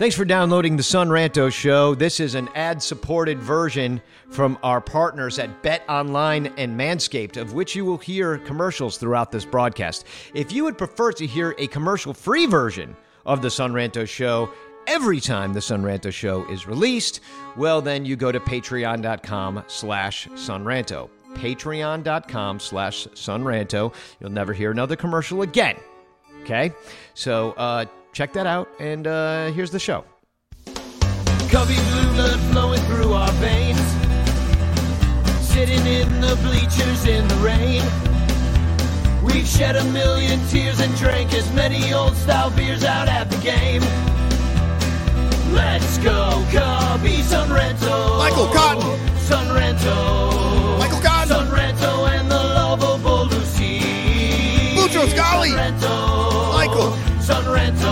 Thanks for downloading the Son Ranto Show. This is an ad supported version from our partners at Bet Online and Manscaped, of which you will hear commercials throughout this broadcast. If you would prefer to hear a commercial free version of the Son Ranto Show every time the Son Ranto Show is released, well, then you go to patreon.com slash sonranto. Patreon.com slash sonranto. You'll never hear another commercial again. Okay? So, uh, check that out, and uh, here's the show. Cubby blue blood flowing through our veins. Sitting in the bleachers in the rain. We've shed a million tears and drank as many old style beers out at the game. Let's go, Cubby Son Ranto. Michael Cotton. Son Ranto. Michael Cotton. Son Ranto and the lovable Lucy. Boutros Ghali. Son Ranto. Michael. Son Ranto.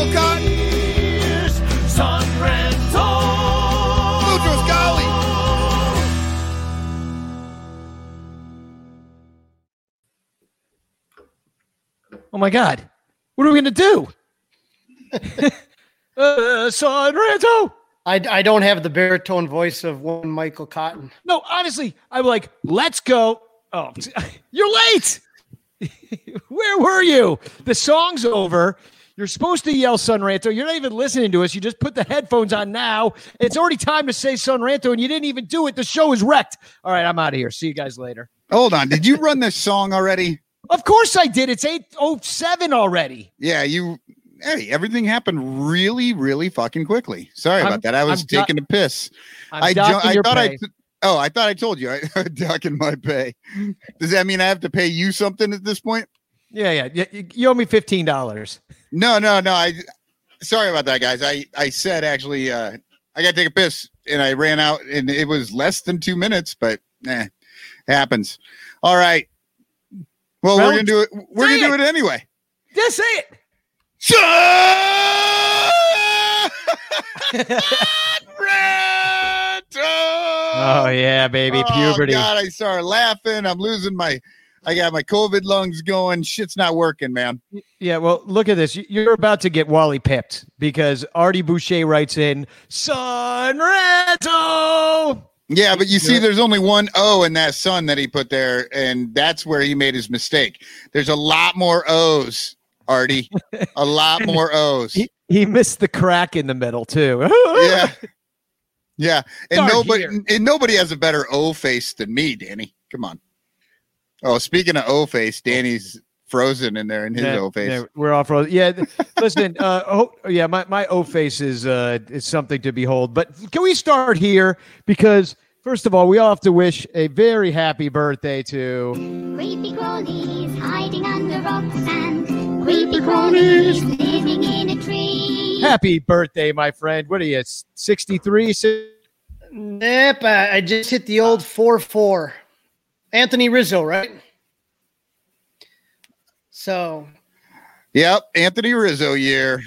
Lucy. Michael Cotton. Here's Son Ranto. Boutros Oh my God. What are we going to do? uh, Son Ranto. I, I don't have the baritone voice of one Michael Cotton. No, honestly, I'm like, let's go. Oh, you're late. Where were you? The song's over. You're supposed to yell Son Ranto. You're not even listening to us. You just put the headphones on now. It's already time to say Sun Ranto, and you didn't even do it. The show is wrecked. All right, I'm out of here. See you guys later. Hold on. Did you run this song already? Of course I did. It's 807 already. Yeah, you. Hey, everything happened really, really fucking quickly. Sorry I'm- about that. I was I'm do- taking a piss. I'm I, docking I thought I. pay. t- Oh, I thought I told you. I docking my pay. Does that mean I have to pay you something at this point? Yeah, yeah. You, owe me $15. No, no, no. I. Sorry about that, guys. I I said actually. uh I got to take a piss, and I ran out, and it was less than two minutes, but eh, happens. All right. Well, Well, we're gonna do it. We're gonna do it anyway. Just say it. Oh, yeah, baby. Puberty. Oh, God, I started laughing. I'm losing my. I got my COVID lungs going. Shit's not working, man. Yeah, well, look at this. You- You're about to get Wally pipped because Artie Boucher writes in Son Ranto. Yeah, but you see, there's only one O in that sun that he put there, and that's where he made his mistake. There's a lot more O's, Artie. a lot more O's. He, he missed the crack in the middle too. yeah. Yeah. And Dark nobody here. and nobody has a better O face than me, Danny. Come on. Oh, speaking of O face, Danny's frozen in there in his Yeah, O face. yeah, we're off road. Yeah, listen. Uh, oh, yeah, my my O face is uh is something to behold. But can we start here because first of all, we all have to wish a very happy birthday to Creepy crawlies hiding under rocks and creepy crawlies living in a tree. happy birthday, my friend. What are you, sixty three? Nope, I, I just hit the old 4 4. Anthony Rizzo, right? So, Yep, Anthony Rizzo year.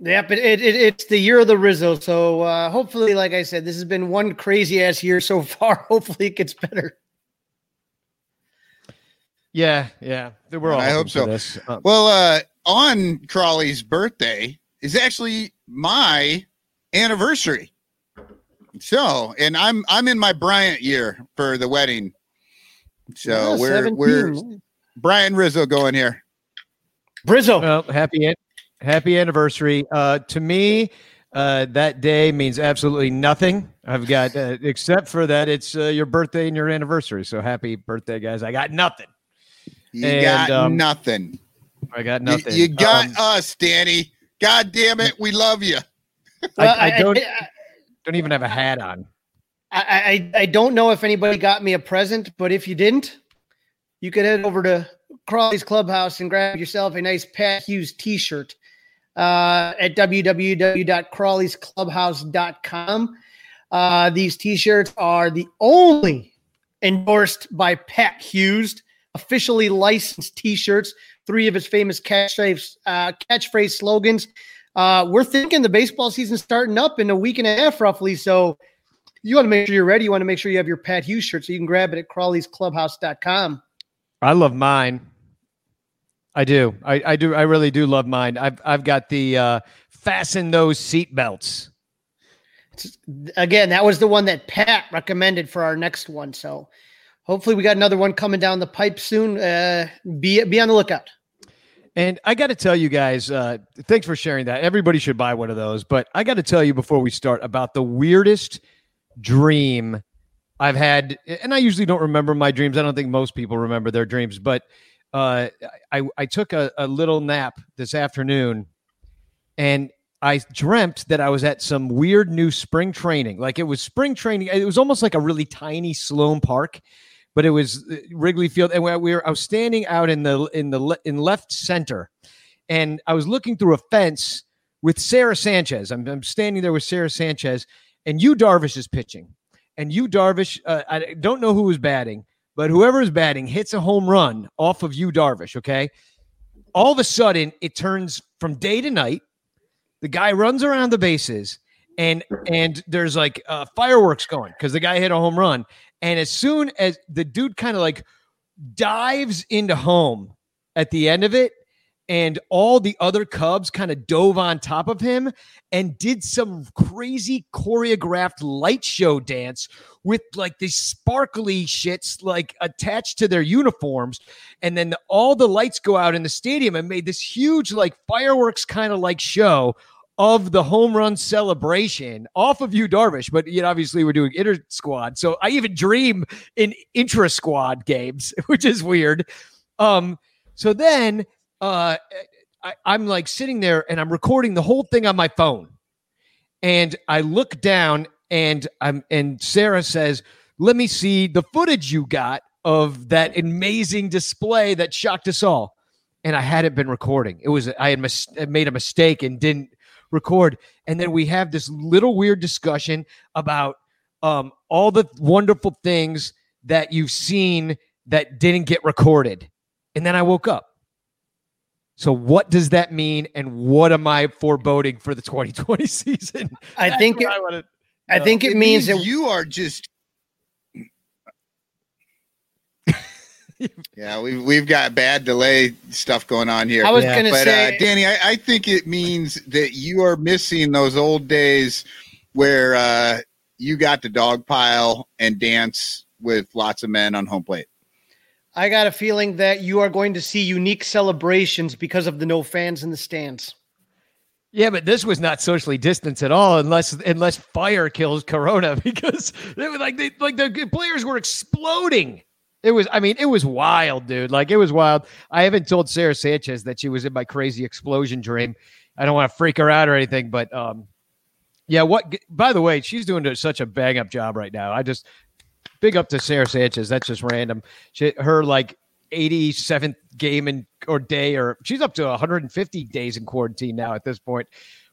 yep, it, it, it, it's the year of the Rizzo. So, uh, hopefully, like I said, this has been one crazy ass year so far. Hopefully, it gets better. Yeah, yeah. We're all. I hope so. This. Uh, Well, uh, on Crawley's birthday is actually my anniversary. So, and I'm I'm in my Bryant year for the wedding. So Oh, we're 17. we're Bryant Rizzo going here. Bryzzo. Well, happy happy anniversary. Uh, to me, uh, that day means absolutely nothing. I've got uh, except for that it's uh, your birthday and your anniversary. So happy birthday, guys! I got nothing. You And, got um, nothing. I got nothing. you got Um, us, Danny. God damn it, we love you. I, I don't I, don't even have a hat on. I, I, don't know if anybody got me a present, but if you didn't, you could head over to Crawley's Clubhouse and grab yourself a nice Pat Hughes t-shirt uh, at www.crawleysclubhouse.com. Uh, these t-shirts are the only endorsed by Pat Hughes, officially licensed T-shirts, three of his famous catchphrase uh, catchphrase slogans. Uh, we're thinking the baseball season starting up in a week and a half, roughly. So you want to make sure you're ready. You want to make sure you have your Pat Hughes shirt, so you can grab it at Crawley'sClubhouse.com. I love mine. I do. I, I do. I really do love mine. I've I've got the uh, fasten those seat belts. Again, that was the one that Pat recommended for our next one. So hopefully we got another one coming down the pipe soon. Uh, be be on the lookout. And I got to tell you guys, uh, thanks for sharing that. Everybody should buy one of those. But I got to tell you before we start about the weirdest dream I've had. And I usually don't remember my dreams. I don't think most people remember their dreams. But uh, I, I took a, a little nap this afternoon and I dreamt that I was at some weird new spring training. Like it was spring training. It was almost like a really tiny Sloan Park, but it was uh, Wrigley Field. And we were, I was standing out in the in the in left center, and I was looking through a fence with Sarah Sanchez. I'm, I'm standing there with Sarah Sanchez, and Yu Darvish is pitching, and Yu Darvish. Uh, I don't know who is batting, but whoever is batting hits a home run off of Yu Darvish. Okay, all of a sudden it turns from day to night the guy runs around the bases and and there's like uh, fireworks going because the guy hit a home run. And as soon as the dude kind of like dives into home at the end of it, and all the other Cubs kind of dove on top of him and did some crazy choreographed light show dance with like these sparkly shits like attached to their uniforms. And then the, all the lights go out in the stadium and made this huge like fireworks kind of like show of the home run celebration off of Yu Darvish, but you know, obviously we're doing inter squad. So I even dream in intra squad games, which is weird. Um, so then uh I, I'm like sitting there and I'm recording the whole thing on my phone. And I look down and I'm and Sarah says, Let me see the footage you got of that amazing display that shocked us all. And I hadn't been recording. It was I had mis- made a mistake and didn't record. And then we have this little weird discussion about um, all the wonderful things that you've seen that didn't get recorded. And then I woke up. So what does that mean? And what am I foreboding for the 2020 season? I think it, I, wanna, I think it, It means, means that you are just. yeah, we've we've got bad delay stuff going on here. I was Yeah. going to but say uh, Danny, I, I think it means that you are missing those old days where uh, you got to dog pile and dance with lots of men on home plate. I got a feeling that you are going to see unique celebrations because of the no fans in the stands. Yeah, but this was not socially distanced at all, unless unless fire kills Corona, because it was like they, like the players were exploding. It was, I mean, it was wild, dude. Like it was wild. I haven't told Sarah Sanchez that she was in my crazy explosion dream. I don't want to freak her out or anything, but um, yeah. What? By the way, she's doing such a bang up job right now. I just big up to Sarah Sanchez. That's just random. She, her like 87th game in or day, or she's up to 150 days in quarantine now at this point.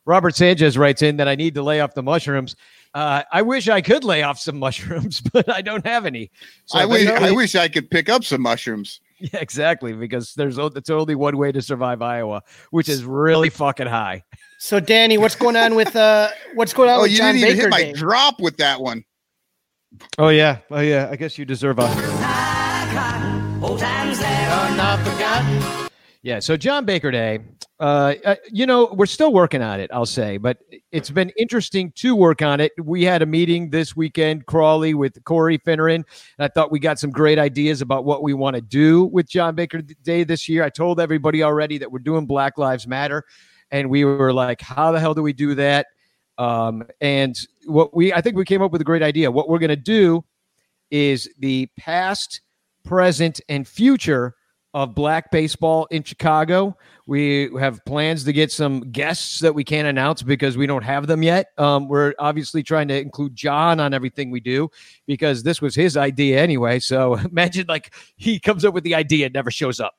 Robert Sanchez writes in that I need to lay off the mushrooms. Uh, I wish I could lay off some mushrooms, but I don't have any. So I wish anybody- I wish I could pick up some mushrooms. Yeah, exactly. Because there's o- it's only one way to survive Iowa, which is really fucking high. So, Danny, what's going on with uh, what's going on Oh, with you John didn't even Baker hit my Day? drop with that one. Oh yeah, oh yeah. I guess you deserve a. Yeah. So John Baker Day. Uh, uh, you know, we're still working on it. I'll say, but it's been interesting to work on it. We had a meeting this weekend, Crawley, with Corey Finneran, and I thought we got some great ideas about what we want to do with John Baker Day this year. I told everybody already that we're doing Black Lives Matter, and we were like, "How the hell do we do that?" Um, and what we, I think we came up with a great idea. What we're going to do is the past, present, and future of black baseball in Chicago. We have plans to get some guests that we can't announce because we don't have them yet. Um, we're obviously trying to include John on everything we do because this was his idea anyway. So imagine like he comes up with the idea and never shows up.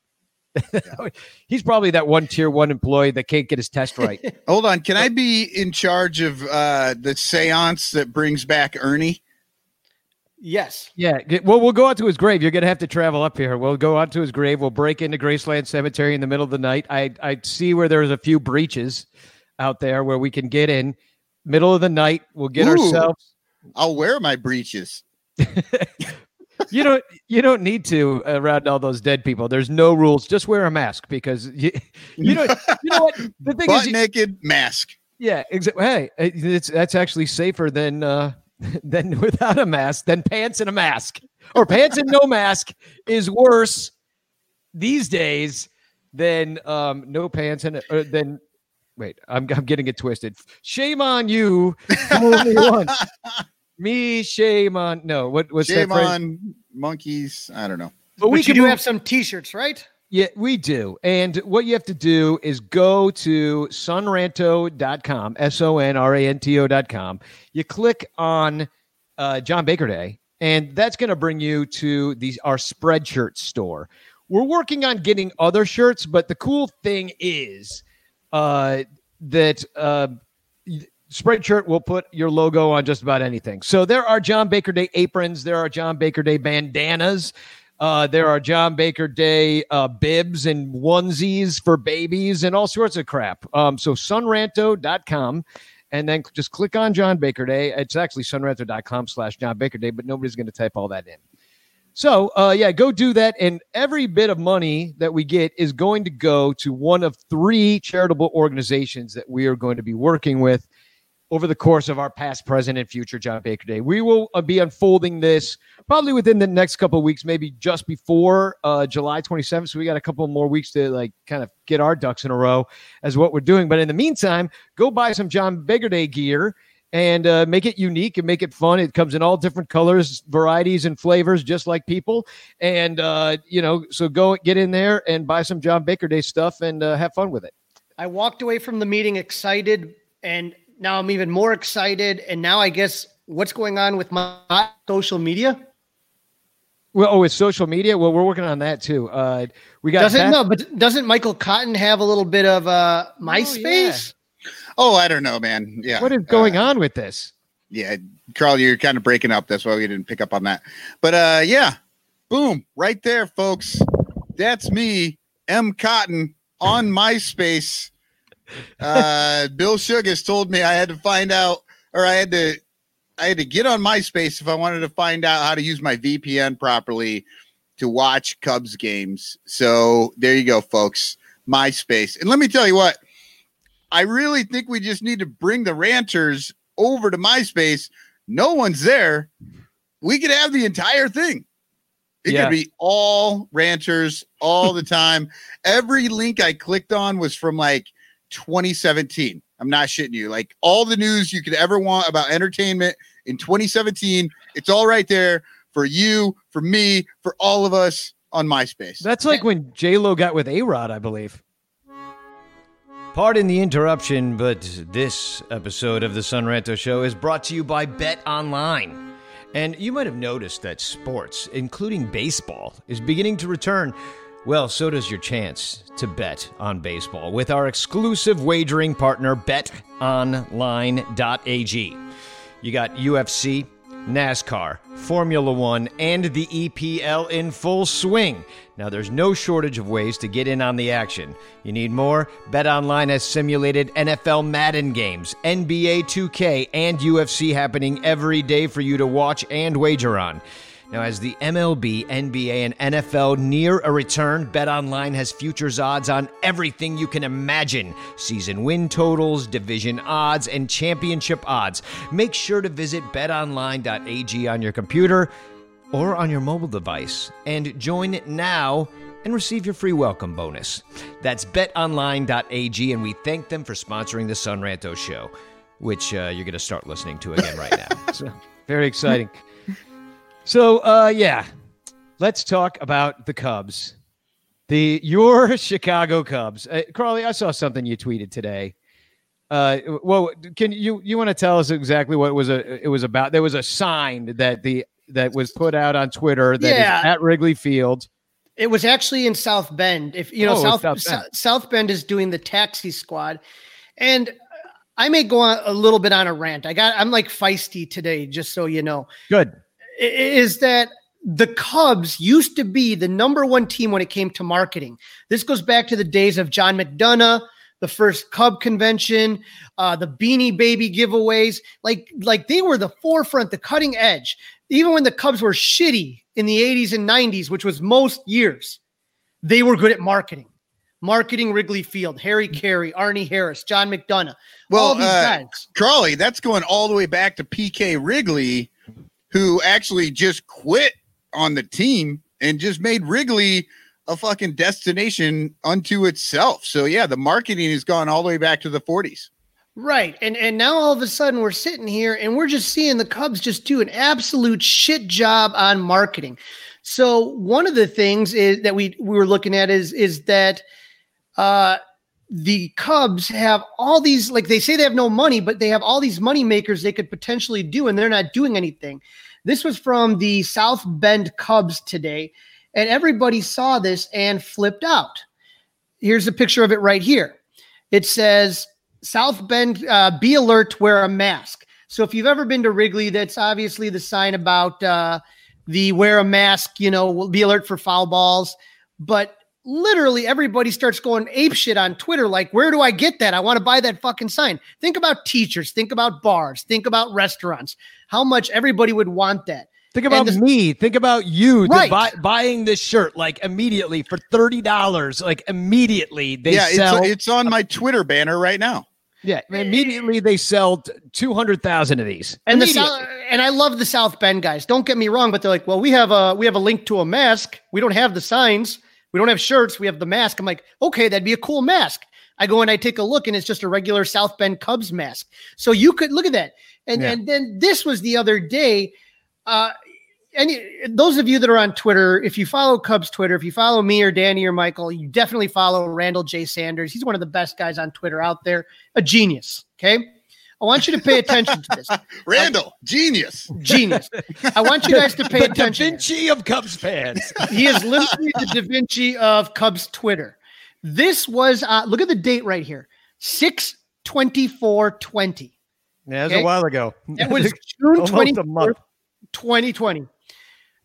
He's probably that one tier one employee that can't get his test right. Hold on, can I be in charge of uh, the séance that brings back Ernie? Yes. Yeah. Well, we'll go out to his grave. You're going to have to travel up here. We'll go out to his grave. We'll break into Graceland Cemetery in the middle of the night. I I see where there's a few breaches out there where we can get in. Middle of the night, we'll get Ooh. ourselves. I'll wear my breeches. You don't you don't need to around all those dead people. There's no rules. Just wear a mask because you you know you know what the thing is. Butt you- naked mask. Yeah, exactly. Hey, it's that's actually safer than uh than without a mask, than pants and a mask, or pants and no mask is worse these days than um no pants and uh, than. Wait, I'm I'm getting it twisted. Shame on you. Only one. Me, shame on. No, what what's Shame that phrase? on monkeys. I don't know. But But we can do move- have some T-shirts, right? Yeah, we do. And what you have to do is go to sonranto.com, S O N R A N T O.com. You click on uh, John Baker Day, and that's going to bring you to the, our spread shirt store. We're working on getting other shirts, but the cool thing is uh, that uh, spread shirt will put your logo on just about anything. So there are John Baker Day aprons, there are John Baker Day bandanas. Uh, there are John Baker Day uh, bibs and onesies for babies and all sorts of crap. Um, so sonranto.com and then just click on John Baker Day. It's actually sonranto.com slash John Baker Day, but nobody's going to type all that in. So, uh, yeah, go do that. And every bit of money that we get is going to go to one of three charitable organizations that we are going to be working with over the course of our past, present, and future John Baker Day. We will uh, be unfolding this probably within the next couple weeks, maybe just before uh, July 27th. So we got a couple more weeks to like kind of get our ducks in a row as what we're doing. But in the meantime, go buy some John Baker Day gear and uh, make it unique and make it fun. It comes in all different colors, varieties, and flavors, just like people. And uh, you know, so go get in there and buy some John Baker Day stuff and uh, have fun with it. I walked away from the meeting excited, and now I'm even more excited. And now I guess what's going on with my social media? Well, oh, it's social media. Well, we're working on that too. Uh, we got Doesn't Beth- no, but doesn't Michael Cotton have a little bit of uh MySpace? Oh, I don't know, man. Yeah. What is going uh, on with this? Yeah, Carl, you're kind of breaking up. That's why we didn't pick up on that. But uh yeah, boom, right there, folks. That's me, M. Cotton, on MySpace. Uh Bill Sugas told me I had to find out or I had to I had to get on MySpace if I wanted to find out how to use my VPN properly to watch Cubs games. So there you go, folks. MySpace. And let me tell you what, I really think we just need to bring the ranters over to MySpace. No one's there. We could have the entire thing. It Yeah. could be all ranters all the time. Every link I clicked on was from like 2017. I'm not shitting you. Like all the news you could ever want about entertainment in 2017, it's all right there for you, for me, for all of us on MySpace. That's like when J Lo got with A Rod, I believe. Pardon the interruption, but this episode of the Son Ranto Show is brought to you by Bet Online. And you might have noticed that sports, including baseball, is beginning to return. Well, so does your chance to bet on baseball with our exclusive wagering partner, betonline.ag. You got UFC, NASCAR, Formula One, and the EPL in full swing. Now, there's no shortage of ways to get in on the action. You need more? BetOnline has simulated NFL Madden games, NBA 2K, and UFC happening every day for you to watch and wager on. Now, as the MLB, NBA, and NFL near a return, BetOnline has futures odds on everything you can imagine season win totals, division odds, and championship odds. Make sure to visit betonline.ag on your computer or on your mobile device and join now and receive your free welcome bonus. That's betonline.ag, and we thank them for sponsoring the Son Ranto Show, which uh, you're going to start listening to again right now. so, very exciting. So, uh, yeah, let's talk about the Cubs. The your Chicago Cubs. Uh, Carly, I saw something you tweeted today. Uh, well, can you you want to tell us exactly what it was a, it was about? There was a sign that the that was put out on Twitter that is Yeah. at Wrigley Field. It was actually in South Bend. If you know, Oh, South South South Bend. South, Bend is doing the taxi squad, and I may go on a little bit on a rant. I got I'm like feisty today, just so you know. Good. Is that the Cubs used to be the number one team when it came to marketing. This goes back to the days of John McDonough, the first Cub convention, uh, the Beanie Baby giveaways. Like, like they were the forefront, the cutting edge. Even when the Cubs were shitty in the 80s and 90s, which was most years, they were good at marketing. Marketing Wrigley Field, Harry Caray, Arnie Harris, John McDonough. Well, all these uh, guys. Crawley, that's going all the way back to PK Wrigley, who actually just quit on the team and just made Wrigley a fucking destination unto itself. So yeah, the marketing has gone all the way back to the 40s. Right. And and now all of a sudden we're sitting here and we're just seeing the Cubs just do an absolute shit job on marketing. So one of the things is that we we were looking at is is that uh the Cubs have all these like they say they have no money, but they have all these money makers they could potentially do and they're not doing anything. This was from the South Bend Cubs today and everybody saw this and flipped out. Here's a picture of it right here. It says South Bend, uh, be alert, wear a mask. So if you've ever been to Wrigley, that's obviously the sign about uh, the wear a mask, you know, be alert for foul balls. But literally everybody starts going ape shit on Twitter. Like, where do I get that? I want to buy that fucking sign. Think about teachers, think about bars, think about restaurants, how much everybody would want that. Think about this- me. Think about you Right. buy, buying this shirt like immediately for thirty dollars. Like immediately they yeah, sell. it's, it's on my Twitter banner right now. yeah, eh. immediately they sell two hundred thousand of these. And the South, and I love the South Bend guys. Don't get me wrong, but they're like, well, we have a we have a link to a mask. We don't have the signs. We don't have shirts. We have the mask. I'm like, okay, that'd be a cool mask. I go and I take a look, and it's just a regular South Bend Cubs mask. So you could look at that. And Yeah. and then this was the other day. Uh, and those of you that are on Twitter, if you follow Cubs Twitter, if you follow me or Danny or Michael, you definitely follow Randall J. Sanders. He's one of the best guys on Twitter out there, a genius. Okay. I want you to pay attention to this. Randall, genius. Genius. I want you guys to pay the Da attention. here. Vinci of Cubs fans. He is literally the Da Vinci of Cubs Twitter. This was uh, look at the date right here. 6 24 20. yeah, it was Okay. a while ago. It was June Almost a 24th, 2020.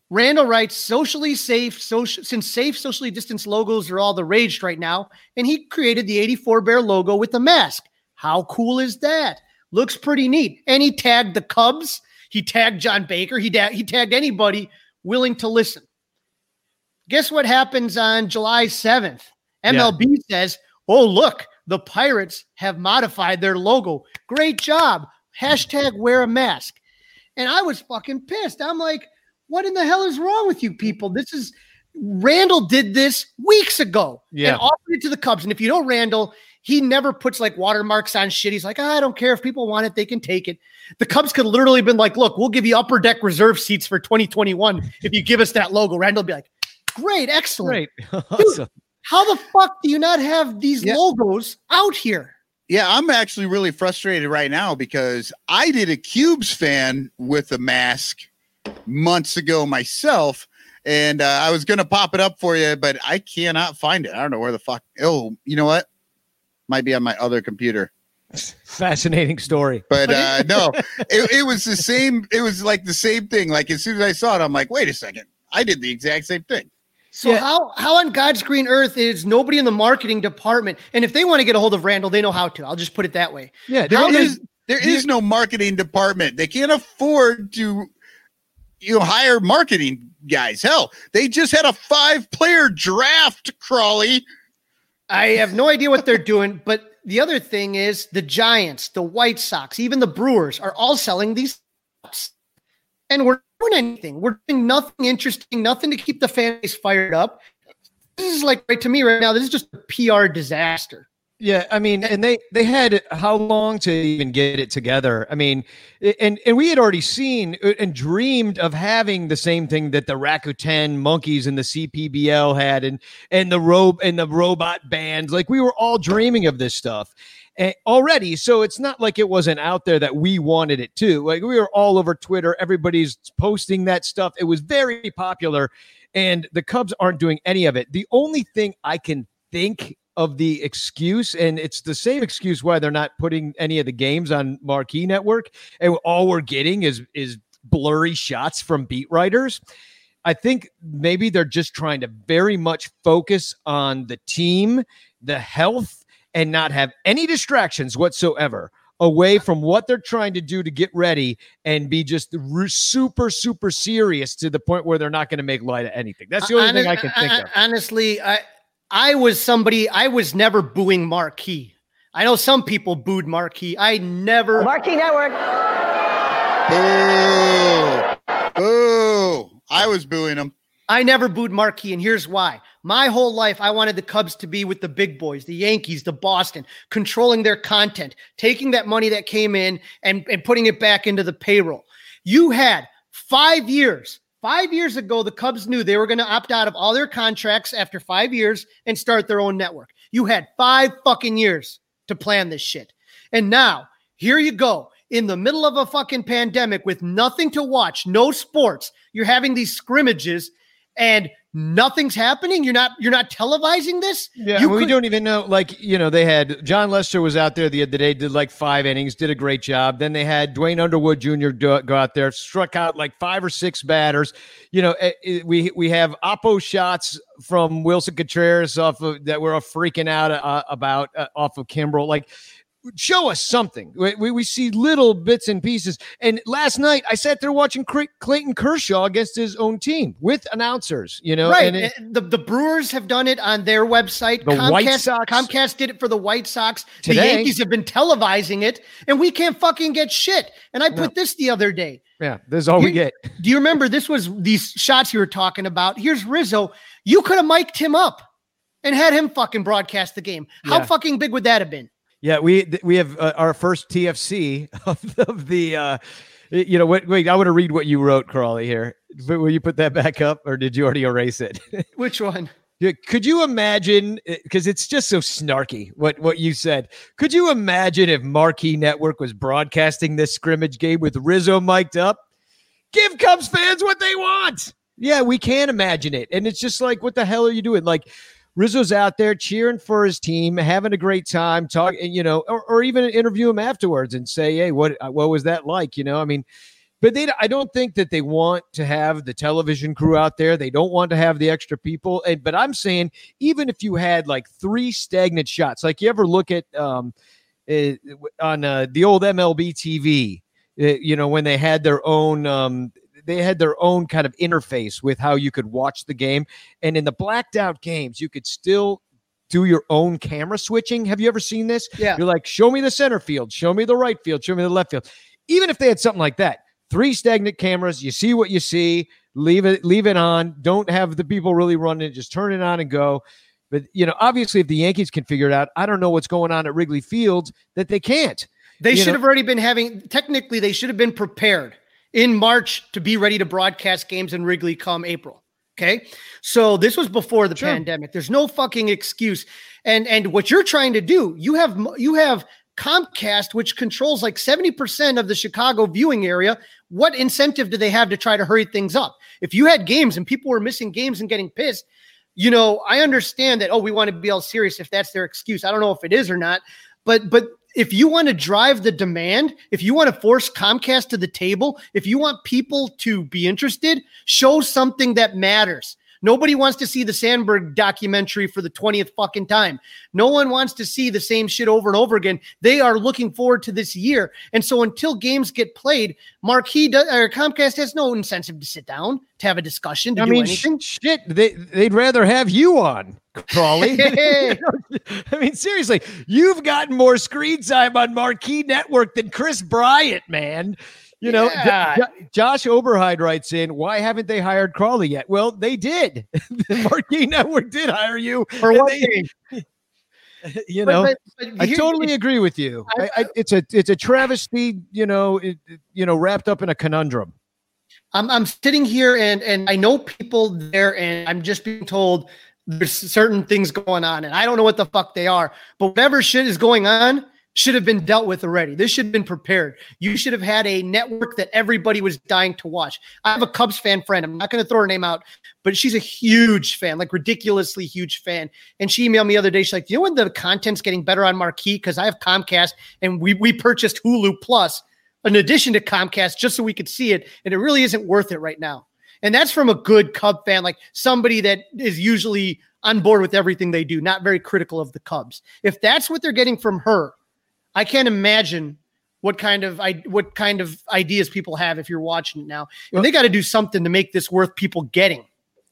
Randall writes, socially safe, social, since safe, socially distanced logos are all the rage right now. And he created the 84 Bear logo with the mask. How cool is that? Looks pretty neat. And he tagged the Cubs. He tagged John Baker. He, da- he tagged anybody willing to listen. Guess what happens on July 7th? MLB says, oh, look, the Pirates have modified their logo. Great job. Hashtag wear a mask. And I was fucking pissed. I'm like, what in the hell is wrong with you people? This is Randall did this weeks ago Yeah. and offered it to the Cubs. And if you know Randall, he never puts like watermarks on shit. He's like, "Ah, I don't care if people want it, they can take it. The Cubs could literally have been like, look, we'll give you upper deck reserve seats for 2021 if you give us that logo. Randall would be like, great, excellent. Great. awesome. How the fuck do you not have these Yeah. logos out here? Yeah, I'm actually really frustrated right now because I did a Cubes fan with a mask months ago myself, and uh, I was gonna pop it up for you, but I cannot find it. I don't know where the fuck. Oh, you know what? Might be on my other computer, Fascinating story. but uh, no, it, it was the same. It was like the same thing. Like as soon as I saw it, I'm like, wait a second, I did the exact same thing. So Yeah. how how on God's green earth is nobody in the marketing department? And if they want to get a hold of Randall, they know how to. I'll just put it that way. Yeah, There there is is. there is no marketing department. They can't afford to you know hire marketing guys. Hell, they just had a five player draft, Crawley. I have no idea what they're doing, but the other thing is the Giants, the White Sox, even the Brewers are all selling these and we're doing anything. We're doing nothing interesting, nothing to keep the fans fired up. This is like right to me right now. This is just a PR disaster. Yeah, I mean, and they they had how long to even get it together? I mean, and and we had already seen uh, and dreamed of having the same thing that the Rakuten monkeys and the CPBL had, and and the robe and the robot bands. Like we were all dreaming of this stuff eh, already. So it's not like it wasn't out there that we wanted it too. Like we were all over Twitter. Everybody's posting that stuff. It was very popular, and the Cubs aren't doing any of it. The only thing I can think of the excuse, and it's the same excuse why they're not putting any of the games on Marquee Network, and all we're getting is is blurry shots from beat writers. I think maybe they're just trying to very much focus on the team, the health, and not have any distractions whatsoever away from what they're trying to do to get ready and be just super, super serious to the point where they're not going to make light of anything. That's the only Honest- thing I can think of. Honestly, I I was somebody I was never booing Marquee. I know some people booed Marquee. I never Marquee Network. Boo! Boo! I was booing him. I never booed Marquee, and here's why. My whole life, I wanted the Cubs to be with the big boys, the Yankees, the Boston, controlling their content, taking that money that came in and, and putting it back into the payroll. You had five years. Five years ago, the Cubs knew they were going to opt out of all their contracts after five years and start their own network. You had five fucking years to plan this shit. And now, here you go. In the middle of a fucking pandemic with nothing to watch, no sports, you're having these scrimmages and nothing's happening. You're not you're not televising this. Yeah, you we could- don't even know. Like, you know, they had Jon Lester was out there the other day, did like five innings, did a great job. Then they had Duane Underwood Jr. do, go out there, struck out like five or six batters. You know, eh, eh, we we have oppo shots from Willson Contreras off of that we're all freaking out uh, about uh, off of Kimbrel. Like, show us something. We, we, see little bits and pieces. And last night I sat there watching Clayton Kershaw against his own team with announcers. You know, right. and it- eh, the, the Brewers have done it on their website. The Comcast, White Sox- Comcast did it for the White Sox. The Yankees have been televising it, and we can't fucking get shit. And I put this the other day. yeah, that's all we get. Do you remember this was these shots you were talking about? Here's Rizzo. You could have mic'd him up and had him fucking broadcast the game. How Yeah. fucking big would that have been? Yeah, we we have uh, our first TFC of, of the. Uh, you know, wait, wait. I want to read what you wrote, Crawley. Here, But will you put that back up, or did you already erase it? Which one? Could you imagine? Because it's just so snarky what what you said. Could you imagine if Marquee Network was broadcasting this scrimmage game with Rizzo mic'd up? Give Cubs fans what they want. Yeah, we can imagine it, and it's just like, what the hell are you doing? Like. Rizzo's out there cheering for his team, having a great time, talking, you know, or, or even interview him afterwards and say, "Hey, what what was that like?" You know, I mean, but they I don't think that they want to have the television crew out there. They don't want to have the extra people. And but I'm saying even if you had like three stagnant shots, like you ever look at um uh, on uh, the old MLB TV, uh, you know, when they had their own um they had their own kind of interface with how you could watch the game. And in the blacked out games, you could still do your own camera switching. Have you ever seen this? Yeah. You're like, show me the center field, show me the right field, show me the left field. Even if they had something like that, three stagnant cameras, you see what you see, leave it, leave it on. Don't have the people really running it, just turn it on and go. But you know, obviously, if the Yankees can figure it out, I don't know what's going on at Wrigley Field that they can't. They should know- have already been having, technically, they should have been prepared in March to be ready to broadcast games in Wrigley come April. Okay. So this was before the Sure. pandemic. There's no fucking excuse. And and what you're trying to do, you have you have Comcast, which controls like 70% of the Chicago viewing area. What incentive do they have to try to hurry things up? If you had games and people were missing games and getting pissed, you know, I understand that, oh, we want to be all serious if that's their excuse. I don't know if it is or not, but but if you want to drive the demand, if you want to force Comcast to the table, if you want people to be interested, show something that matters. Nobody wants to see the Sandberg documentary for the 20th fucking time. No one wants to see the same shit over and over again. They are looking forward to this year. And so until games get played, Marquee does, or Comcast has no incentive to sit down to have a discussion to I do mean, anything. shit, they they'd rather have you on, Crawley. Hey. I mean, seriously, you've gotten more screen time on Marquee Network than Kris Bryant, man. You know, Yeah. J- Josh Oberheid writes in, why haven't they hired Crawley yet? Well, they did. the Marquee Network did hire you. For one they- you know, but- but I totally agree with you. I, I- it's a it's a travesty, you know, it- you know, wrapped up in a conundrum. I'm I'm sitting here and and I know people there and I'm just being told there's certain things going on and I don't know what the fuck they are. But whatever shit is going on should have been dealt with already. This should have been prepared. You should have had a network that everybody was dying to watch. I have a Cubs fan friend. I'm not going to throw her name out, but she's a huge fan, like ridiculously huge fan. And she emailed me the other day. She's like, you know when the content's getting better on Marquee because I have Comcast and we we purchased Hulu Plus. an addition to Comcast just so we could see it, and it really isn't worth it right now. And that's from a good Cub fan, like somebody that is usually on board with everything they do, not very critical of the Cubs. If that's what they're getting from her, I can't imagine what kind of I what kind of ideas people have if you're watching it now. And they got to do something to make this worth people getting.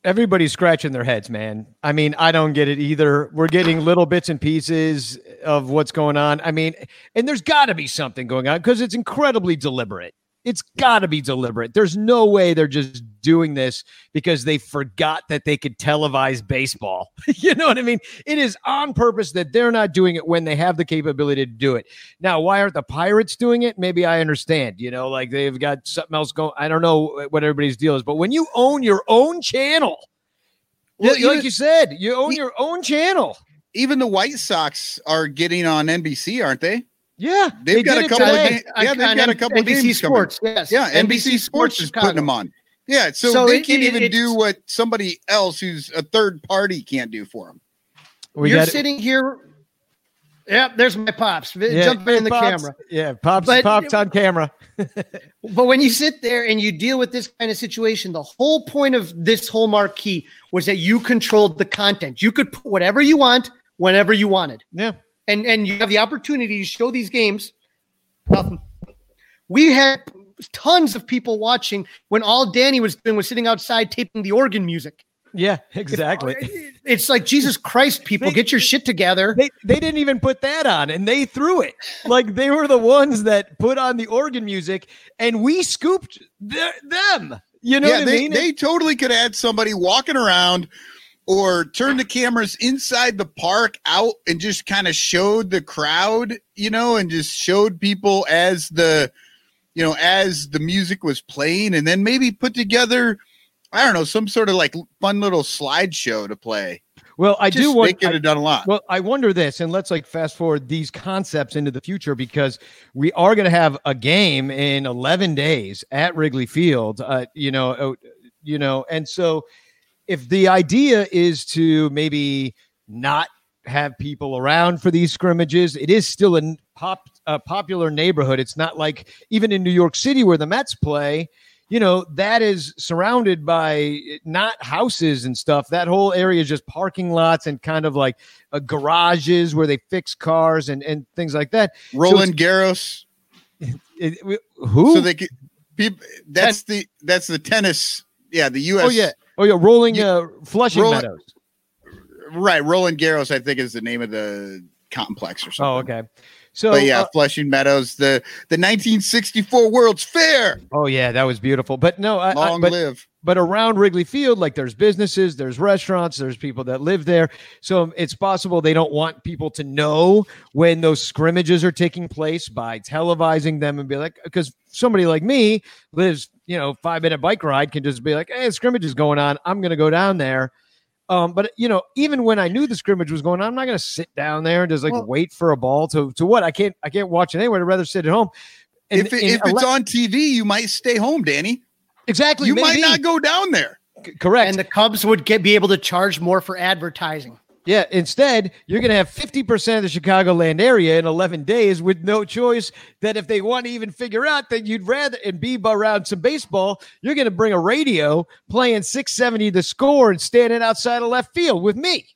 Everybody's scratching their heads, man. I mean, I don't get it either. We're getting little bits and pieces of what's going on. I mean, and there's got to be something going on because it's incredibly deliberate. It's got to be deliberate. There's no way they're just doing this because they forgot that they could televise baseball. you know what I mean? It is on purpose that they're not doing it when they have the capability to do it. Now, why aren't the Pirates doing it? Maybe I understand. You know, like they've got something else going. I don't know what everybody's deal is, but when you own your own channel, Well, like you said, you own your own channel. Even the White Sox are getting on NBC, aren't they? Yeah, They've they got a it couple of today. Yeah, they've On got a couple of NBC games coming. Sports. Yes. Yeah, NBC, Sports is putting them on. Yeah, so, So they it- can't it- even do what somebody else who's a third party can't do for them. We You're got sitting here. Yep, there's my pops. yeah, Jumping in the Pops- camera. Yeah, pops, But- pops on camera. But when you sit there and you deal with this kind of situation, the whole point of this whole marquee was that you controlled the content. You could put whatever you want whenever you wanted. Yeah. And and you have the opportunity to show these games. Nothing. We had tons of people watching when all Danny was doing was sitting outside taping the organ music. Yeah, exactly. It's like Jesus Christ, people, They- get your shit together. They they didn't even put that on, and they threw it like they were the ones that put on the organ music, and we scooped their, them. You know yeah, what I they, mean? they totally could add somebody walking around or turn the cameras inside the park out and just kind of showed the crowd, you know, and just showed people as the you know, as the music was playing and then maybe put together I don't know, some sort of like fun little slideshow to play. well, I do want. they could have done a lot. Well, I wonder this, and let's like fast forward these concepts into the future because we are going to have a game in 11 days at Wrigley Field. Uh, you know, uh, you know, and so if the idea is to maybe not have people around for these scrimmages, it is still a pop a popular neighborhood. It's not like even in New York City where the Mets play. You know, that is surrounded by not houses and stuff. That whole area is just parking lots and kind of like uh, garages where they fix cars and, and things like that. Roland Garros. It- it- who? So they could people that's the that's the tennis. Yeah, the US oh yeah, oh yeah, rolling You- uh, Flushing Roll- Meadows. right. Roland Garros, I think, is the name of the complex or something. Oh okay. So but yeah, uh, Flushing Meadows, the the 1964 World's Fair. oh yeah, that was beautiful. But no, I, I, Long but live. but around Wrigley Field, like there's businesses, there's restaurants, there's people that live there. So it's possible they don't want people to know when those scrimmages are taking place by televising them and be like, because somebody like me lives, you know, five minute bike ride can just be like, hey, scrimmage is going on. I'm going to go down there. Um, but you know, even when I knew the scrimmage was going on, I'm not going to sit down there and just like Well- wait for a ball to to what? I can't I can't watch it anywhere. I'd rather sit at home. And if it, in if it's on TV, you might stay home, Danny. exactly, You might not go down there. C- correct. And the Cubs would get be able to charge more for advertising. Yeah, instead, you're going to have 50% of the Chicagoland area in 11 days with no choice that if they want to even figure out that you'd rather and be around some baseball, you're going to bring a radio playing 670 the score and standing outside of left field with me.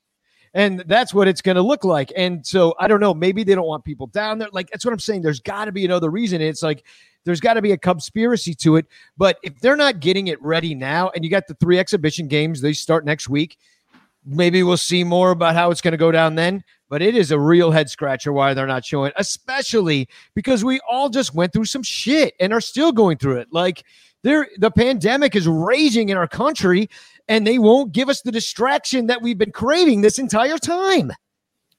And that's what it's going to look like. And so I don't know, maybe they don't want people down there. Like that's what I'm saying. There's got to be another reason. It's like there's got to be a conspiracy to it. But if they're not getting it ready now, and you got the three exhibition games, they start next week maybe we'll see more about how it's going to go down then. But it is a real head scratcher why they're not showing, especially because we all just went through some shit and are still going through it. Like there, the pandemic is raging in our country, and they won't give us the distraction that we've been craving this entire time.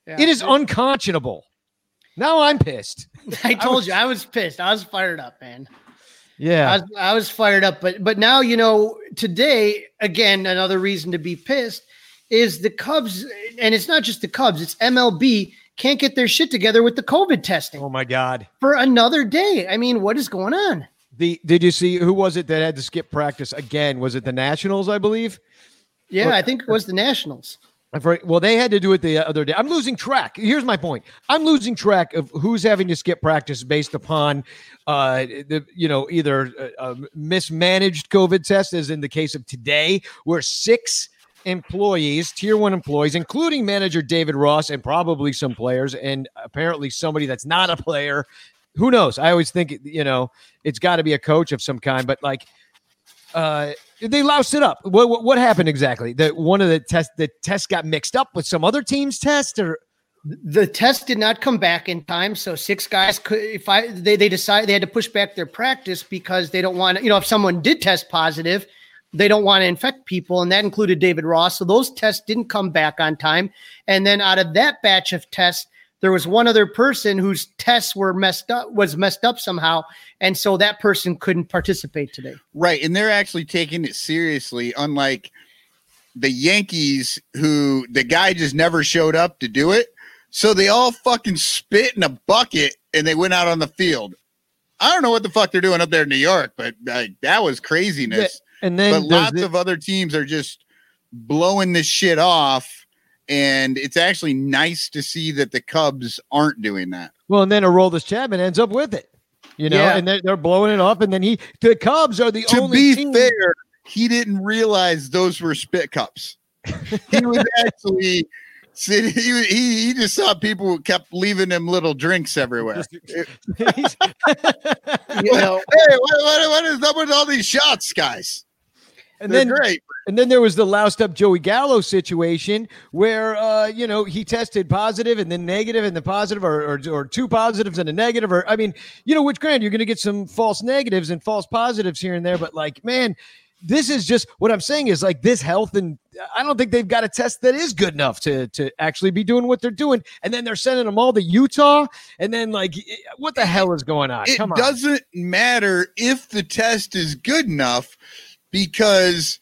Yeah. It is unconscionable. Now I'm pissed. I told you I was pissed. I was fired up, man. I Yeah. was, I was fired up, but but now you know today again another reason to be pissed is the Cubs, and it's not just the Cubs, it's MLB can't get their shit together with the COVID testing Oh my God. for another day. I mean, what is going on? The did you see who was it that had to skip practice again? Was it the Nationals? I believe. Yeah, Look, I think it was the Nationals. Heard- well, they had to do it the other day. I'm losing track. Here's my point. I'm losing track of who's having to skip practice based upon, uh, the you know either uh, uh, mismanaged COVID tests, as in the case of today, where six employees, tier one employees, including manager David Ross and probably some players, and apparently somebody that's not a player. Who knows? I always think you know it's got to be a coach of some kind, but like uh they loused it up. What, what what happened exactly? That one of the test the test got mixed up with some other team's test or The test did not come back in time, so six guys could. If I they they decided they had to push back their practice because they don't want. You know, if someone did test positive, they don't want to infect people, and that included David Ross. So those tests didn't come back on time, and then out of that batch of tests, there was one other person whose tests were messed up was messed up somehow, and so that person couldn't participate today. Right. And they're actually taking it seriously, unlike the Yankees, who the guy just never showed up to do it. So they all fucking spit in a bucket and they went out on the field. I don't know what the fuck they're doing up there in New York, but like, that was craziness. And then but lots the- of other teams are just blowing this shit off. And it's actually nice to see that the Cubs aren't doing that. well, and then Aroldis Chapman ends up with it. You know, Yeah. and they're, they're blowing it off, and then he the Cubs are the to only be team. fair, he didn't realize those were spit cups. he was actually sitting. He, he he just saw people kept leaving him little drinks everywhere. You know, hey, what, what, what is up with all these shots, guys? And They're then great. And then there was the loused up Joey Gallo situation where, uh, you know, he tested positive and then negative and the positive or, or, or two positives and a negative. Or, I mean, you know, which grand you're going to get some false negatives and false positives here and there. But like, man, this is just what I'm saying is like this health. And I don't think they've got a test that is good enough to, to actually be doing what they're doing. And then they're sending them all to Utah. And then like, what the hell is going on? It Come on. doesn't matter if the test is good enough because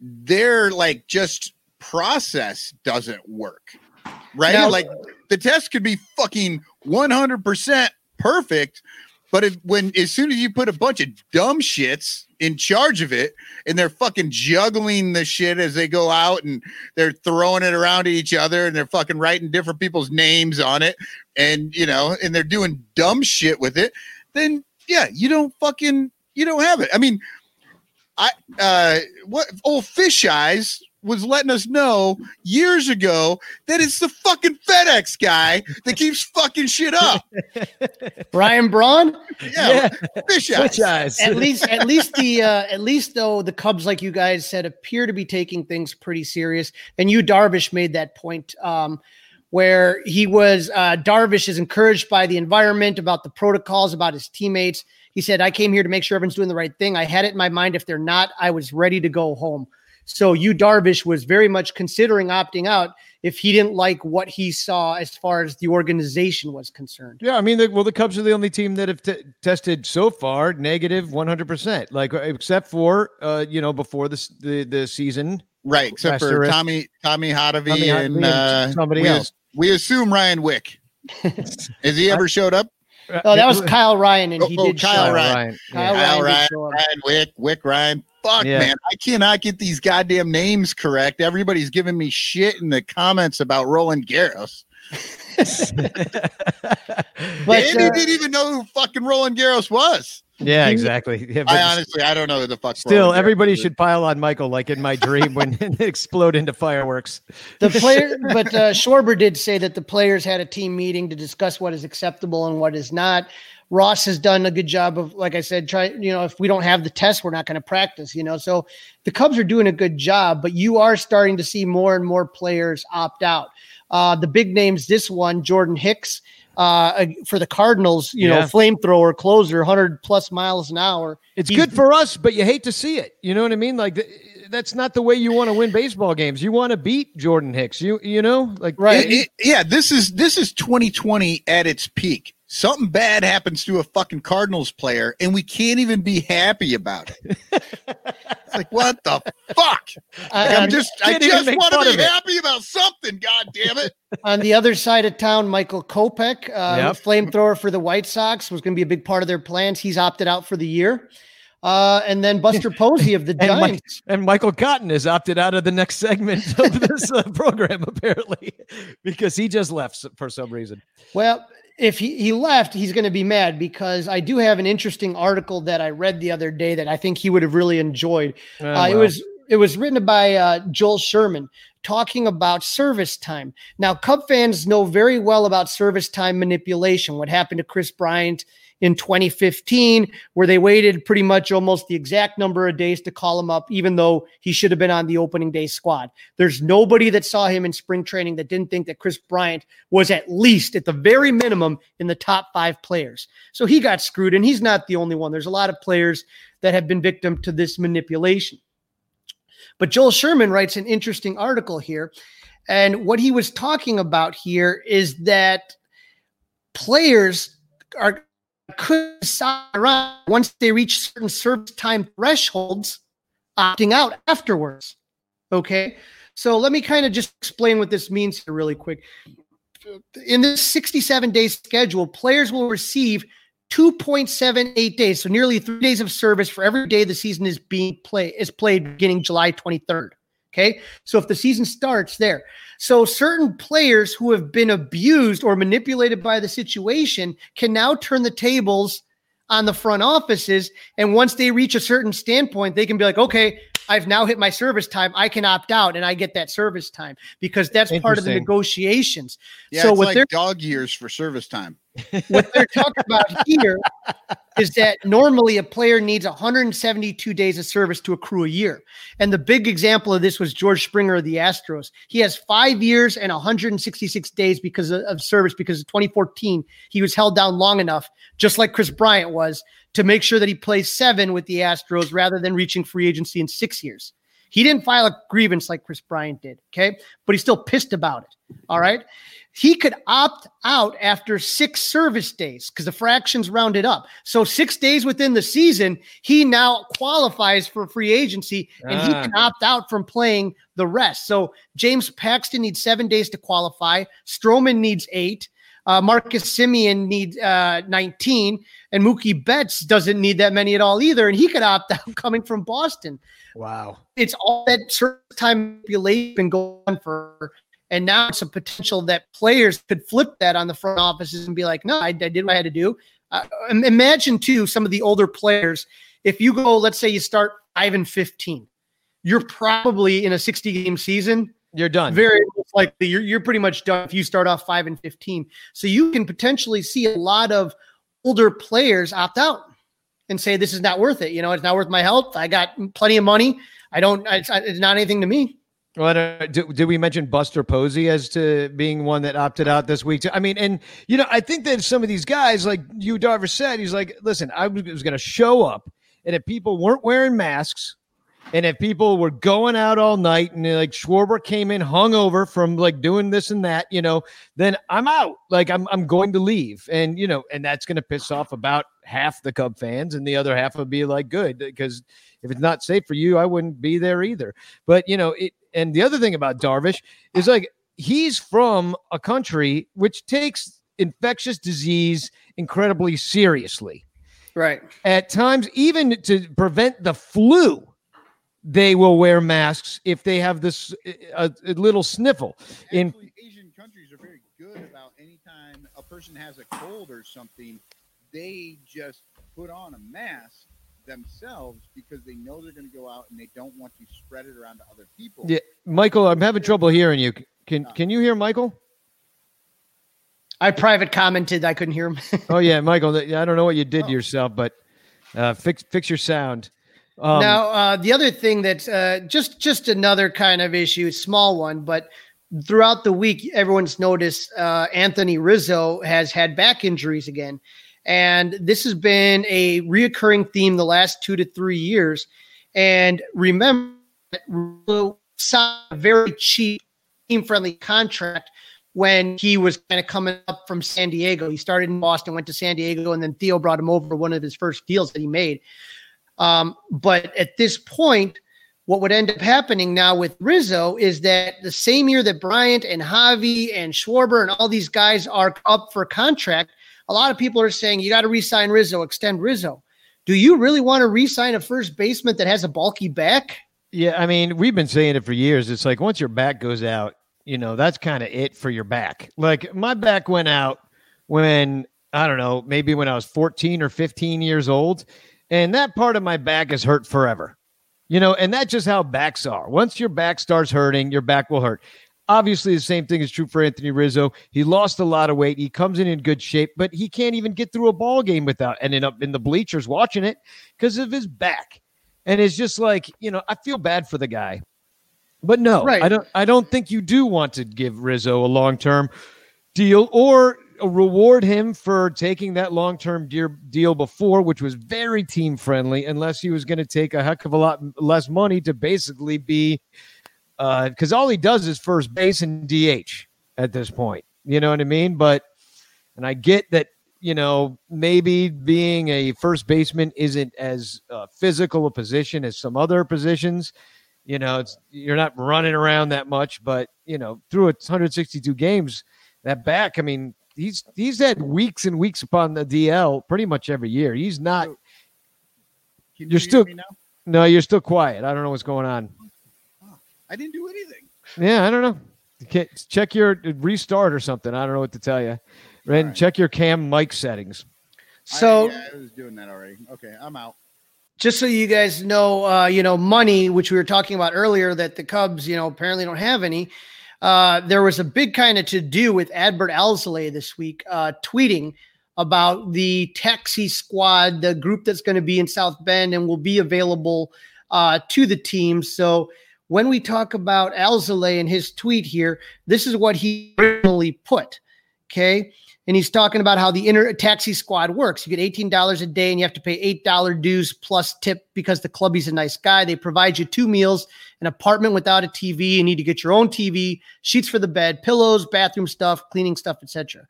their like just process doesn't work. Right? Now- like the test could be fucking 100% perfect, but if, when as soon as you put a bunch of dumb shits in charge of it and they're fucking juggling the shit as they go out and they're throwing it around to each other and they're fucking writing different people's names on it and you know and they're doing dumb shit with it then yeah you don't fucking you don't have it i mean i uh what old fish eyes was letting us know years ago that it's the fucking FedEx guy that keeps fucking shit up. Ryan Braun. Yeah, fish eyes. Switch eyes. at least at least the uh at least though the Cubs, like you guys said, appear to be taking things pretty serious. And Yu Darvish made that point um where he was uh Darvish is encouraged by the environment, about the protocols, about his teammates. He said, I came here to make sure everyone's doing the right thing. I had it in my mind. If they're not, I was ready to go home. So Yu Darvish was very much considering opting out if he didn't like what he saw as far as the organization was concerned. Yeah, I mean, the, well, the Cubs are the only team that have t- tested so far negative 100%, like uh, except for, uh, you know, before this, the, the season. Right, except for Asterisk. Tommy Tommy Hottovy Tommy Hottovy and and uh, somebody we, else. we assume Ryan Wick. Has he ever showed up? Oh, that was Kyle Ryan, and he Oh, oh, did Kyle show up. Ryan. Kyle Kyle Ryan Ryan. Ryan Wick, Wick Ryan. Fuck, Yeah. man. I cannot get these goddamn names correct. Everybody's giving me shit in the comments about Roland Garros. But, Andy uh, didn't even know who fucking Roland Garros was. Yeah, exactly. Yeah, I honestly, I don't know who the fuck. still, everybody is. should pile on Michael like in my dream when it explode into fireworks. The player, but uh, Schwarber did say that the players had a team meeting to discuss what is acceptable and what is not. Ross has done a good job of, like I said, try. You know, if we don't have the test, we're not going to practice. You know, so the Cubs are doing a good job, but you are starting to see more and more players opt out. Uh, the big names, this one, Jordan Hicks, uh, for the Cardinals, you know, flamethrower, closer, 100 plus miles an hour. It's He's- good for us, but you hate to see it. You know what I mean? Like th- that's not the way you want to win baseball games. You want to beat Jordan Hicks. You you know, like Right. It- it- yeah, this is this is 2020 at its peak. Something bad happens to a fucking Cardinals player, and we can't even be happy about it. it's like what the fuck? Like, Uh, I'm just, I just want to be happy about something. God damn it! On the other side of town, Michael Kopech, uh, Yep. flamethrower for the White Sox, was going to be a big part of their plans. He's opted out for the year. Uh, and then Buster Posey of the And, Mi- Giants. and Michael Cotton has opted out of the next segment of this uh, program, apparently, because he just left for some reason. Well, if he, he left, he's going to be mad because I do have an interesting article that I read the other day that I think he would have really enjoyed. Oh, Uh, It was it was written by uh, Joel Sherman talking about service time. Now, Cub fans know very well about service time manipulation. What happened to Kris Bryant in 2015, where they waited pretty much almost the exact number of days to call him up, even though he should have been on the opening day squad. There's nobody that saw him in spring training that didn't think that Kris Bryant was at least, at the very minimum, in the top five players. So he got screwed, and he's not the only one. There's a lot of players that have been victim to this manipulation. But Joel Sherman writes an interesting article here. And what he was talking about here is that players are could decide around once they reach certain service time thresholds, opting out afterwards. Okay. So let me kind of just explain what this means here really quick. In this 67 day schedule, players will receive 2.78 days, so nearly three days of service for every day the season is being played is played beginning July 23rd. Okay, so if the season starts there, so certain players who have been abused or manipulated by the situation can now turn the tables on the front offices, and once they reach a certain standpoint, they can be like, okay. I've now hit my service time. I can opt out and I get that service time because that's part of the negotiations. Yeah, so it's what like they're dog years for service time. What they're talking about here is that normally a player needs 172 days of service to accrue a year. And the big example of this was George Springer of the Astros. He has five years and 166 days because of, of service because of 2014 he was held down long enough, just like Kris Bryant was, to make sure that he plays seven with the Astros rather than reaching free agency in six years. He didn't file a grievance like Kris Bryant did, okay? But he's still pissed about it. All right. He could opt out after six service days because the fractions rounded up. So, six days within the season, he now qualifies for free agency and he Ah. can opt out from playing the rest. So, James Paxton needs seven days to qualify, Stroman needs eight. Uh, Marcus Semien needs uh, 19, and Mookie Betts doesn't need that many at all either, and he could opt out coming from Boston Wow. it's all that certain time manipulation been going on for and now it's a potential that players could flip that on the front offices and be like no i, I did what i had to do. Uh, imagine too some of the older players if you go let's say you start 5 and 15 you're probably in a 60 game season. You're done. very likely you're, you're pretty much done if you start off 5 and 15 so you can potentially see a lot of older players opt out and say this is not worth it. You know it's not worth my health. I got plenty of money. I don't it's, it's not anything to me Well, did, did we mention Buster Posey as to being one that opted out this week? I mean, and you know, I think that some of these guys, like you, Darvish said, he's like, listen, I was, was going to show up, and if people weren't wearing masks, and if people were going out all night, and like Schwarber came in hungover from like doing this and that, you know, then I'm out. Like I'm, I'm going to leave, and you know, and that's going to piss off about half the Cub fans, and the other half would be like, good, because if it's not safe for you, I wouldn't be there either. But you know, it and the other thing about Darvish is like he's from a country which takes infectious disease incredibly seriously. right At times, even to prevent the flu, they will wear masks if they have this a, a little sniffle. In Asian countries are very good about anytime a person has a cold or something, they just put on a mask themselves because they know they're going to go out and they don't want to spread it around to other people. yeah, Michael, I'm having trouble hearing you. Can can you hear Michael? i private commented i couldn't hear him Oh yeah, Michael. th- I don't know what you did to yourself, but uh, fix fix your sound. Um, now, uh, the other thing that's uh, just just another kind of issue, small one, but throughout the week, everyone's noticed uh, Anthony Rizzo has had back injuries again, and this has been a reoccurring theme the last two to three years. And remember, signed a very cheap, team-friendly contract when he was kind of coming up from San Diego. He started in Boston, went to San Diego, and then Theo brought him over one of his first deals that he made. Um, but at this point, what would end up happening now with Rizzo is that the same year that Bryant and Javi and Schwarber and all these guys are up for contract, a lot of people are saying you got to re-sign Rizzo, extend Rizzo. Do you really want to re-sign a first baseman that has a bulky back? Yeah, I mean, we've been saying it for years. It's like once your back goes out, you know, that's kind of it for your back. Like my back went out when I don't know, maybe when I was 14 or 15 years old, and that part of my back is hurt forever. You know, and that's just how backs are. Once your back starts hurting, your back will hurt. Obviously, the same thing is true for Anthony Rizzo. He lost a lot of weight. He comes in in good shape, but he can't even get through a ball game without ending up in the bleachers watching it because of his back. And it's just like, you know, I feel bad for the guy. But no, Right. I don't I don't think you do want to give Rizzo a long-term deal or reward him for taking that long-term deal deal before, which was very team friendly, unless he was going to take a heck of a lot less money to basically be because all he does is first base and DH at this point. You know what I mean? But and I get that you know maybe being a first baseman isn't as uh, physical a position as some other positions. You know, it's you're not running around that much, but you know, through 162 games, that back, I mean, he's he's had weeks and weeks upon the DL pretty much every year. He's not. Can You're you still-? No, you're still quiet. I don't know what's going on. I didn't do anything. Yeah, I don't know. You can't- Check your restart or something. I don't know what to tell you. And right. check your cam mic settings. So I, yeah, I was doing that already. Okay, I'm out. just so you guys know, uh, you know, money, which we were talking about earlier, that the Cubs, you know, apparently don't have any. Uh, there was a big kind of to do with Adbert Alzolay this week, uh, tweeting about the taxi squad, the group that's going to be in South Bend and will be available uh, to the team. So when we talk about Alzolay and his tweet here, this is what he originally put. Okay. And he's talking about how the inner taxi squad works. You get $18 a day and you have to pay $8 dues plus tip because the clubby's a nice guy. They provide you two meals, an apartment without a TV. You need to get your own TV, sheets for the bed, pillows, bathroom stuff, cleaning stuff, etc.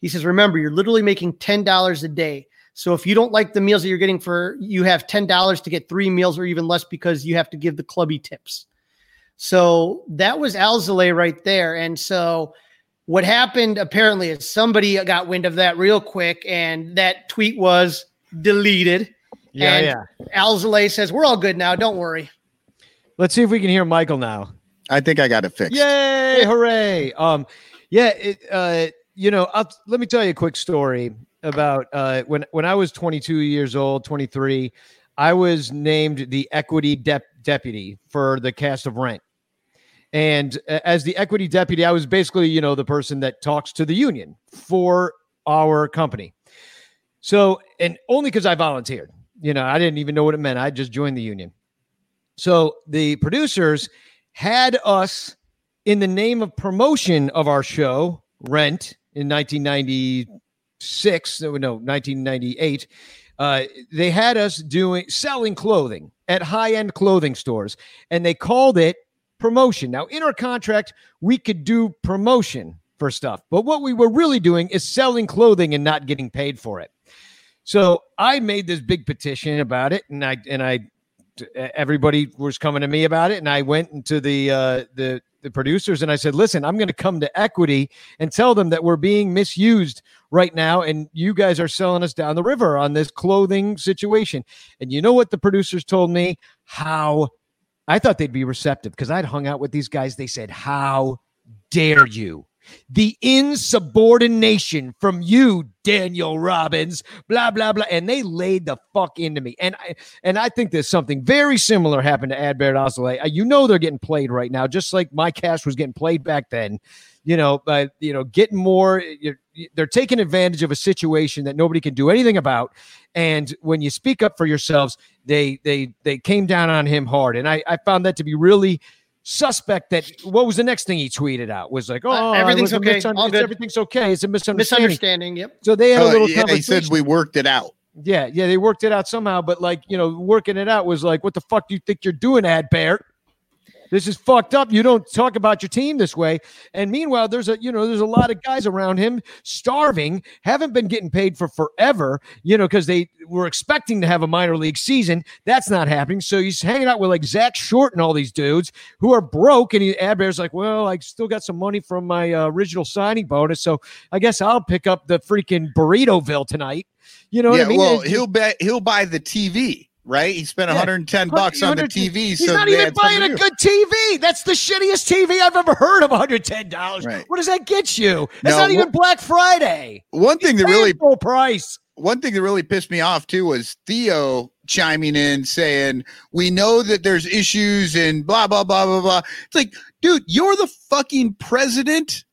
He says, remember, you're literally making $10 a day. So if you don't like the meals that you're getting for, you have $10 to get three meals or even less because you have to give the clubby tips. So that was Alzolay right there. And so what happened apparently is somebody got wind of that real quick and that tweet was deleted. Yeah, And yeah. Alzolay says, We're all good now. Don't worry. Let's see if we can hear Michael now. I think I got it fixed. Yay! Hooray! Um, yeah. It, uh, you know, I'll, let me tell you a quick story about uh, when when I was 22 years old, 23. I was named the equity dep- deputy for the cast of Rent. And as the equity deputy, I was basically, you know, the person that talks to the union for our company. So, and only because I volunteered, you know, I didn't even know what it meant. I just joined the union. So the producers had us in the name of promotion of our show, Rent, in 1996, no, no 1998. Uh, they had us doing selling clothing at high-end clothing stores, and they called it promotion. Now, in our contract, we could do promotion for stuff, but what we were really doing is selling clothing and not getting paid for it. So I made this big petition about it, and I and I everybody was coming to me about it, and I went into the uh, the the producers and I said, "Listen, I'm going to come to Equity and tell them that we're being misused right now, and you guys are selling us down the river on this clothing situation." And you know what the producers told me? How I thought they'd be receptive because I'd hung out with these guys. They said, "How dare you?" The insubordination from you, Daniel Robbins, blah blah blah, and they laid the fuck into me. And I and I think there's something very similar happened to Adbert Alzolay. Uh, you know they're getting played right now, just like my cash was getting played back then. You know, but you know, getting more. Uh, You're, they're taking advantage of a situation that nobody can do anything about. And when you speak up for yourselves, they they they came down on him hard. And I I found that to be really suspect that what was the next thing he tweeted out was like, oh, Uh, everything's okay. misun- All good. everything's okay. It's a misunderstanding. Misunderstanding. Yep. So they had a Oh, little yeah, he conversation. said we worked it out. yeah, yeah, they worked it out somehow, but like you know, working it out was like, what the fuck do you think you're doing, Adbert? This is fucked up. You don't talk about your team this way. And meanwhile, there's a you know there's a lot of guys around him starving, haven't been getting paid for forever. You know because they were expecting to have a minor league season. That's not happening. So he's hanging out with like Zack Short and all these dudes who are broke. And he Adbear's like, well, I still got some money from my uh, original signing bonus, so I guess I'll pick up the freaking burritoville tonight. You know yeah, what I mean? well, he'll bet he'll buy the TV, right? He spent Yeah. 110 bucks on the TV. He's so not even buying a good TV. That's the shittiest TV I've ever heard of. $110. Right. What does that get you? That's No, not even Black Friday. One thing that really full price. one thing that really pissed me off too was Theo chiming in saying, "We know that there's issues and blah blah blah blah blah." It's like, dude, you're the fucking president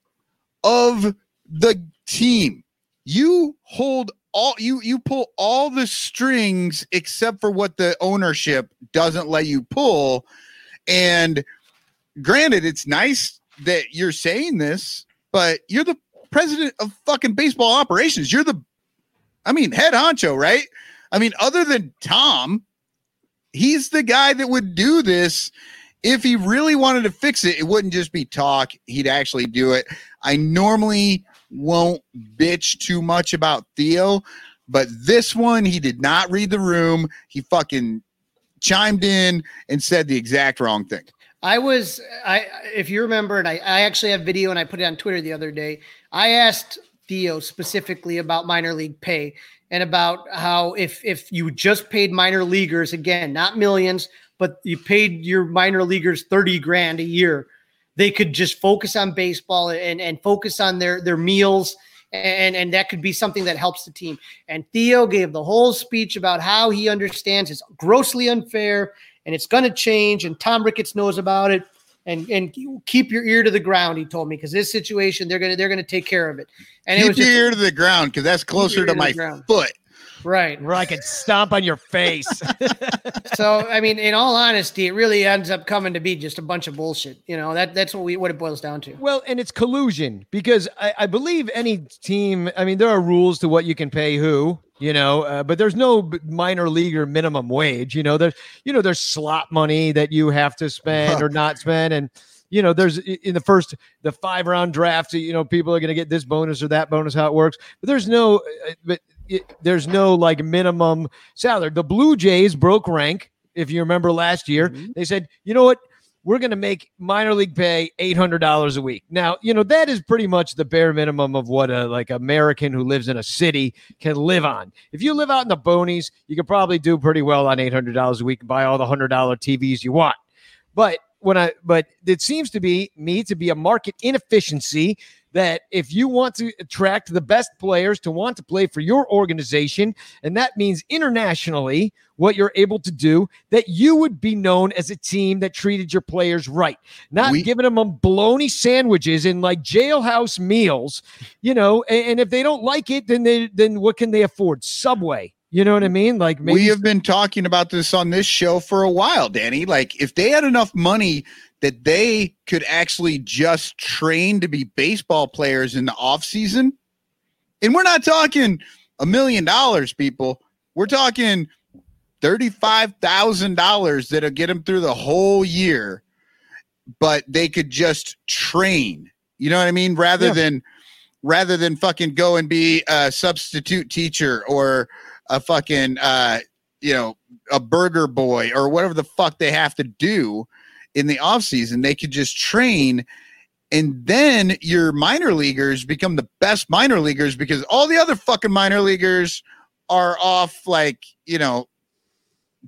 of the team. You hold all you you pull all the strings except for what the ownership doesn't let you pull. And granted, it's nice that you're saying this, but you're the president of fucking baseball operations. You're the I mean, head honcho, right? I mean, other than Tom, he's the guy that would do this. If he really wanted to fix it, it wouldn't just be talk. He'd actually do it. I normally won't bitch too much about Theo, but this one, he did not read the room. He fucking chimed in and said the exact wrong thing. I was I if you remember, and I, I actually have video and I put it on Twitter the other day. I asked Theo specifically about minor league pay and about how if if you just paid minor leaguers again, not millions, but you paid your minor leaguers 30 grand a year, they could just focus on baseball and, and focus on their their meals and and that could be something that helps the team. And Theo gave the whole speech about how he understands it's grossly unfair and it's going to change. And Tom Ricketts knows about it. And and keep your ear to the ground, he told me, because this situation they're gonna they're gonna take care of it. And it Keep was your just ear to the ground because that's closer to to my ground. foot. Right. Where I could stomp on your face. So I mean, in all honesty, it really ends up coming to be just a bunch of bullshit. You know that that's what we what it boils down to. well, and it's collusion because I, I believe any team, I mean, there are rules to what you can pay who, you know, uh, but there's no minor league or minimum wage. You know, there's, you know, there's slot money that you have to spend or not spend. And, you know, there's in the first, the five round draft, you know, people are going to get this bonus or that bonus, how it works. But there's no, uh, but it, there's no like minimum salary. The Blue Jays broke rank. If you remember last year, mm-hmm. they said, you know what? We're going to make minor league pay $800 a week. Now, you know, that is pretty much the bare minimum of what a like American who lives in a city can live on. If you live out in the boonies, you could probably do pretty well on $800 a week and buy all the $100 TVs you want. But when I but it seems to be me to be a market inefficiency that if you want to attract the best players to want to play for your organization and that means internationally what you're able to do that you would be known as a team that treated your players right. Not We- giving them bologna sandwiches and like jailhouse meals you know and, and if they don't like it then they then what can they afford? Subway you know what i mean like maybe we have been talking about this on this show for a while, Danny. Like, if they had enough money that they could actually just train to be baseball players in the off season, and we're not talking a million dollars, people. We're talking thirty-five thousand dollars that'll get them through the whole year, but they could just train. You know what I mean? Rather Yeah. than rather than fucking go and be a substitute teacher or a fucking uh you know a burger boy or whatever the fuck they have to do in the off season. They could just train and then your minor leaguers become the best minor leaguers because all the other fucking minor leaguers are off like you know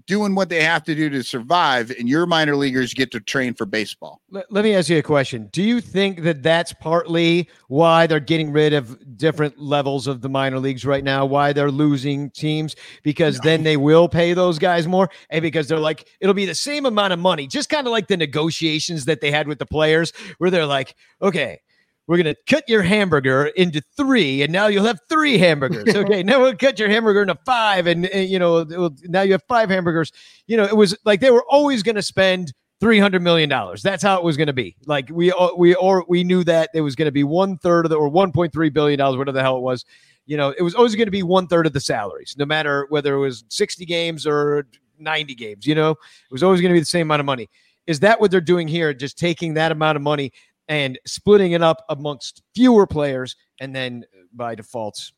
doing what they have to do to survive and your minor leaguers get to train for baseball Let, let me ask you a question. Do you think that that's partly why they're getting rid of different levels of the minor leagues right now? Why they're losing teams? Because then they will pay those guys more, and because they're like, it'll be the same amount of money, just kind of like the negotiations that they had with the players, where they're like, okay. We're gonna cut your hamburger into three, and now you'll have three hamburgers. Okay, now we'll cut your hamburger into five, and, and, you know it'll- now you have five hamburgers. You know, it was like they were always gonna spend three hundred million dollars. That's how it was going to be. Like we uh, we or we knew that it was going to be one third of the or one point three billion dollars, whatever the hell it was. You know, it was always going to be one third of the salaries, no matter whether it was sixty games or ninety games. You know, it was always going to be the same amount of money. Is that what they're doing here? Just taking that amount of money and splitting it up amongst fewer players, and then by defaults.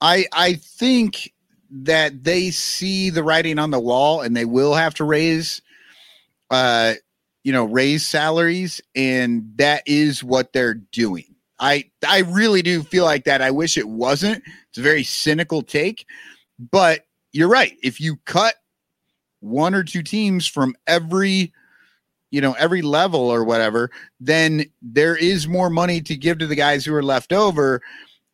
I I think that they see the writing on the wall and they will have to raise uh you know raise salaries and that is what they're doing. I I really do feel like that. I wish it wasn't. It's a very cynical take, but you're right. If you cut one or two teams from every you know every level or whatever, then there is more money to give to the guys who are left over.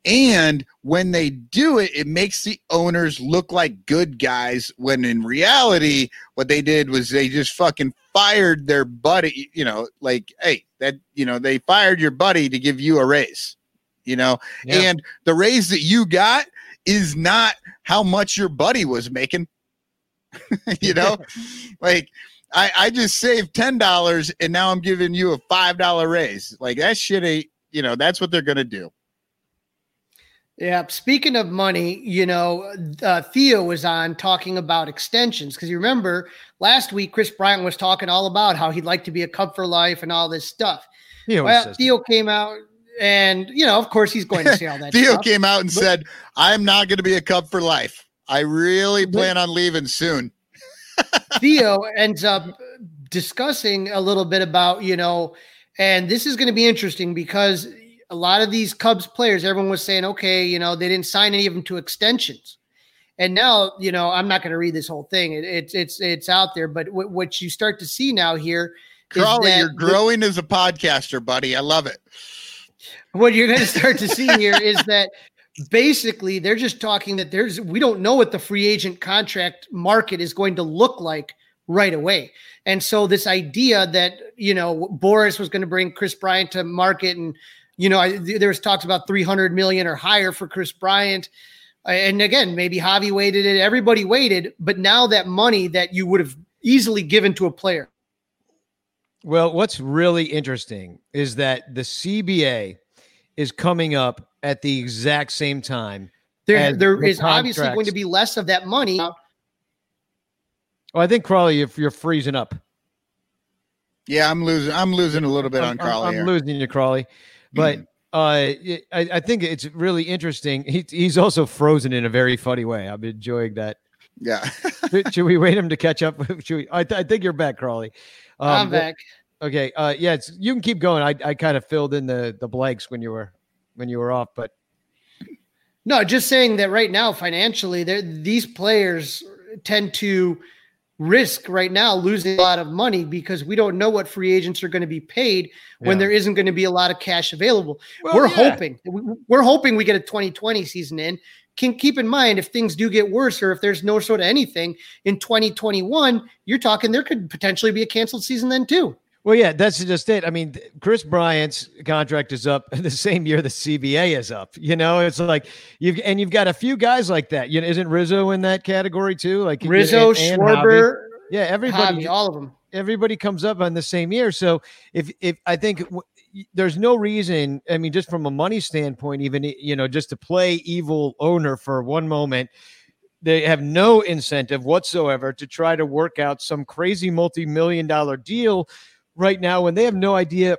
And when they do it, it makes the owners look like good guys when in reality, what they did was they just fucking fired their buddy, you know, like, hey, that, you know, they fired your buddy to give you a raise, you know, Yeah. and the raise that you got is not how much your buddy was making, you know, like, I, I just saved ten dollars and now I'm giving you a five dollar raise. Like that shit ain't, you know, that's what they're gonna do. Yeah. Speaking of money, you know, uh, Theo was on talking about extensions because you remember last week Kris Bryant was talking all about how he'd like to be a Cub for life and all this stuff. He always Well, says that. Theo came out, and you know, of course, he's going to say all that. Theo stuff. came out and But- said, "I'm not going to be a Cub for life. I really But- plan on leaving soon." Theo ends up discussing a little bit about, you know, and this is going to be interesting because a lot of these Cubs players, everyone was saying, okay, you know, they didn't sign any of them to extensions. And now, you know, I'm not going to read this whole thing. It, it's it's it's out there, but what what you start to see now here, Crawley, that you're the- growing as a podcaster, buddy. I love it. what you're going to start to see here is that basically they're just talking that there's we don't know what the free agent contract market is going to look like right away. And so this idea that, you know, Boras was going to bring Kris Bryant to market and you know, I, there was talks about 300 million or higher for Kris Bryant. And again, maybe Javi waited it, everybody waited, but now that money that you would have easily given to a player Well, what's really interesting is that the CBA is coming up at the exact same time. there And there the is obviously going to be less of that money. Oh, I think Crawley, if you're freezing up, Yeah, I'm losing. I'm losing a little bit I'm, on Crawley I'm, here. losing you, Crawley. But uh, I, I think it's really interesting. He, he's also frozen in a very funny way. I'm enjoying that. yeah, Should should we wait him to catch up? Should we? I, th- I think you're back, Crawley. Um, I'm well, back. Okay. Uh, yeah, it's, you can keep going. I, I kind of filled in the the blanks when you were when you were off, but No, just saying that right now, financially, these players tend to risk right now losing a lot of money because we don't know what free agents are going to be paid when Yeah. there isn't going to be a lot of cash available. Well, we're yeah. hoping we- we're hoping we get a 2020 season in. Can keep in mind if things do get worse or if there's no sort of anything in 2021, you're talking there could potentially be a canceled season then too. Well, yeah, that's just it. I mean, Kris Bryant's contract is up the same year the CBA is up. You know, it's like you've and you've got a few guys like that. You know, isn't Rizzo in that category too? Like Rizzo, and- and. Schwarber, yeah, everybody, Javi, all of them. everybody comes up on the same year. So if if I think w- there's no reason, I mean, just from a money standpoint, even you know, just to play evil owner for one moment. They have no incentive whatsoever to try to work out some crazy multi-million dollar deal right now when they have no idea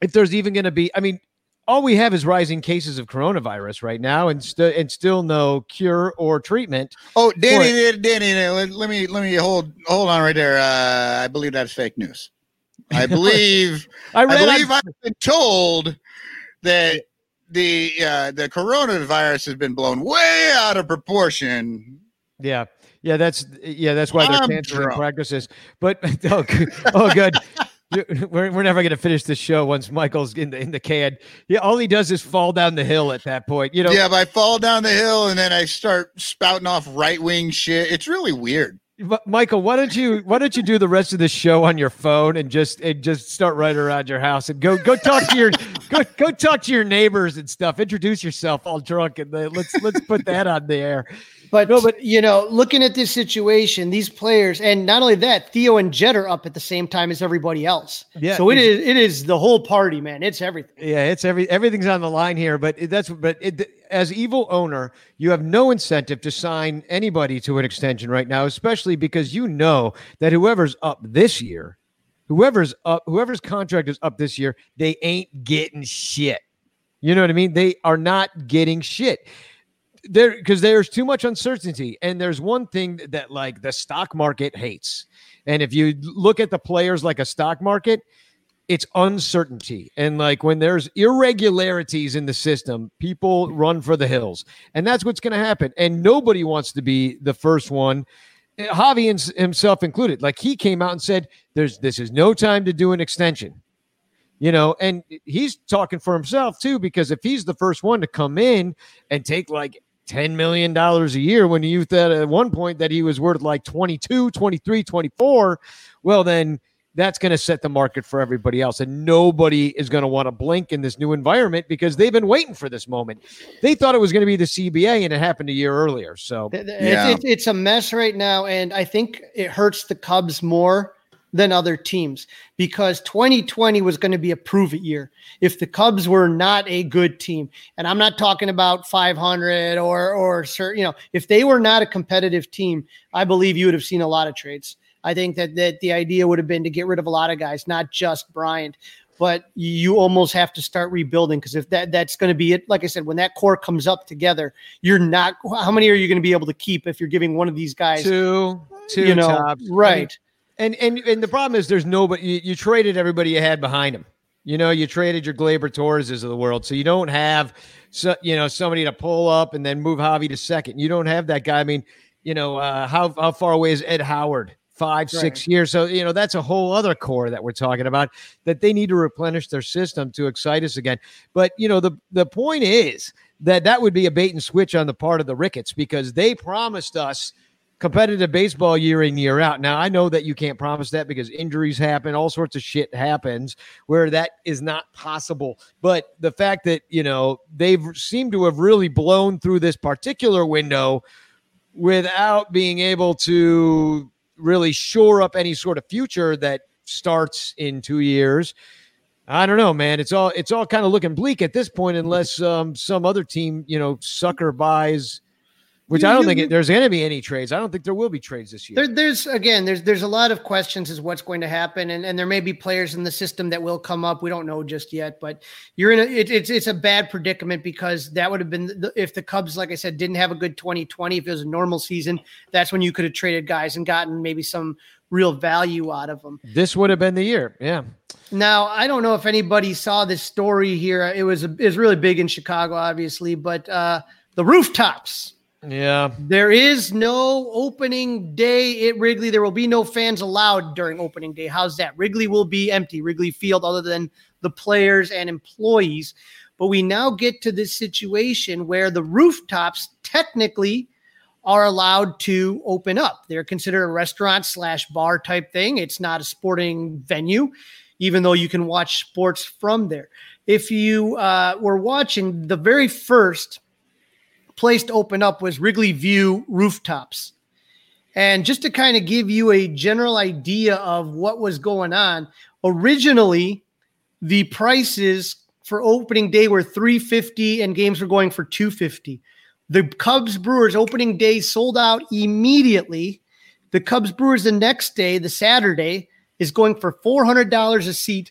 if there's even going to be. I mean, all we have is rising cases of coronavirus right now, and st- and still no cure or treatment. Oh, Danny, Danny, let, me let me hold hold on right there. Uh, I believe that's fake news. I believe I I believe on- I've been told that the uh, the coronavirus has been blown way out of proportion. yeah, yeah, that's yeah, that's why they're I'm canceling drunk. practices. But oh, good. oh, good. We're, we're never going to finish this show once Michael's in the in the can. Yeah, all he does is fall down the hill at that point. You know, Yeah, if I fall down the hill and then I start spouting off right wing shit. It's really weird. Mi- Michael, why don't you why don't you do the rest of the show on your phone and just and just start right around your house and go go talk to your go go talk to your neighbors and stuff. Introduce yourself all drunk and then let's let's put that on the air. But No, but- you know, looking at this situation, these players, and not only that, Theo and Jed are up at the same time as everybody else. Yeah, So it is it is the whole party, man. It's everything. Yeah, it's every everything's on the line here, but it, that's but it, as evil owner, you have no incentive to sign anybody to an extension right now, especially because you know that whoever's up this year whoever's up, whoever's contract is up this year, they ain't getting shit. You know what I mean? They are not getting shit. There because there's too much uncertainty. And there's one thing that like the stock market hates. And if you look at the players like a stock market, it's uncertainty. And like when there's irregularities in the system, people run for the hills. And that's what's going to happen. And nobody wants to be the first one Javi himself included. Like he came out and said, "There's this is no time to do an extension." You know, and he's talking for himself too, because if he's the first one to come in and take like $10 million a year when you thought at one point that he was worth like 22, 23, 24, well, then that's going to set the market for everybody else. And nobody is going to want to blink in this new environment because they've been waiting for this moment. They thought it was going to be the CBA and it happened a year earlier. So Th- th- it's, it's, it's a mess right now. And I think it hurts the Cubs more than other teams because 2020 was going to be a prove it year. If the Cubs were not a good team, and I'm not talking about 500 or, or, you know, if they were not a competitive team, I believe you would have seen a lot of trades. I think that that the idea would have been to get rid of a lot of guys, not just Bryant. But you almost have to start rebuilding because if that that's going to be it, like I said, when that core comes up together, you're not. How many are you going to be able to keep if you're giving one of these guys two, two, you know, tops. right? And and and the problem is there's nobody. You, you traded everybody you had behind him. You know, you traded your Gleyber Torreses of the world, so you don't have so you know somebody to pull up and then move Javi to second. You don't have that guy. I mean, you know, uh, how how far away is Ed Howard? Five, right. six years. So, you know, that's a whole other core that we're talking about that they need to replenish their system to excite us again. But, you know, the, the point is that that would be a bait and switch on the part of the Ricketts because they promised us competitive baseball year in, year out. Now, I know that you can't promise that because injuries happen, all sorts of shit happens where that is not possible. But the fact that, you know, they've seemed to have really blown through this particular window without being able to really shore up any sort of future that starts in two years. I don't know, man. It's all it's all kind of looking bleak at this point, unless um, some other team, you know, sucker buys which I don't think it, there's going to be any trades. I don't think there will be trades this year. There, there's again, there's there's a lot of questions as what's going to happen, and, and there may be players in the system that will come up. We don't know just yet, but you're in a it, it's it's a bad predicament because that would have been the, if the Cubs, like I said, didn't have a good 2020. If it was a normal season, that's when you could have traded guys and gotten maybe some real value out of them. This would have been the year, yeah. Now I don't know if anybody saw this story here. It was a, it was really big in Chicago, obviously, but uh, the rooftops yeah. There is no opening day at Wrigley. There will be no fans allowed during opening day. How's that? Wrigley will be empty, Wrigley Field, other than the players and employees. But we now get to this situation where the rooftops technically are allowed to open up. They're considered a restaurant slash bar type thing. It's not a sporting venue, even though you can watch sports from there. If you uh, were watching the very first place to open up was Wrigley View rooftops. And just to kind of give you a general idea of what was going on, originally the prices for opening day were 350 and games were going for 250. The Cubs Brewers opening day sold out immediately. The Cubs Brewers the next day, the Saturday, is going for $400 a seat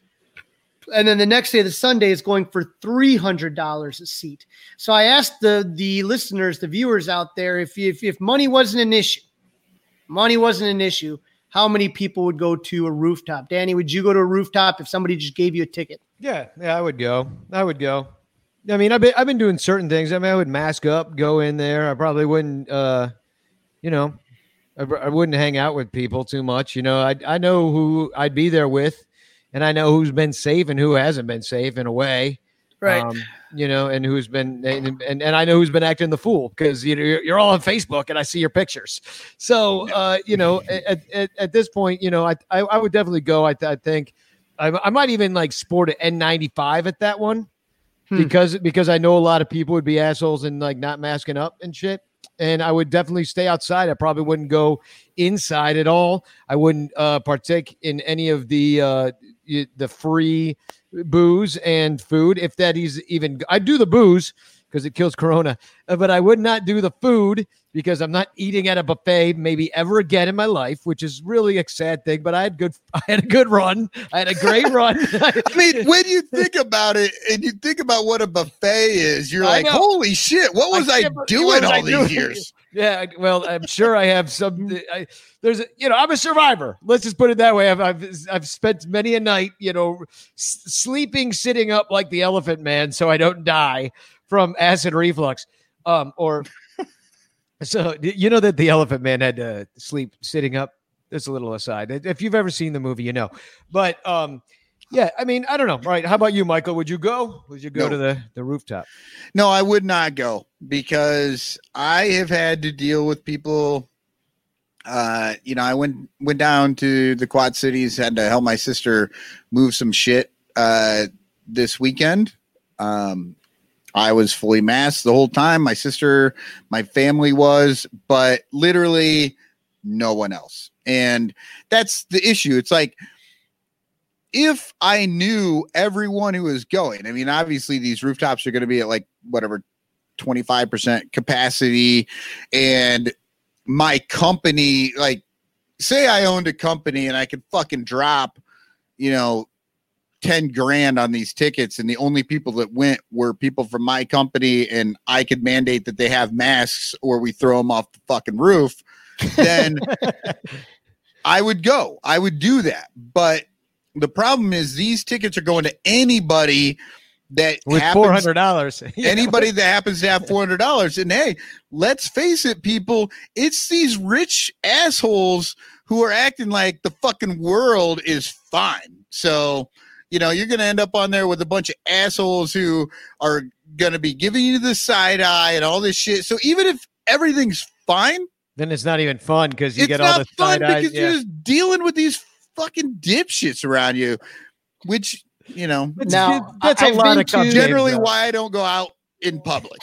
and then the next day, the Sunday is going for three hundred dollars a seat. So I asked the the listeners, the viewers out there, if if if money wasn't an issue, money wasn't an issue, how many people would go to a rooftop? Danny, would you go to a rooftop if somebody just gave you a ticket? Yeah, yeah, I would go. I would go. I mean, I've been I've been doing certain things. I mean, I would mask up, go in there. I probably wouldn't, uh, you know, I, I wouldn't hang out with people too much. You know, I I know who I'd be there with and I know who's been safe and who hasn't been safe in a way. Right. Um, you know, and who's been and, and, and I know who's been acting the fool because you know you're, you're, all on Facebook and I see your pictures. So uh, you know, at, at, at, this point, you know, I, I, I would definitely go. I, I think I, I might even like sport an N95 at that one hmm. because because I know a lot of people would be assholes and like not masking up and shit and I would definitely stay outside. I probably wouldn't go inside at all. I wouldn't uh, partake in any of the uh, the free booze and food if that is even. I do the booze because it kills corona. But I would not do the food because I'm not eating at a buffet maybe ever again in my life, which is really a sad thing. But I had good, I had a good run. I had a great run. I mean, when you think about it and you think about what a buffet is, you're I like, know. holy shit, what was I, can't doing all I these years? Yeah, well, I'm sure I have some. I, there's, a, you know, I'm a survivor. Let's just put it that way. I've, I've, I've spent many a night, you know, s- sleeping, sitting up like the Elephant Man, so I don't die from acid reflux. Um, or so you know that the Elephant Man had to sleep sitting up. That's a little aside. If you've ever seen the movie, you know. But um, yeah, I mean, I don't know. Right? How about you, Michael? Would you go? Would you go No. to the the rooftop? No, I would not go because I have had to deal with people. Uh, you know, I went went down to the Quad Cities, had to help my sister move some shit uh, this weekend. Um, I was fully masked the whole time. My sister, my family was, but literally no one else. And that's the issue. It's like if I knew everyone who was going, I mean, obviously these rooftops are going to be at like whatever 25% capacity. And my company, like, say I owned a company and I could fucking drop, you know, 10 grand on these tickets and the only people that went were people from my company and I could mandate that they have masks or we throw them off the fucking roof, then I would go. I would do that. But the problem is these tickets are going to anybody that With happens- four hundred dollars, anybody that happens to have four hundred dollars. And hey, let's face it, people, it's these rich assholes who are acting like the fucking world is fine. So, you know, you're gonna end up on there with a bunch of assholes who are gonna be giving you the side eye and all this shit. So even if everything's fine, then it's not even fun because you it's get all not the fun side eyes. because you're just dealing with these fucking dipshits around you, which you know Now, that's I- a I've lot of cup to- generally though. why I don't go out in public.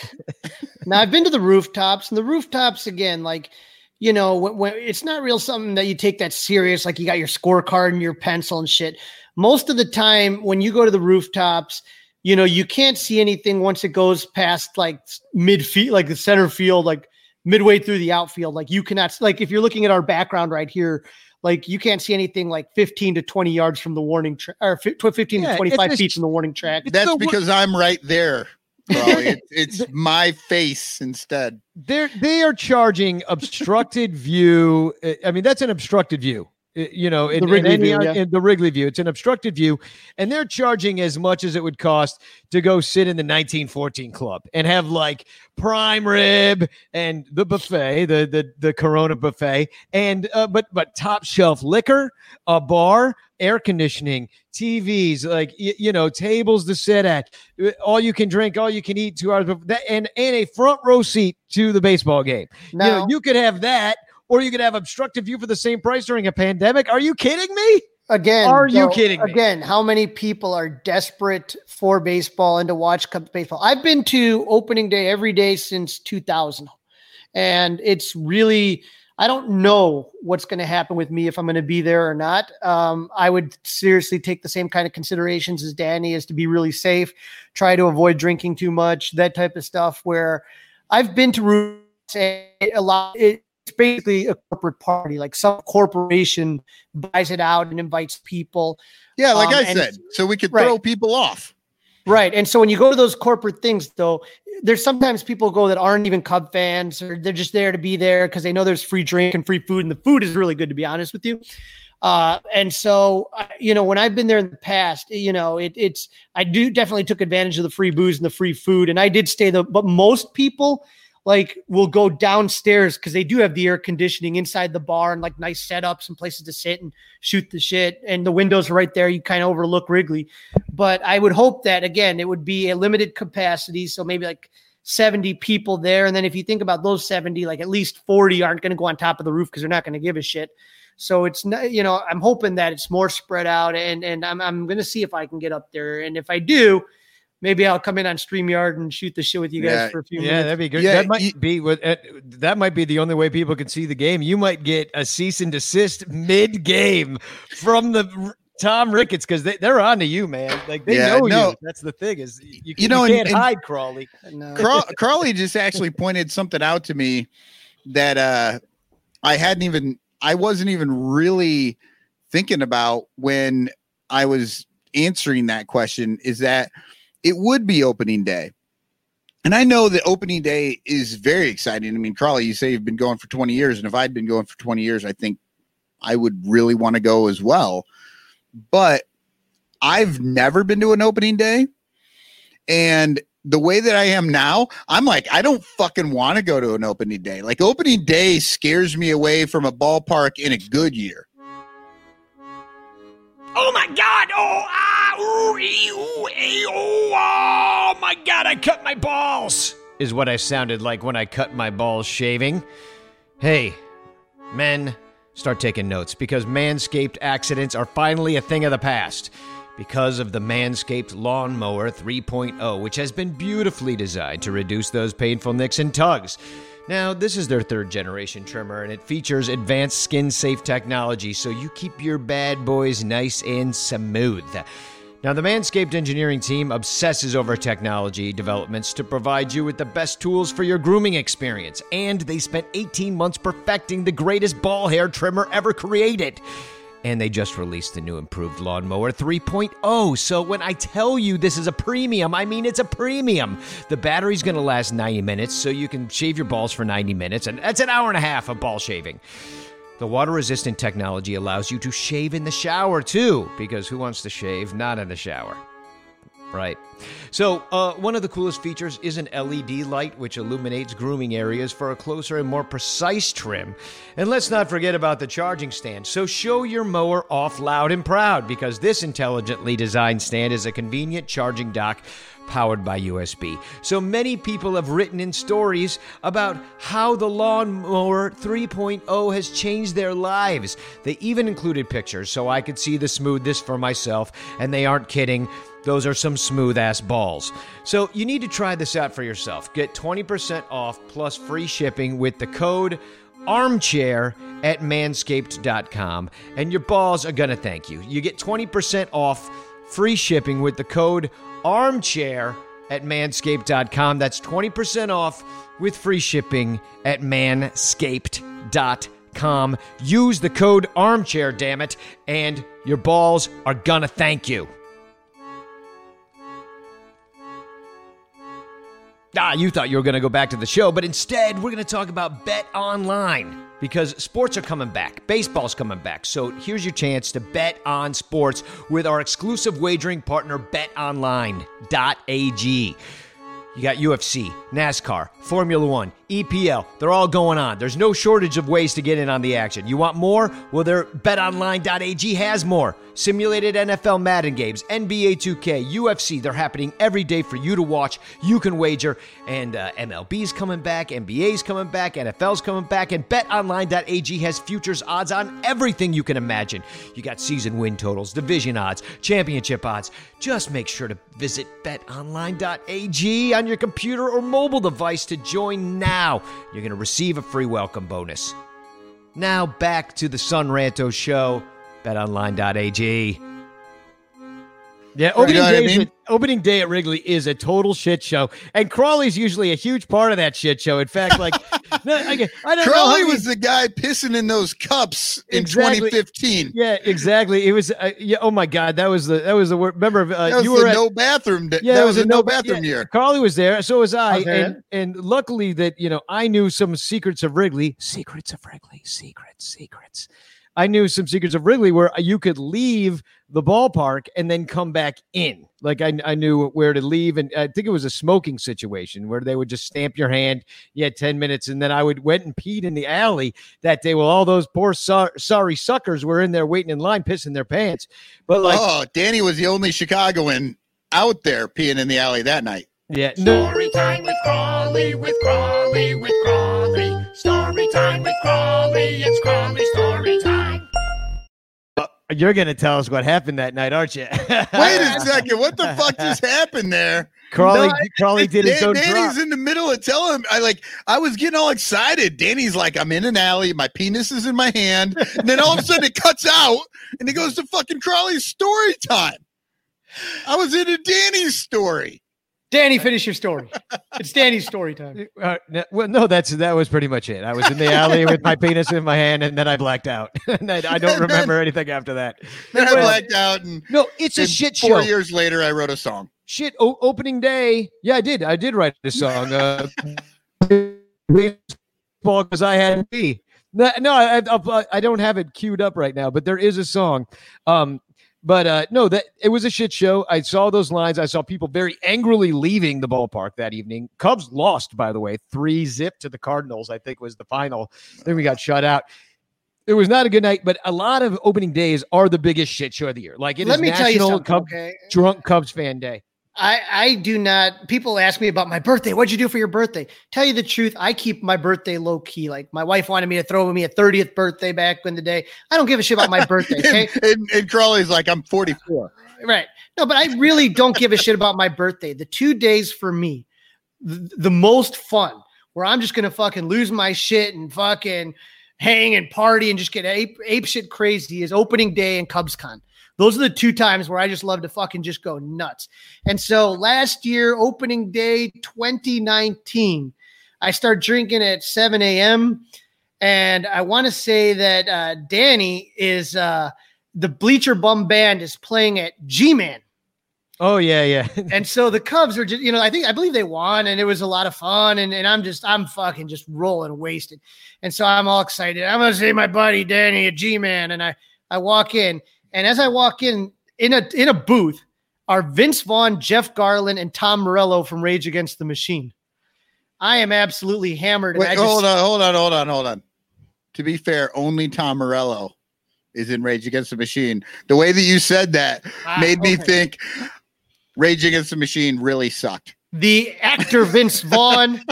Now I've been to the rooftops, and the rooftops again, like you know, when, when it's not real something that you take that serious. Like you got your scorecard and your pencil and shit. Most of the time, when you go to the rooftops, you know, you can't see anything once it goes past like midfield, like the center field, like midway through the outfield. Like you cannot, like if you're looking at our background right here. Like you can't see anything like 15 to 20 yards from the warning track, or 15 Yeah, to 25 feet from the warning track. That's the wor- because I'm right there. Probably. It- it's my face instead. they're they are charging obstructed view. uh, I mean, that's an obstructed view. You know, in, The in Wrigley any- view, yeah. in the Wrigley view, it's an obstructed view, and they're charging as much as it would cost to go sit in the 1914 club and have like prime rib and the buffet, the the the Corona buffet, and uh, but but top shelf liquor, a bar, air conditioning, TVs, like y- you know, tables to sit at, uh, all you can drink, all you can eat, two hours before that, and and a front row seat to the baseball game. you know, Now- you could have that, or you could have obstructive view for the same price during a pandemic. Are you kidding me? Again, Are you though, kidding me? Again, how many people are desperate for baseball and to watch Cubs baseball? I've been to opening day every day since 2000, and it's really I don't know what's going to happen with me if I'm going to be there or not. Um, I would seriously take the same kind of considerations as Danny is to be really safe, try to avoid drinking too much, that type of stuff. Where I've been to rooms and a lot. It's basically a corporate party, like some corporation buys it out and invites people. Yeah, like Um, I said, so we could Right. throw people off. Right. And so when you go to those corporate things, though, there's sometimes people go that aren't even Cub fans or they're just there to be there because they know there's free drink and free food. And the food is really good, to be honest with you. Uh, and so, uh, you know, when I've been there in the past, you know, it, it's, I do definitely took advantage of the free booze and the free food. And I did stay the, but most people like will go downstairs because they do have the air conditioning inside the bar and like nice setups and places to sit and shoot the shit. And the windows right there. You kind of overlook Wrigley but I would hope that again it would be a limited capacity, so maybe like 70 people there. And then if you think about those 70, like at least 40 aren't going to go on top of the roof because they're not going to give a shit. So it's not, you know, I'm hoping that it's more spread out and and I'm I'm gonna see if I can get up there. And if I do, maybe I'll come in on StreamYard and shoot the shit with you guys Yeah. for a few Yeah, minutes. Yeah, that'd be good. Yeah, that might you- be what uh, that might be the only way people can see the game. You might get a cease and desist mid game from the Tom Ricketts because they, they're on to you, man. Like they Yeah, know no. you. That's the thing is you, you, You know, you can't and- hide Crawley. No. Craw- Crawley just actually pointed something out to me that uh I hadn't even I wasn't even really thinking about when I was answering that question is that it would be opening day. And I know that opening day is very exciting. I mean, Crawley, you say you've been going for 20 years, and if I'd been going for 20 years, I think I would really want to go as well. But I've never been to an opening day. And the way that I am now, I'm like, I don't fucking want to go to an opening day. Like opening day scares me away from a ballpark in a good year. Oh my God! Oh ah! Oh my God! I cut my balls. Is what I sounded like when I cut my balls shaving. Hey, men, start taking notes because manscaped accidents are finally a thing of the past. Because of the Manscaped Lawnmower 3.0, which has been beautifully designed to reduce those painful nicks and tugs. Now, this is their third generation trimmer, and it features advanced skin safe technology so you keep your bad boys nice and smooth. Now, the Manscaped engineering team obsesses over technology developments to provide you with the best tools for your grooming experience, and they spent 18 months perfecting the greatest ball hair trimmer ever created. And they just released the new improved Lawnmower 3.0. So when I tell you this is a premium, I mean it's a premium. The battery's to last 90 minutes, so you can shave your balls for 90 minutes, and that's an hour and a half of ball shaving. The water resistant technology allows you to shave in the shower too, because who wants to shave not in the shower? Right. So, uh, one of the coolest features is an LED light which illuminates grooming areas for a closer and more precise trim. And let's not forget about the charging stand. So, show your mower off loud and proud because this intelligently designed stand is a convenient charging dock powered by USB. So many people have written in stories about how the lawnmower 3.0 has changed their lives. They even included pictures so I could see the smoothness for myself, and they aren't kidding. Those are some smooth ass balls. So you need to try this out for yourself. Get 20% off plus free shipping with the code armchair at manscaped.com, and your balls are going to thank you. You get 20% off free shipping with the code armchair at manscaped.com. That's 20% off with free shipping at manscaped.com. Use the code armchair, damn it, and your balls are gonna thank you. Ah, you thought you were going to go back to the show, but instead, we're going to talk about Bet Online because sports are coming back. Baseball's coming back. So here's your chance to bet on sports with our exclusive wagering partner, betonline.ag. You got UFC, NASCAR, Formula One, EPL. They're all going on. There's no shortage of ways to get in on the action. You want more? Well, their betonline.ag has more. Simulated NFL Madden games, NBA 2K, UFC. They're happening every day for you to watch. You can wager. And uh, MLB's coming back, NBA's coming back, NFL's coming back, and betonline.ag has futures odds on everything you can imagine. You got season win totals, division odds, championship odds. Just make sure to visit betonline.ag on your computer or mobile device to join now. You're going to receive a free welcome bonus. Now back to the Son Ranto show, betonline.ag. Yeah, opening, know what I day mean? opening day at Wrigley is a total shit show, and Crawley's usually a huge part of that shit show. In fact, like, no, I, I don't know. Crawley was the guy pissing in those cups in 2015. yeah, exactly. It was, uh, yeah. Oh my god, that was the that was the word. Remember, uh, you were at, no bathroom. Day. Yeah, that was, was a no no- bathroom yeah. year. Crawley was there, so was I, there. and and luckily that you know I knew some secrets of Wrigley, secrets of Wrigley, secrets, secrets. I knew some secrets of Wrigley where you could leave the ballpark and then come back in. Like I, I knew where to leave, and I think it was a smoking situation where they would just stamp your hand. You had ten minutes, and then I would went and peed in the alley that day. Well, all those poor so- sorry suckers were in there waiting in line, pissing their pants. But like, oh, Danny was the only Chicagoan out there peeing in the alley that night. yeah, no, Story time with Crawley, with Crawley, with You're gonna tell us what happened that night, aren't you? Wait a second. What the fuck just happened there? Crawley, No, I- Crawley did his Dan- own drop. Danny's in the middle of telling him. I like. I was getting all excited. Danny's like, I'm in an alley. My penis is in my hand, and then all of a sudden it cuts out, and it goes to fucking Crawley's story time. I was into Danny's story. Danny, finish your story. It's Danny's story time. Uh, no, well, no, that's that was pretty much it. I was in the alley with my penis in my hand, and then I blacked out. and I, I don't And then- remember anything after that. Then I blacked out, and No, it's a and shit four show. years later, I wrote a song. Shit, o- opening day. Yeah, I did. I did write a song. Uh, baseball because I had me. No, no, I, I, I don't have it queued up right now, but there is a song. Um, but uh, no, that it was a shit show. I saw those lines. I saw people very angrily leaving the ballpark that evening. Cubs lost, by the way, three zip to the Cardinals. I think was the final. Then we got shut out. It was not a good night, but a lot of opening days are the biggest shit show of the year. Like it is Let me tell you National something. Cub, okay. drunk Cubs fan day. I, I do not. People ask me about my birthday. What'd you do for your birthday? Tell you the truth, I keep my birthday low key. Like my wife wanted me to throw me a 30th birthday back in the day. I don't give a shit about my birthday. Okay. and, and, and Crawley's like, I'm 44. right. No, but I really don't give a shit about my birthday. The two days for me, the, the most fun, where I'm just gonna fucking lose my shit and fucking hang and party and just get ape, ape shit crazy is opening day and CubsCon. Those are the two times where I just love to fucking just go nuts. And so last year, opening day 2019, I start drinking at 7 a.m. And I want to say that uh, Danny is uh, the Bleacher Bum Band is playing at G Man. Oh yeah, yeah. And so the Cubs are just, you know, I think I believe they won and it was a lot of fun. And, and I'm just, I'm fucking just rolling wasted. And so I'm all excited. I'm gonna see my buddy Danny at G Man. And I I walk in, and as I walk in in a in a booth are Vince Vaughn, Jeff Garlin, and Tom Morello from Rage Against the Machine. I am absolutely hammered. Wait, just, hold on, hold on, hold on, hold on. To be fair, only Tom Morello is in Rage Against the Machine. The way that you said that Ah, made me think Rage Against the Machine really sucked. the actor Vince Vaughn,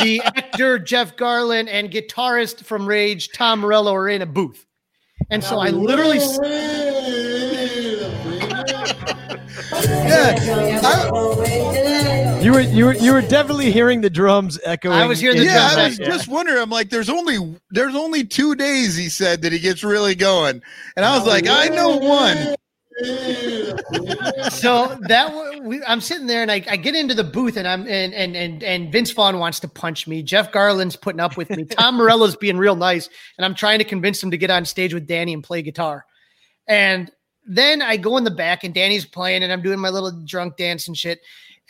the actor Jeff Garlin, and guitarist from Rage Tom Morello are in a booth. And so I literally You were you were you were definitely hearing the drums echoing. I was hearing the in yeah, drums I was echo. just wondering. I'm like, there's only there's only two days he said that he gets really going, and I was like, I know one. so that wa- we, I'm sitting there and I, I get into the booth and I'm and and and and Vince Vaughn wants to punch me. Jeff Garlin's putting up with me. Tom Morello's being real nice, and I'm trying to convince him to get on stage with Danny and play guitar. And then I go in the back and Danny's playing and I'm doing my little drunk dance and shit.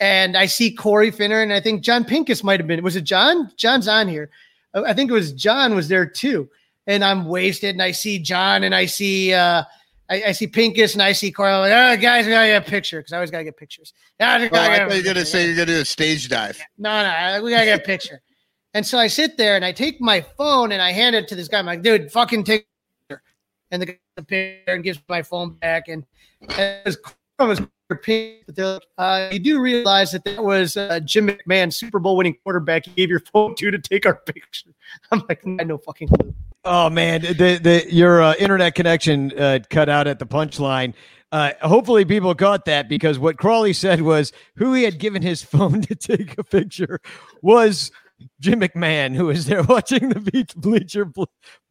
And I see Corey Finner and I think John Pincus might have been. Was it John? John's on here. I I think it was John was there too. And I'm wasted and I see John and I see uh I, I see Pincus and I see Corey. I'm like, oh, guys, we gotta get a picture because I always gotta get pictures. Yeah, I just Oh, I thought you were gonna say you're gonna do a stage dive. No, no, we gotta get a picture. and so I sit there and I take my phone and I hand it to this guy. I'm like, dude, fucking take. And the guy and gives my phone back. And, as was, but uh, you do realize that that was uh, Jim McMahon, Super Bowl winning quarterback. He gave your phone to to take our picture. I'm like, I no fucking clue. Oh man, the the your uh, internet connection uh, cut out at the punchline. Uh, hopefully, people caught that because what Crawley said was who he had given his phone to take a picture was Jim McMahon, who was there watching the beach bleacher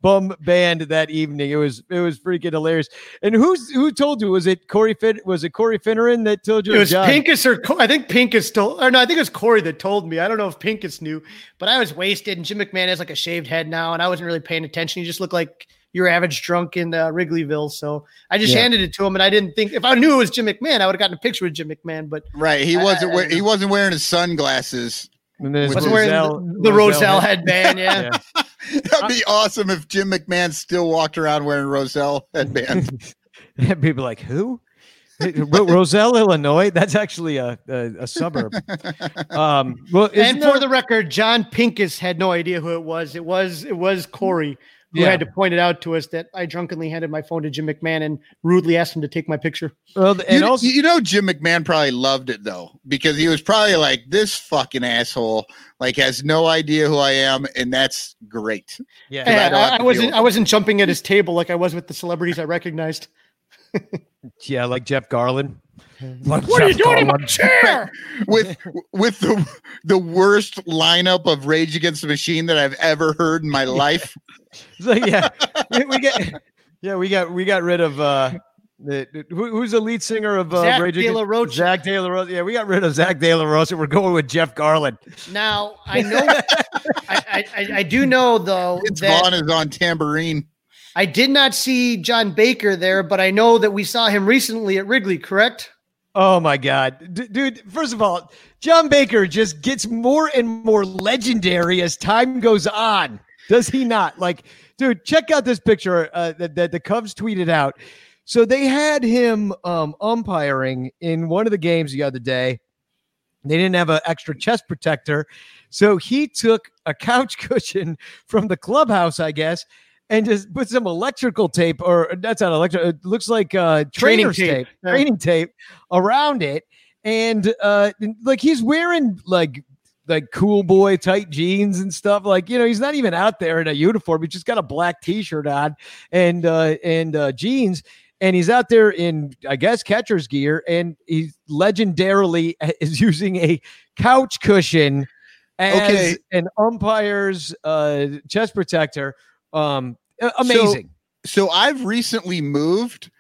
bum band that evening. It was it was freaking hilarious. And who's who told you? Was it Corey Fin? Was it Corey Finneran that told you? It was John? Pincus or Co- I think Pincus told, or no, I think it was Corey that told me. I don't know if Pincus knew, but I was wasted. And Jim McMahon has like a shaved head now, and I wasn't really paying attention. He just looked like your average drunk in uh, Wrigleyville. So I just Yeah. handed it to him, and I didn't think if I knew it was Jim McMahon, I would have gotten a picture with Jim McMahon. But Right. He I- wasn't I- we- he wasn't wearing his sunglasses. And there's With wasn't wearing Roselle- the, the Roselle head- headband. Yeah. That'd be awesome if Jim McMahon still walked around wearing Roselle headband. And people like who? Roselle, Illinois. That's actually a a, a suburb. Um, well, and for there- the record, John Pincus had no idea who it was. It was it was Corey who Yeah. had to point it out to us that I drunkenly handed my phone to Jim McMahon and rudely asked him to take my picture. well, and you, also you know Jim McMahon probably loved it though because he was probably like this fucking asshole like has no idea who I am and that's great. yeah. I Hey, don't have I, I wasn't I wasn't jumping at his table like I was with the celebrities I recognized. Yeah, like Jeff Garlin. What are you doing in my chair? with with the the worst lineup of Rage Against the Machine that I've ever heard in my life. So yeah, we, we get yeah we got we got rid of uh the, the- who, who's the lead singer of uh, Zach Rage De Against- La Rocha. Zach De La Rosa. Yeah, we got rid of Zach De La Rosa. We're going with Jeff Garlin. Now I know I, I, I, I do know though Vince that Vaughn is on tambourine. I did not see John Baker there, but I know that we saw him recently at Wrigley, correct? Oh my God, D- dude! First of all, John Baker just gets more and more legendary as time goes on. Does he not? Like, dude, check out this picture uh, that, that the Cubs tweeted out. So they had him um, umpiring in one of the games the other day. They didn't have an extra chest protector, so he took a couch cushion from the clubhouse, I guess, and just put some electrical tape, or that's not electric. It looks like uh, Training trainer's tape. tape, Yeah. training tape around it, and uh, like he's wearing like like cool boy tight jeans and stuff. Like you know, he's not even out there in a uniform. He just got a black t-shirt on and uh, and uh, jeans. And he's out there in, I guess, catcher's gear, and he legendarily is using a couch cushion as Okay. an umpire's uh, chest protector. Um, amazing. So I've recently moved,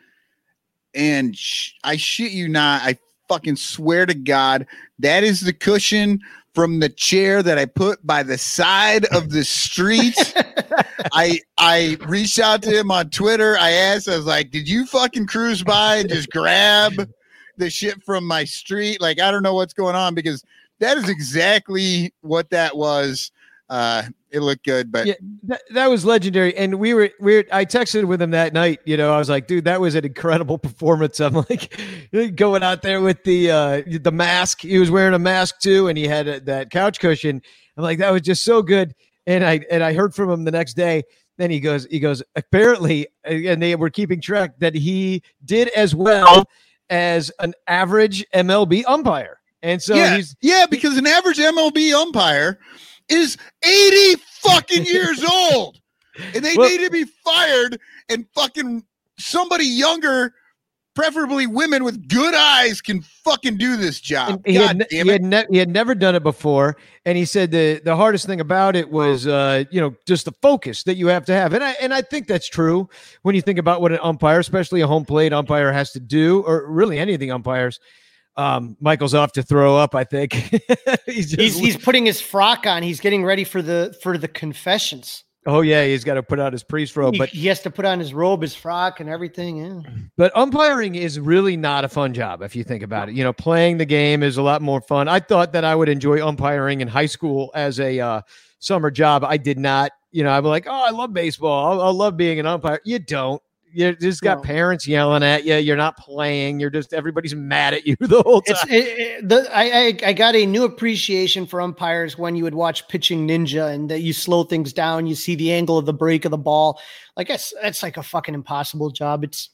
and sh- I shit you not, I fucking swear to God, that is the cushion from the chair that I put by the side of the street. I I reached out to him on Twitter. I asked, I was like, "Did you fucking cruise by and just grab the shit from my street?" Like, I don't know what's going on because that is exactly what that was. Uh, it looked good, but Yeah, that, that was legendary. And we were we were, I texted with him that night. You know, I was like, dude, that was an incredible performance. I'm like going out there with the uh the mask. He was wearing a mask too, and he had a, that couch cushion. I'm like, that was just so good. And I and I heard from him the next day. Then he goes, he goes, apparently, and they were keeping track that he did as well as an average MLB umpire. And so yeah, he's yeah, because an average MLB umpire is 80 fucking years old. And they Well- need to be fired and fucking somebody younger, preferably women with good eyes, can fucking do this job. He, God had, damn he, it. had ne- he had never done it before, and he said the the hardest thing about it was, uh, you know, just the focus that you have to have, and I and I think that's true when you think about what an umpire, especially a home plate umpire, has to do, or really any of the umpires. Um, Michael's off to throw up. I think he's, just, He's he's putting his frock on. He's getting ready for the for the confessions. oh yeah, he's got to put on his priest robe, he, but he has to put on his robe, his frock, and everything. Yeah. But umpiring is really not a fun job if you think about it. You know, playing the game is a lot more fun. I thought that I would enjoy umpiring in high school as a uh, summer job. I did not. You know, I'm like, oh, I love baseball. I love being an umpire. You don't. You just got No. parents yelling at you. You're not playing. You're just everybody's mad at you the whole time. It's it, it- the I, I I got a new appreciation for umpires when you would watch pitching ninja and that you slow things down. You see the angle of the break of the ball. Like that's that's like a fucking impossible job. It's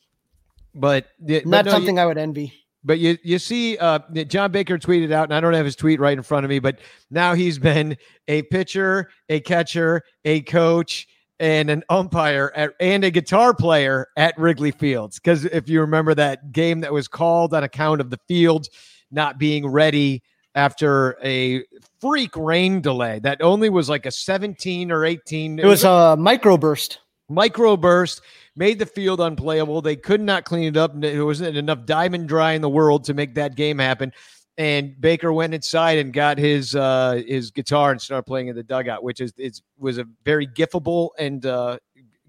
but, the- but not no, you- something I would envy. But you you see, uh, John Baker tweeted out, and I don't have his tweet right in front of me, but now he's been a pitcher, a catcher, a coach, and an umpire at, and a guitar player at Wrigley Fields. Because if you remember that game that was called on account of the field not being ready after a freak rain delay that only was like a 17 or 18 It was a microburst. microburst made the field unplayable. They could not clean it up. There wasn't enough diamond dry in the world to make that game happen. And Baker went inside and got his uh, his guitar and started playing in the dugout, which is it was a very gifable and uh,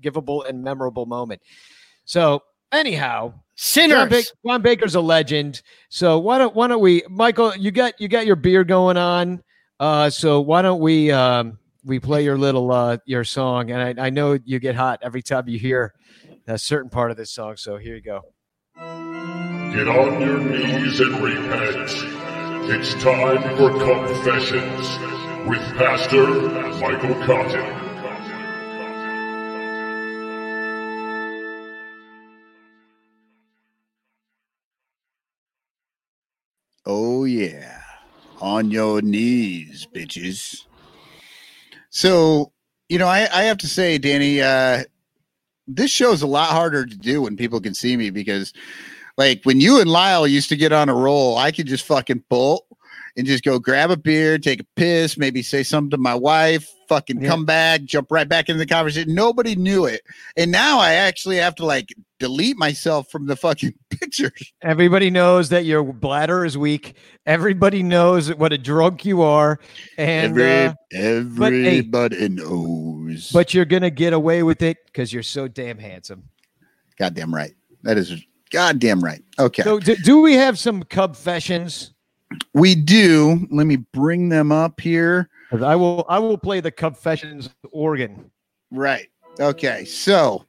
gifable and memorable moment. So anyhow, John, Sinners. Ba- John Baker's a legend. So why don't why don't we, Michael? You got you got your beer going on. Uh, so why don't we um, we play your little uh, your song? And I, I know you get hot every time you hear a certain part of this song. So here you go. Get on your knees and repent. It's time for confessions with Pastor Michael Cotton. Oh yeah. On your knees, bitches. So, you know, I, I have to say, Danny, uh, this show's a lot harder to do when people can see me because like when you and Lyle used to get on a roll, I could just fucking pull and just go grab a beer, take a piss, maybe say something to my wife, fucking Yeah. come back, jump right back into the conversation. Nobody knew it. And now I actually have to like delete myself from the fucking pictures. Everybody knows that your bladder is weak. Everybody knows what a drunk you are, and Every, uh, but, hey- everybody knows. but you're gonna get away with it because you're so damn handsome. goddamn right. That is goddamn right. Okay. So, do, do we have some confessions? we do. Let me bring them up here. I will. I will play the confessions organ. Right. Okay. So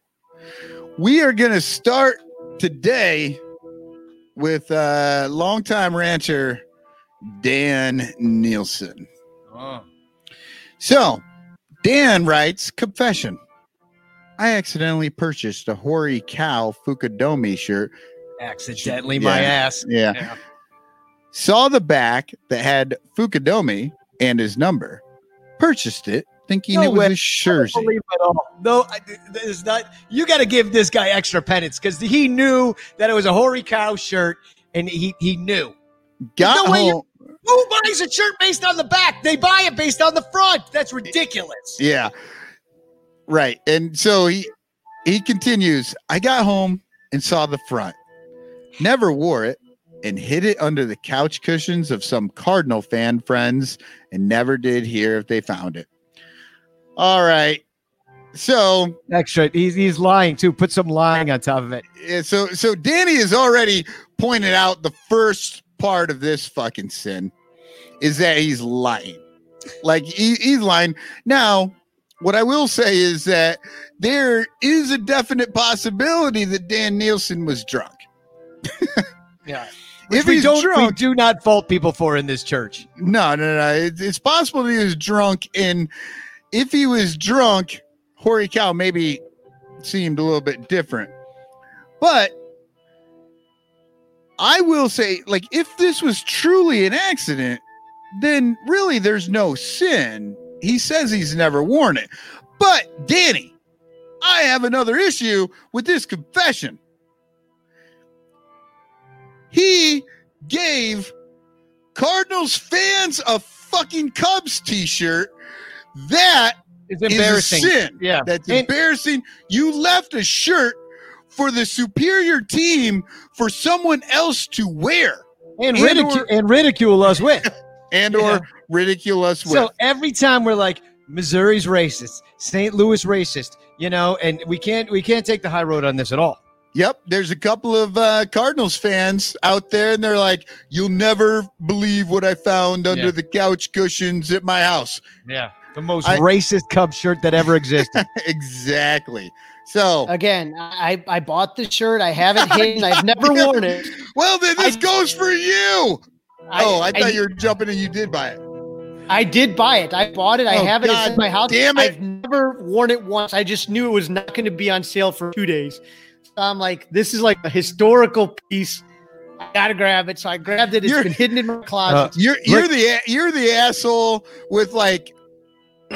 we are going to start today with uh, longtime rancher Dan Nielsen. Oh. So Dan writes Confession. I accidentally purchased a Hori Cow Fukudome shirt. Accidentally, my ass. Yeah. Saw the back that had Fukudome and his number. Purchased it thinking No it was way. a jersey. No, I- it's not. You got to give this guy extra penance because he knew that it was a Hori cow shirt, and he he knew. Got no home. Who buys a shirt based on the back? They buy it based on the front. That's ridiculous. Yeah. Right. And so he he continues, I got home and saw the front. Never wore it and hid it under the couch cushions of some Cardinal fan friends and never did hear if they found it. All right. So Extra. He's he's lying too. Put some lying on top of it. yeah, so so Danny has already pointed out the first part of this fucking sin is that he's lying. Like he, he's lying. Now, what I will say is that there is a definite possibility that Dan Nielsen was drunk. Yeah. If we he's don't, we drunk, do not fault people for in this church. no, no, no. It's, it's possible he was drunk, and if he was drunk, Hori Cow maybe seemed a little bit different. But I will say, like, if this was truly an accident, then really there's no sin. He says he's never worn it. But Danny, I have another issue with this confession. He gave Cardinals fans a fucking Cubs t-shirt. That It's is a embarrassing. sin. Yeah. That's And- embarrassing. You left a shirt for the superior team for someone else to wear and And ridicule or- and ridicule us with. and Yeah. or ridicule us with. So every time we're like, Missouri's racist, St. Louis racist, you know, and we can't we can't take the high road on this at all. Yep, there's a couple of uh, Cardinals fans out there, and they're like, "You'll never believe what I found under Yeah. the couch cushions at my house." Yeah. The most I- racist Cub shirt that ever existed. exactly. So, Again, I I bought the shirt. I have it hidden. I've never worn it. well, then this I- goes for you. Oh, I thought you were jumping and you did buy it. I did buy it. I bought it. I Oh, have it. It's God in my house. damn it. I've never worn it once. I just knew it was not going to be on sale for two days. So I'm like, this is like a historical piece. I gotta grab it. So I grabbed it. It's You're- been hidden in my closet. You're you're the you're the asshole with like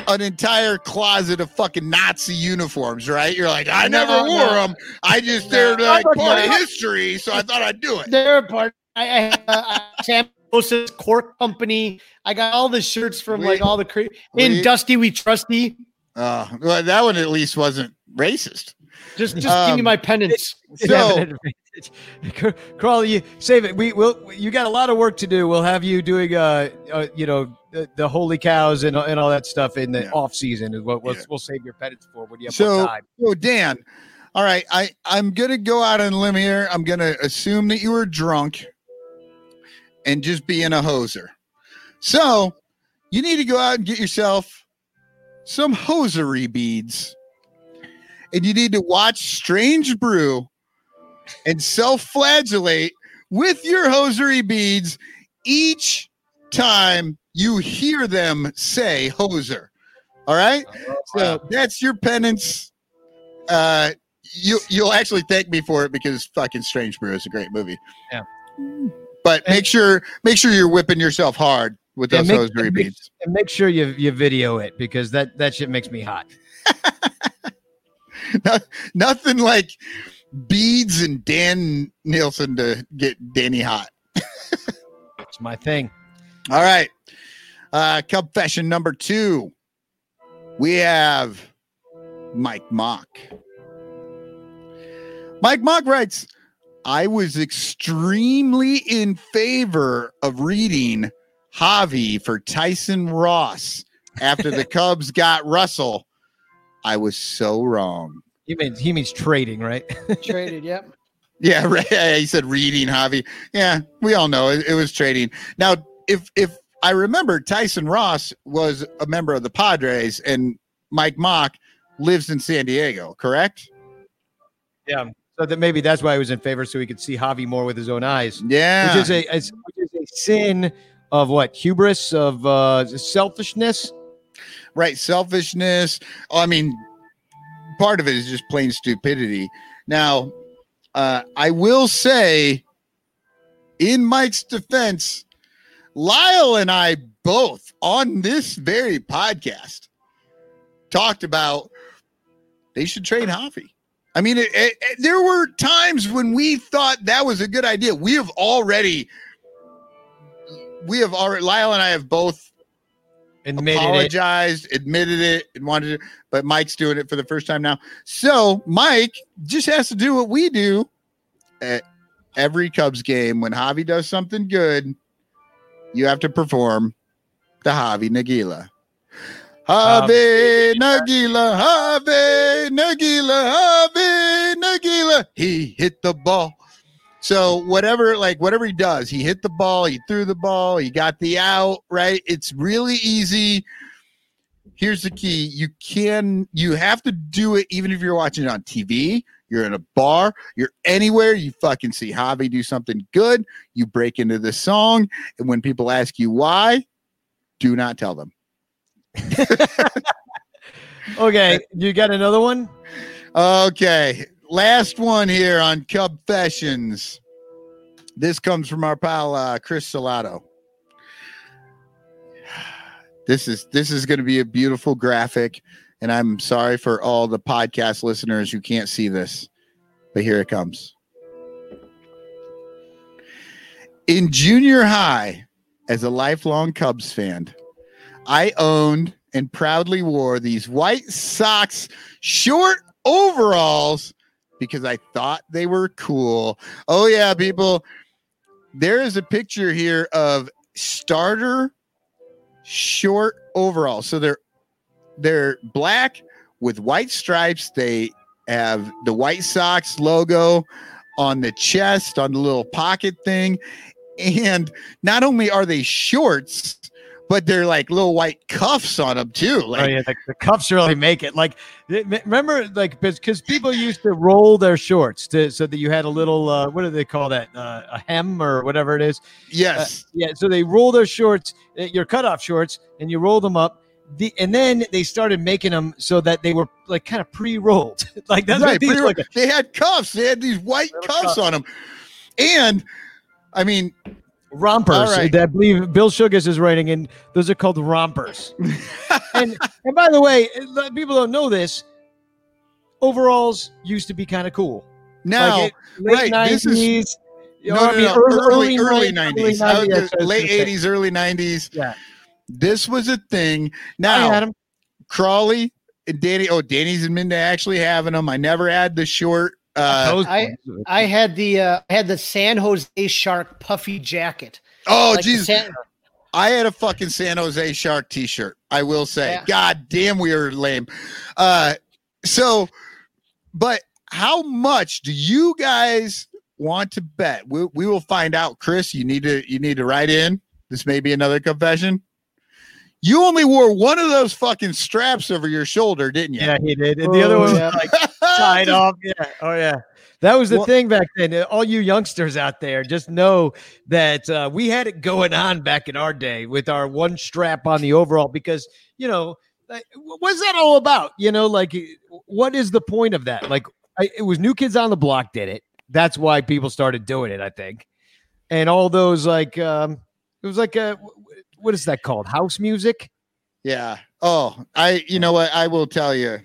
an entire closet of fucking Nazi uniforms, right? You're like, I No, never wore no. them. I just No. they're like No. part of history, so I thought I'd do it. They're a part. I, I have uh, Sam Joseph's Cork Company. I got all the shirts from We- like all the cra- in Dusty We Trusty. Uh, well, that one at least wasn't racist. Just just give me Um, my penance. So- an. Crawley, you save it. We will. You got a lot of work to do. We'll have you doing, uh, uh you know, the, the holy cows and, and all that stuff in the Yeah. off season. Is what we'll, Yeah. we'll save your penance for when you have So- more time. So Dan, all right, I I'm gonna go out on a limb here. I'm gonna assume that you were drunk and just being a hoser. So you need to go out and get yourself some hosiery beads, and you need to watch Strange Brew and self-flagellate with your hosiery beads each time you hear them say hoser. All right. So that's your penance. Uh, you you'll actually thank me for it because fucking Strange Brew is a great movie. Yeah. But make sure make sure you're whipping yourself hard with those make- hosiery make- beads. And make sure you you video it because that that shit makes me hot. No- nothing like beads and Dan Nielsen to get Danny hot. It's my thing. All right. Uh confession number two. We have Mike Mock. Mike Mock writes, I was extremely in favor of reading Javi for Tyson Ross after the Cubs got Russell. I was so wrong. He means he means trading, right? Traded. Yep. Yeah, right. He said reading Javi. Yeah, we all know it, it was trading. Now, if if I remember, Tyson Ross was a member of the Padres, and Mike Mock lives in San Diego. Correct? yeah. So that maybe that's why he was in favor, so he could see Javi more with his own eyes, Yeah. which is a is, which is a sin of what hubris of uh, selfishness. right. Selfishness. I mean, part of it is just plain stupidity. Now, uh, I will say, in Mike's defense, Lyle and I both on this very podcast talked about they should trade Javi. I mean, it, it- it- there were times when we thought that was a good idea. We have already, we have already, Lyle and I have both Admitted it. apologized, admitted it, and wanted it, but Mike's doing it for the first time now. So Mike just has to do what we do at every Cubs game. When Javi does something good, you have to perform the Javi Nagila. Javi um, Nagila, Javi Nagila, Javi Nagila. He hit the ball. So whatever, like whatever he does, he hit the ball, he threw the ball, he got the out, right? It's really easy. Here's the key. You can you have to do it even if you're watching it on TV, you're in a bar, you're anywhere, you fucking see Javi do something good, you break into the song, and when people ask you why, do not tell them. Okay, you got another one? Okay, last one here on Cub Fashions. This comes from our pal uh, Chris Salato. This is this is going to be a beautiful graphic, and I'm sorry for all the podcast listeners who can't see this, but here it comes. In junior high, as a lifelong Cubs fan, I owned and proudly wore these white socks, short overalls, because I thought they were cool. Oh, yeah, people. There is a picture here of starter short overalls. So they're they're black with white stripes. They have the White Sox logo on the chest, on the little pocket thing. And not only are they shorts, but they're like little white cuffs on them too. Like, oh yeah, the, the cuffs really make it. Like, remember, like, because people used to roll their shorts to so that you had a little, uh, what do they call that, uh, a hem or whatever it is. yes. Yeah, so they roll their shorts, uh, your cutoff shorts, and you roll them up. The, and then they started making them so that they were like kind of pre-rolled. like that's right. what these much. they had cuffs. They had these white cuffs cuffs. on them. And I mean, rompers. Right. I believe Bill Sugas is writing, and those are called rompers. and and by the way, uh, people don't know this. Overalls used to be kind of cool. now Like, it- late right, this is- nineties. no, no, no, early, early, 90s, I was yeah, gonna- was late gonna say. 80s, early 90s. Yeah. This was a thing. Now. Crawley and Danny. Oh, Danny's into actually having them. I never had the short. Uh, I- I had the uh, I had the San Jose Shark puffy jacket. oh, Like Jesus. San- I had a fucking San Jose Shark t-shirt. I will say. Yeah. God damn, we are lame. Uh so but how much do you guys want to bet? We, we will find out. Chris, you need to you need to write in. This may be another confession. You only wore one of those fucking straps over your shoulder, didn't you? Yeah, he did. And the other Oh, one was yeah. like tied off. Yeah. Oh yeah. That was the Well- thing back then. Uh, All you youngsters out there, just know that uh, we had it going on back in our day with our one strap on the overall because you know like, what's that all about? You know, like uh, what is the point of that? Like I, it was New Kids on the Block did it. That's why people started doing it. I think, and all those like um, it was like a what is that called? House music. Yeah. Oh, I you know what I will tell you.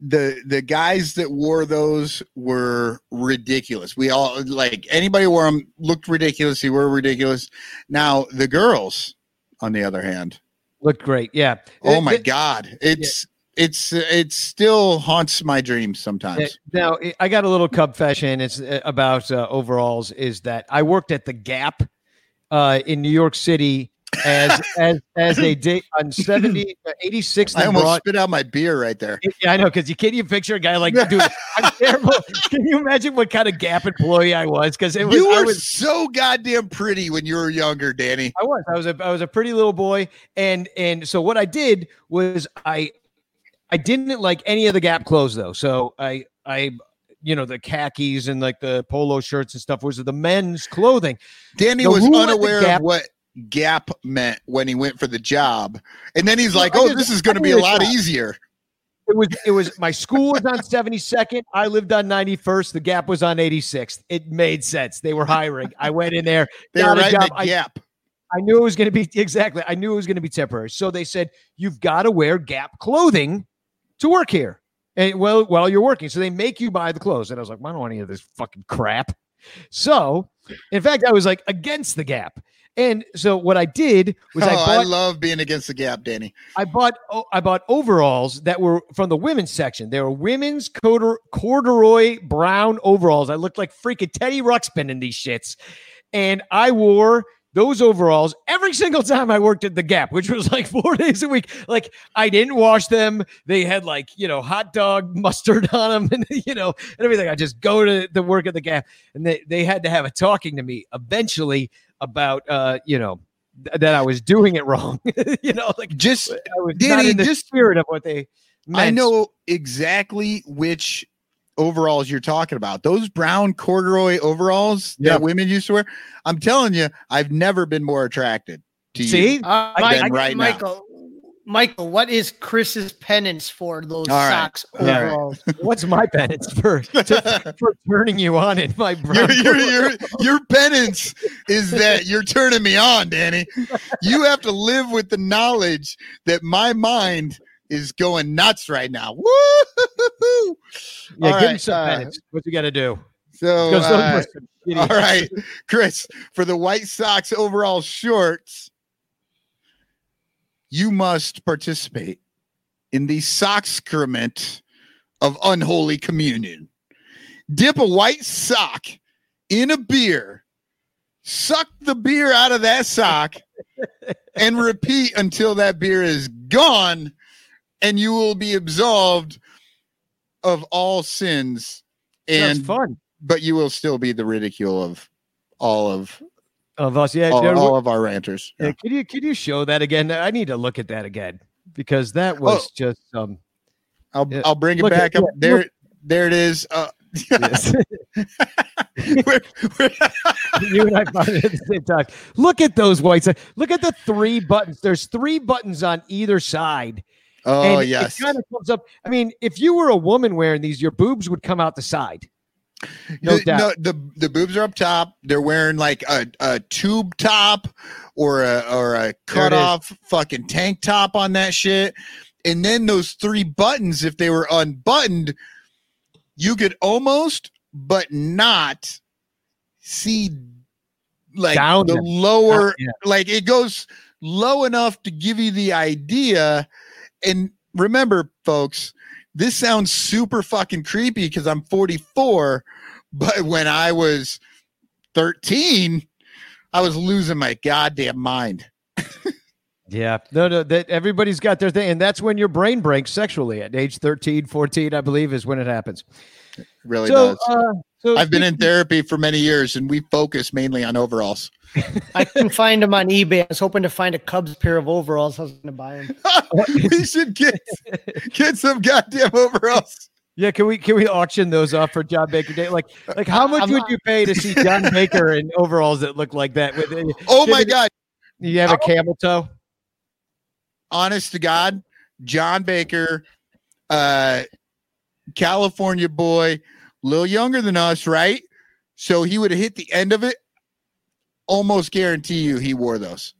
the the guys that wore those were ridiculous. We all like anybody wore them looked ridiculous. They were ridiculous. Now the girls, on the other hand, Looked great. Yeah. oh my th- god, it's it's it still haunts my dreams sometimes. Now, I- got a little confession. It's uh, about uh, overalls. Is that I worked at the Gap uh, in New York City as as as a day on 70, uh, 86th I almost Broad- spit out my beer right there. Yeah, I know because you can't even picture a guy like dude. I'm terrible. Can you imagine what kind of Gap employee I was? Because it was You I were was so goddamn pretty when you were younger, Danny. I was. I was a I was a pretty little boy, and and so what I did was I I didn't like any of the Gap clothes though. So I I you know the khakis and like the polo shirts and stuff was the men's clothing. Danny The was rule at the unaware of what Gap meant when he went for the job, and then he's like, I "Oh, this is going to be a lot easier." It was it was my school was on 72nd. I lived on 91st. The Gap was on 86th. It made sense. They were hiring. I went in there. They got were a right job. the I- Gap. I knew it was going to be exactly. I knew it was going to be temporary. So they said you've got to wear Gap clothing to work here, and well, while you're working, so they make you buy the clothes. And I was like, I don't want any of this fucking crap. So, in fact, I was like against the Gap, and so what I did was oh, I I, love being against the Gap, Danny. I bought oh, I bought overalls that were from the women's section. They were women's cordur- corduroy brown overalls. I looked like freaking Teddy Ruxpin in these shits, and I wore those overalls every single time I worked at the Gap, which was like four days a week. Like I didn't wash them. They had like you know hot dog mustard on them, and you know and everything. I just go to the work at the Gap, and they they had to have a talking to me eventually about uh you know th- that I was doing it wrong. you know, like Just I was not Danny, in the just- spirit of what they. Meant. I know exactly which overalls you're talking about. Those brown corduroy overalls Yeah. that women used to wear. I'm telling you, I've never been more attracted to See, you. Uh, Then Mike- right now. Michael, Michael, what is Chris's penance for those All right. socks All right. overalls? what's my penance for to, for turning you on in my brown? Your, your, your, your penance is that you're turning me on, Danny. You have to live with the knowledge that my mind is going nuts right now. Woo! yeah, All give him some uh. What you got to do? So, uh, were some shitty- all right, Chris, for the White Sox overall shorts, you must participate in the sockscrement of unholy communion. Dip a white sock in a beer, suck the beer out of that sock, and repeat until that beer is gone, and you will be absolved of all sins. And fun but you will still be the ridicule of all of of us. Yeah, all, all of our ranters. yeah, Could you could you show that again? I need to look at that again because that was just um. I'll Yeah. I'll bring it Look at- back up. yeah, There look- there it is. Uh, yes. we're- we're- you and I found it at the same time. Look at those whites. Look at the three buttons. There's three buttons on either side. Oh and yes. Kind of comes up. I mean, if you were a woman wearing these, your boobs would come out the side. No the, doubt. no, the the boobs are up top. They're wearing like a, a tube top or a or a cut off fucking tank top on that shit. And then those three buttons, if they were unbuttoned, you could almost but not see like Down the them. lower Yeah. like it goes low enough to give you the idea. And remember, folks, this sounds super fucking creepy because I'm 44, but when I was 13, I was losing my goddamn mind. Yeah. No, no, that everybody's got their thing. And that's when your brain breaks sexually at age 13, 14, I believe, is when it happens. It really so, does. uh, so I've been in therapy for many years and we focus mainly on overalls. I couldn't find them on eBay. I was hoping to find a Cubs pair of overalls. I was going to buy them. we should get get some goddamn overalls. Yeah, can we can we auction those off for John Baker Day? Like, like how much I'm- would you pay to see John Baker in overalls that look like that? With Oh my god, you have a camel toe. honest to God, John Baker, uh, California boy, a little younger than us, right? So he would have hit the end of it. Almost guarantee you he wore those.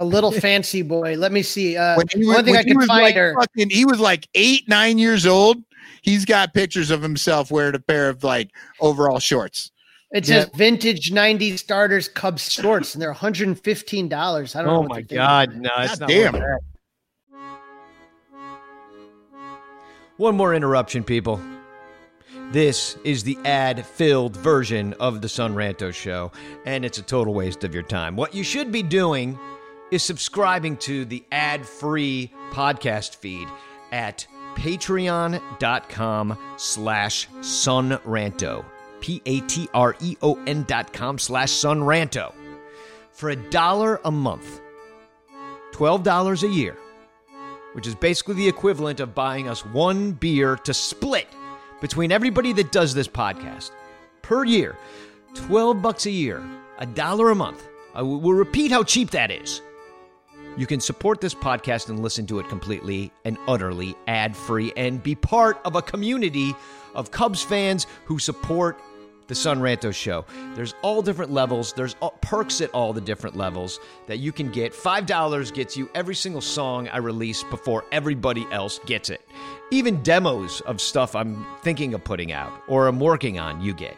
A little fancy boy. Let me see. Uh, When he, one was- thing when I can find like are fucking, he was like eight, nine years old, he's got pictures of himself wearing a pair of like overall shorts. It Yeah. says vintage 90s starters Cubs shorts, and they're $115. I don't know. Oh my they're thinking. God! No, it's God not damn. One more interruption, people. This is the ad filled version of the Son Ranto show, and it's a total waste of your time. What you should be doing is subscribing to the ad free podcast feed at patreon.com slash sonranto. P A T R E O N dot com slash sonranto. For a dollar a month, $12 a year, which is basically the equivalent of buying us one beer to split between everybody that does this podcast per year. 12 bucks a year, a dollar a month. I will repeat how cheap that is. You can support this podcast and listen to it completely and utterly ad free and be part of a community of Cubs fans who support the Son Ranto show. There's all different levels, there's all, perks at all the different levels that you can get. $5 gets you every single song I release before everybody else gets it. Even demos of stuff I'm thinking of putting out or I'm working on, you get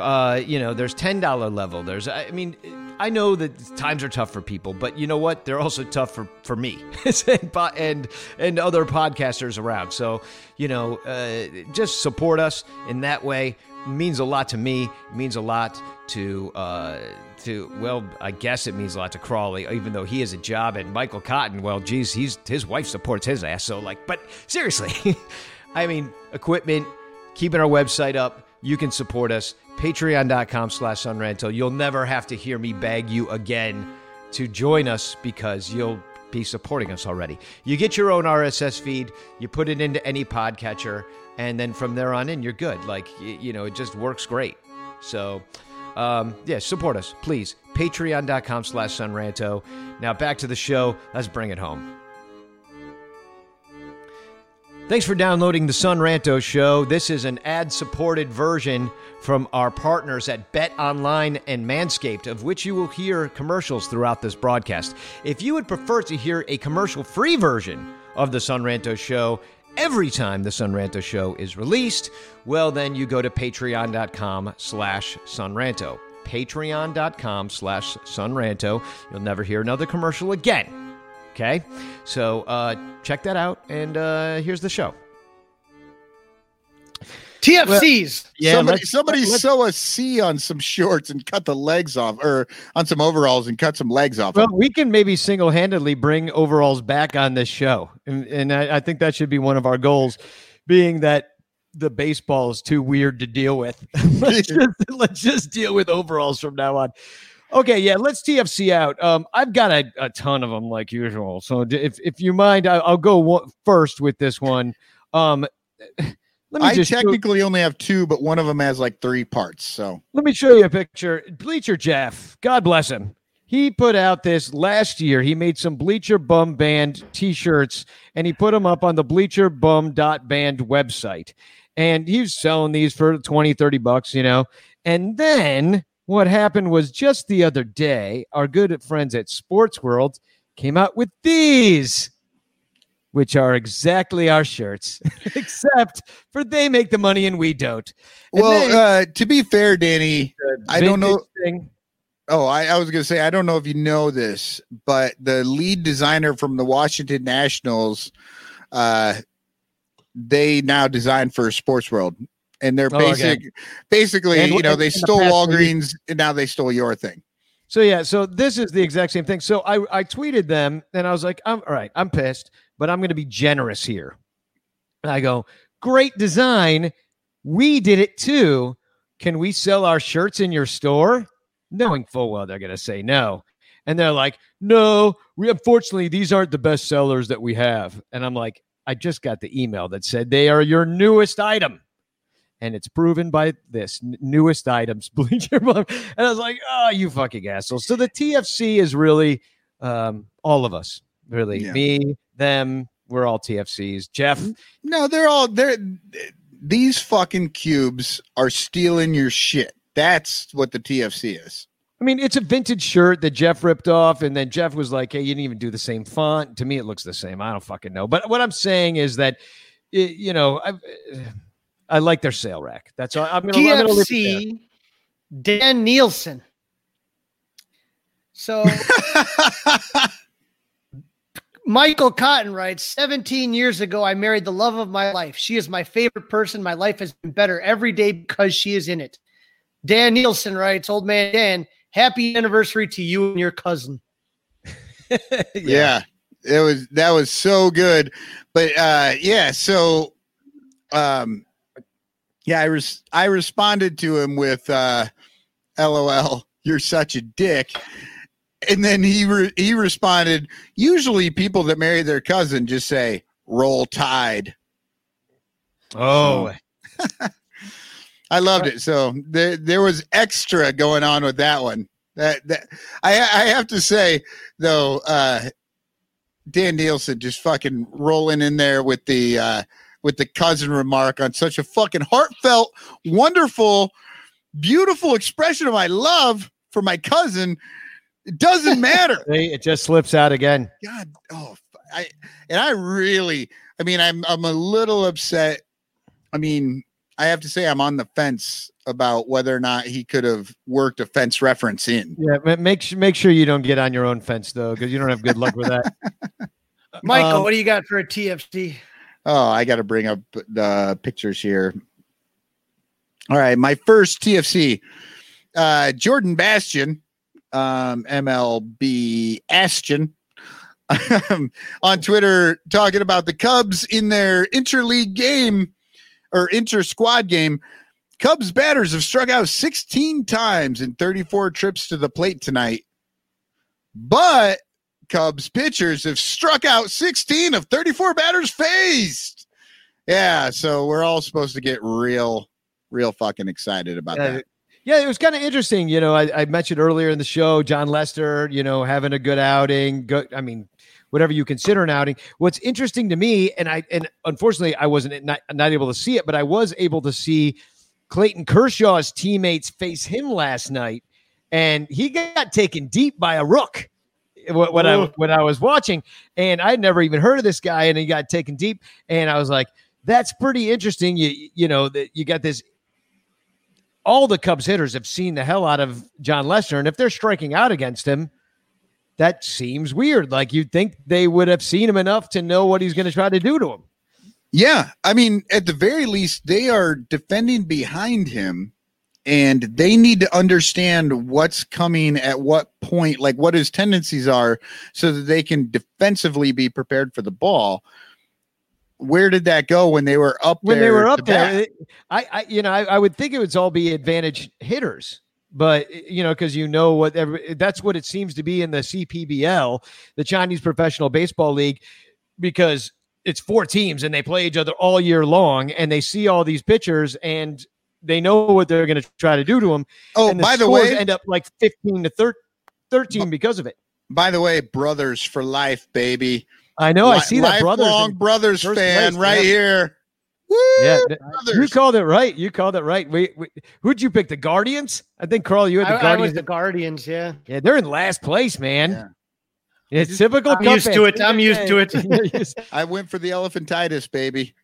uh, you know, there's ten dollar level. There's, I mean, I know that times are tough for people, but you know what? They're also tough for for me and and and other podcasters around. So you know, uh, just support us in that way. Means a lot to me. Means a lot to uh, to well, I guess it means a lot to Crawley, even though he has a job. And Michael Cotton, well, geez, he's his wife supports his ass. So like, but seriously, I mean, equipment, keeping our website up. You can support us. Patreon.com slash. You'll never have to hear me beg you again to join us because you'll be supporting us already. You get your own RSS feed, you put it into any podcatcher, and then from there on in, you're good. Like, you know, it just works great. So, um, yeah, support us, please. Patreon.com slash sonranto. Now back to the show. Let's bring it home. Thanks for downloading the Son Ranto Show. This is an ad supported version from our partners at Bet Online and Manscaped, of which you will hear commercials throughout this broadcast. If you would prefer to hear a commercial free version of the Son Ranto Show every time the Son Ranto Show is released, well, then you go to patreon.com slash sonranto. Patreon.com slash sonranto. You'll never hear another commercial again. Okay, so uh, check that out, and uh, here's the show. TFCs. Yeah, somebody let's- somebody let's- sew a C on some shorts and cut the legs off, or on some overalls and cut some legs off. Well, we can maybe single-handedly bring overalls back on this show, and, and I, I think that should be one of our goals, being that the baseball is too weird to deal with. let's, just, let's just deal with overalls from now on. Okay, yeah, let's TFC out. Um, I've got a, a ton of them like usual, so if if you mind, I, I'll go one, first with this one. Um, let me I technically only have two, but one of them has like three parts. So Let me show you a picture. Bleacher Jeff, God bless him. He put out this last year. He made some Bleacher Bum Band t-shirts and he put them up on the bleacherbum.band website. And he was selling these for 20, 30 bucks, you know. And then what happened was just the other day, our good friends at Sports World came out with these, which are exactly our shirts, except for they make the money and we don't. And well, then- uh, to be fair, Danny, I don't know. Thing. Oh, I, I was going to say, I don't know if you know this, but the lead designer from the Washington Nationals, uh, they now design for Sports World. And they're Oh, okay. basic, basically, And you know, they stole past, Walgreens and now they stole your thing. So yeah, so this is the exact same thing. So I I tweeted them and I was like, I'm all right, I'm pissed, but I'm going to be generous here. And I go, great design. We did it too. Can we sell our shirts in your store? Knowing full well they're going to say no. And they're like, no, we unfortunately these aren't the best sellers that we have. And I'm like, I just got the email that said they are your newest item. And it's proven by this n- newest items, Bleacher. And I was like, oh, you fucking asshole. So the TFC is really um, all of us, really. Yeah. Me, them, we're all TFCs. Jeff, No, they're all they're these fucking cubes are stealing your shit. That's what the TFC is. I mean, it's a vintage shirt that Jeff ripped off, and then Jeff was like, "Hey, you didn't even do the same font." To me, it looks the same. I don't fucking know. But what I'm saying is that y- you know, I, I like their sale rack. That's all. I'm gonna, I'm gonna leave. TFC, Dan Nielsen. So Michael Cotton writes 17 years ago, I married the love of my life. She is my favorite person. My life has been better every day because she is in it. Dan Nielsen writes, Old man Dan, happy anniversary to you and your cousin. yeah. it was that was so good but uh yeah so um yeah i res- i responded to him with uh lol you're such a dick and then he re- he responded usually people that marry their cousin just say roll tide. Oh, i loved it. So there there was extra going on with that one. That that i i have to say though uh Dan Nielsen just fucking rolling in there with the uh with the cousin remark on such a fucking heartfelt, wonderful, beautiful expression of my love for my cousin. It doesn't matter. See, it just slips out again. God, oh, I and I really, I mean, I'm I'm a little upset. I mean, I have to say I'm on the fence about whether or not he could have worked a fence reference in. Yeah, make sure make sure you don't get on your own fence though, because you don't have good luck with that. Michael, Um, what do you got for a TFC? Oh, I got to bring up the pictures here. All right, my first TFC, uh, Jordan Bastian, um, MLB Astion, on Twitter talking about the Cubs in their interleague game or inter squad game. Cubs batters have struck out 16 times in 34 trips to the plate tonight, but Cubs pitchers have struck out 16 of 34 batters faced. Yeah, so we're all supposed to get real, real fucking excited about Yeah, that. Yeah, it was kind of interesting. You know, I, I mentioned earlier in the show, Jon Lester, you know, having a good outing. Good, I mean, whatever you consider an outing. What's interesting to me, and I and unfortunately I wasn't not, not able to see it, but I was able to see Clayton Kershaw's teammates face him last night, and he got taken deep by a rook. Eh, when when I when I was watching, and I'd never even heard of this guy, and he got taken deep, and I was like, "That's pretty interesting." You you know that you got this all the Cubs hitters have seen the hell out of Jon Lester, and if they're striking out against him, that seems weird. Like you'd think they would have seen him enough to know what he's going to try to do to him. Yeah, I mean, at the very least, they are defending behind him, and they need to understand what's coming at what point, like what his tendencies are, so that they can defensively be prepared for the ball. Where did that go when they were up When they were up there, bat? I, I, you know, I, I would think it would all be advantage hitters, but you know, because you know what, every, that's what it seems to be in the CPBL, the Chinese Professional Baseball League, because it's four teams and they play each other all year long, and they see all these pitchers and they know what they're going to try to do to them. Oh, and the by the way, end up like 15 to thir- 13 because of it. by the way, brothers for life, baby. I know. I see that brothers. lifelong in- brothers fan place, right yeah. here. Woo, yeah, th- you called it right. You called it right. We, we, who'd you pick? The Guardians? I think Carl, you had I, the I was Guardians. the Guardians, yeah. yeah, they're in last place, man. Yeah. It's typical. I'm used to it. I'm used to it. I went for the elephantitis, baby.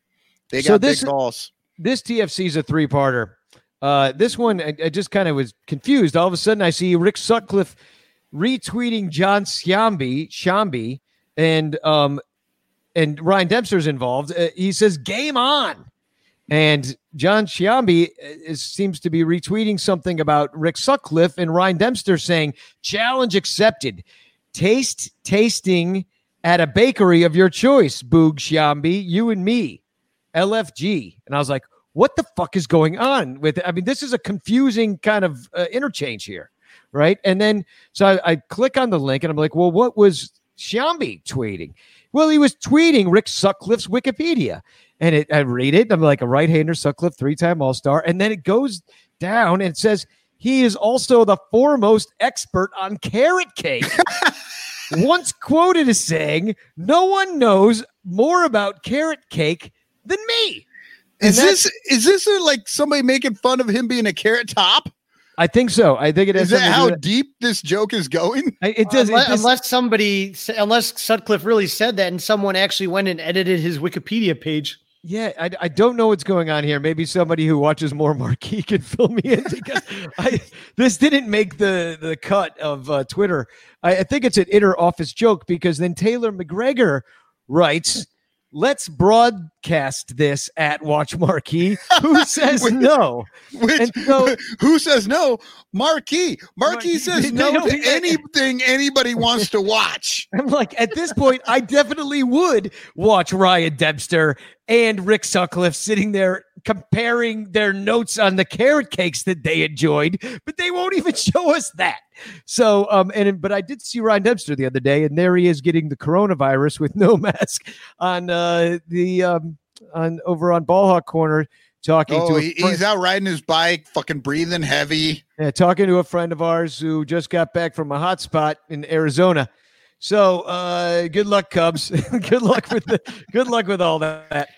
They got So this- big balls. this TFC is a three parter. Uh, this one, I, I just kind of was confused. All of a sudden, I see Rick Sutcliffe retweeting Jon Sciambi, Shambi, and um, and Ryan Dempster's involved. Uh, he says, "Game on," and Jon Sciambi uh, is, seems to be retweeting something about Rick Sutcliffe and Ryan Dempster saying, "Challenge accepted. Taste tasting at a bakery of your choice, Boog Sciambi, you and me." LFG. And I was like, what the fuck is going on with it? I mean, this is a confusing kind of uh, interchange here, right? And then so I, I click on the link and I'm like, well, what was Sciambi tweeting? Well, he was tweeting Rick Sutcliffe's Wikipedia. And it, I read it. I'm like a right-hander Sutcliffe, three-time All-Star. And then it goes down and says he is also the foremost expert on carrot cake. Once quoted as saying, "No one knows more about carrot cake than me." And Is this is this a, like somebody making fun of him being a carrot top? I think so. I think it is. Is that something to do how with deep this joke is going? I- It does. It unless, does unless somebody, unless Sutcliffe really said that, and someone actually went and edited his Wikipedia page. Yeah, I, I don't know what's going on here. Maybe somebody who watches more Marquee can fill me in because I, this didn't make the the cut of uh, Twitter. I, I think it's an inner office joke because then Taylor McGregor writes, "Let's broadcast this at Watch Marquee." Who says Which- no? Which, And so- who says no? Marquee. Marquee Marquee- says no to anything anybody wants to watch. I'm like, at this point, I definitely would watch Ryan Dempster and Rick Sutcliffe sitting there comparing their notes on the carrot cakes that they enjoyed, but they won't even show us that. So, um, and but I did see Ryan Dempster the other day, and there he is getting the coronavirus with no mask on uh, the um, on over on Ballhawk Corner, talking Oh, to he- he's out riding his bike, fucking breathing heavy. yeah, talking to a friend of ours who just got back from a hot spot in Arizona. So, uh, good luck, Cubs. good luck with the good luck with all that.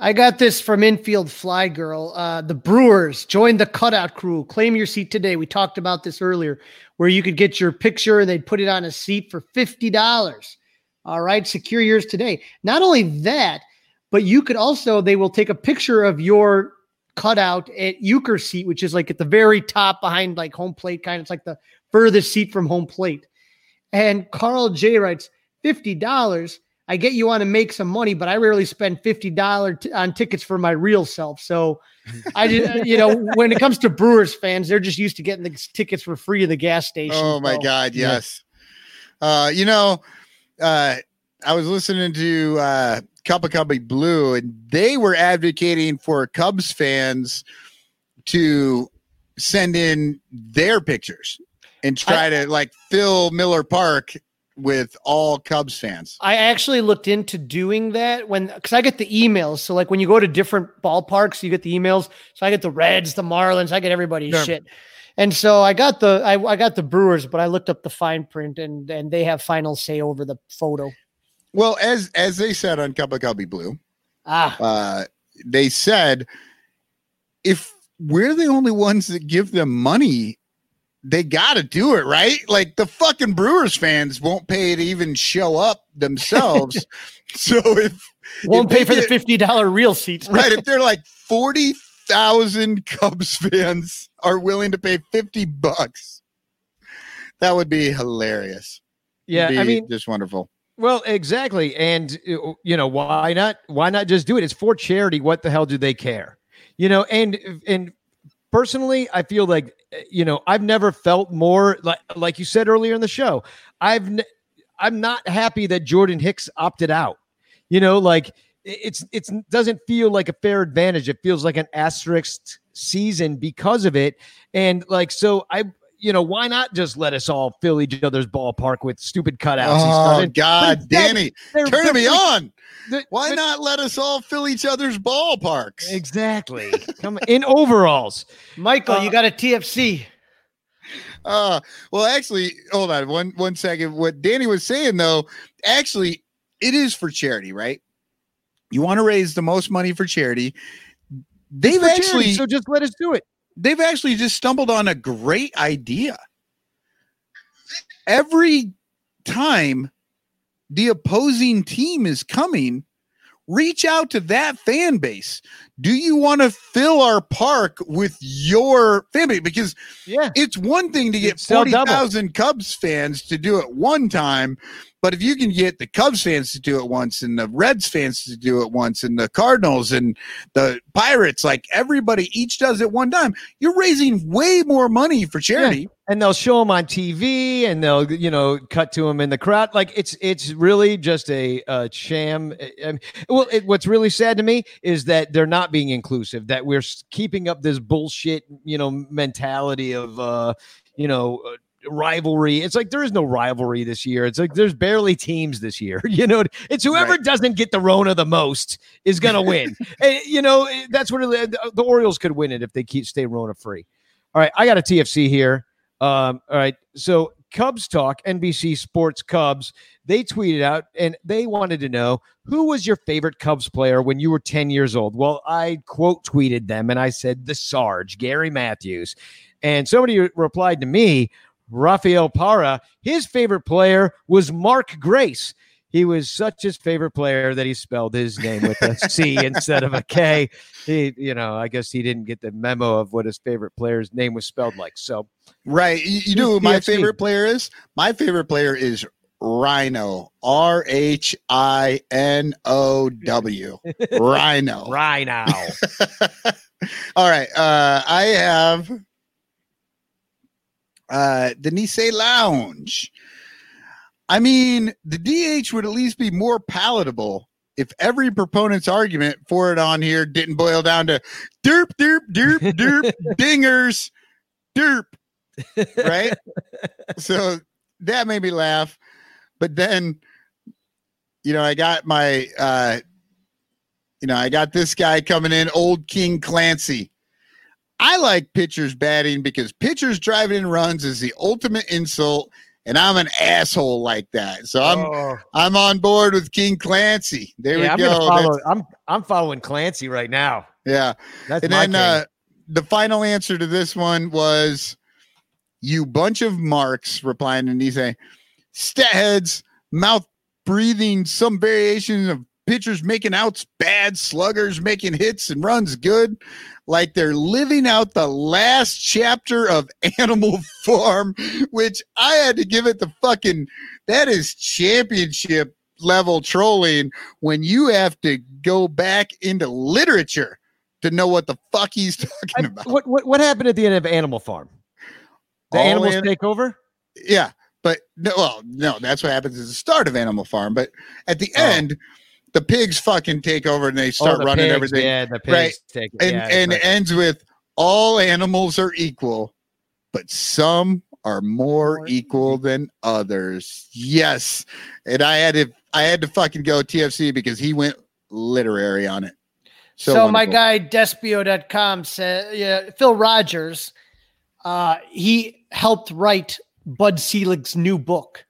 I got this from Infield Fly Girl. Uh, the Brewers join the cutout crew. Claim your seat today. We talked about this earlier, where you could get your picture and they'd put it on a seat for fifty dollars. All right, secure yours today. Not only that, but you could also they will take a picture of your cutout at Uecker seat, which is like at the very top behind like home plate, kind of it's like the furthest seat from home plate. And Carl J writes fifty dollars. I get you want to make some money, but I rarely spend fifty dollars t- on tickets for my real self. So, I just, you know, when it comes to Brewers fans, they're just used to getting the tickets for free at the gas station. Oh my So, God, yeah. yes. Uh, you know, uh, I was listening to uh, Cup of Cubby Blue, and they were advocating for Cubs fans to send in their pictures and try to like fill Miller Park with all Cubs fans. I actually looked into doing that when because I get the emails. So like when you go to different ballparks, you get the emails. So I get the Reds, the Marlins, I get everybody's Sure. shit. And so I got the I, I got the Brewers, but I looked up the fine print and and they have final say over the photo. Well, as as they said on Cup of Cubby Blue, Ah, uh, they said if we're the only ones that give them money, they got to do it, right? Like the fucking Brewers fans won't pay to even show up themselves. so if won't if pay for the fifty dollar real seats. right, if they're like forty thousand Cubs fans are willing to pay fifty bucks, that would be hilarious. Yeah, It'd I mean, just wonderful. well, exactly, and uh, you know why not? Why not just do it? It's for charity. What the hell do they care? You know, and and personally, I feel like uh, you know I've never felt more like like you said earlier in the show. I've I'm not happy that Jordan Hicks opted out. You know, like it's it's doesn't feel like a fair advantage. It feels like an asterisk season because of it. And like so I you know, why not just let us all fill each other's ballpark with stupid cutouts? Oh And- God, instead, Danny, they're- turn they're me on. the- Why but- not let us all fill each other's ballparks? Exactly. Come in overalls. Michael, Uh, you got a TFC. Uh, well, actually, hold on one one second. What Danny was saying though, actually, it is for charity, right? You want to raise the most money for charity. They've For charity, actually so just let us do it. They've actually just stumbled on a great idea. Every time the opposing team is coming, reach out to that fan base. Do you want to fill our park with your family? Because Yeah. it's one thing to get 40,000 Cubs fans to do it one time, but if you can get the Cubs fans to do it once and the Reds fans to do it once and the Cardinals and the Pirates, like everybody each does it one time, you're raising way more money for charity. and they'll show them on TV and they'll you know cut to them in the crowd like it's it's really just a, uh sham well it, what's really sad to me is that they're not being inclusive that we're keeping up this bullshit you know mentality of uh you know uh, rivalry. It's like there is no rivalry this year. It's like there's barely teams this year you know? It's whoever Right. doesn't get the rona the most is gonna win. And, you know that's what it, the orioles could win it if they keep stay rona free. All right i got a tfc here. Um, all right. So Cubs talk, NBC Sports Cubs, they tweeted out and they wanted to know who was your favorite Cubs player when you were 10 years old? Well, I quote tweeted them and I said, the Sarge, Gary Matthews. And somebody replied to me, Rafael Para, his favorite player was Mark Grace. He was such his favorite player that he spelled his name with a C instead of a K. He, you know, I guess he didn't get the memo of what his favorite player's name was spelled like. So, Right. You, you know who my favorite player is? My favorite player is Rhino. R H I N O W. Rhino. Rhino. All right. Uh, I have uh, the Nisei Lounge. I mean, the DH would at least be more palatable if every proponent's argument for it on here didn't boil down to derp, derp, derp, derp, dingers, derp. Right? so that made me laugh. But then, you know, I got my, uh, you know, I got this guy coming in, old King Clancy. I like pitchers batting because pitchers driving in runs is the ultimate insult, and I'm an asshole like that. So I'm Oh. I'm on board with King Clancy. There yeah, I'm we go. follow. I'm I'm following Clancy right now. yeah. That's and then uh, the final answer to this one was you bunch of marks replying to Nise, stat heads, mouth breathing, some variation of pitchers making outs bad, sluggers making hits and runs good, like they're living out the last chapter of Animal Farm, which I had to give it the fucking that is championship level trolling when you have to go back into literature to know what the fuck he's talking about. what, what what happened at the end of Animal Farm? The All animals take over. Yeah, but no, well, no, that's what happens at the start of Animal Farm. But at the Oh. end, the pigs fucking take over and they start Oh, the running pigs, everything. Yeah, the pigs Right. take and yeah, and that's it right. ends with all animals are equal, but some are more equal than others. Yes, and I had to I had to fucking go TFC because he went literary on it. So, So, my wonderful. guy Despio.com said, yeah, Phil Rogers, uh, he helped write Bud Selig's new book.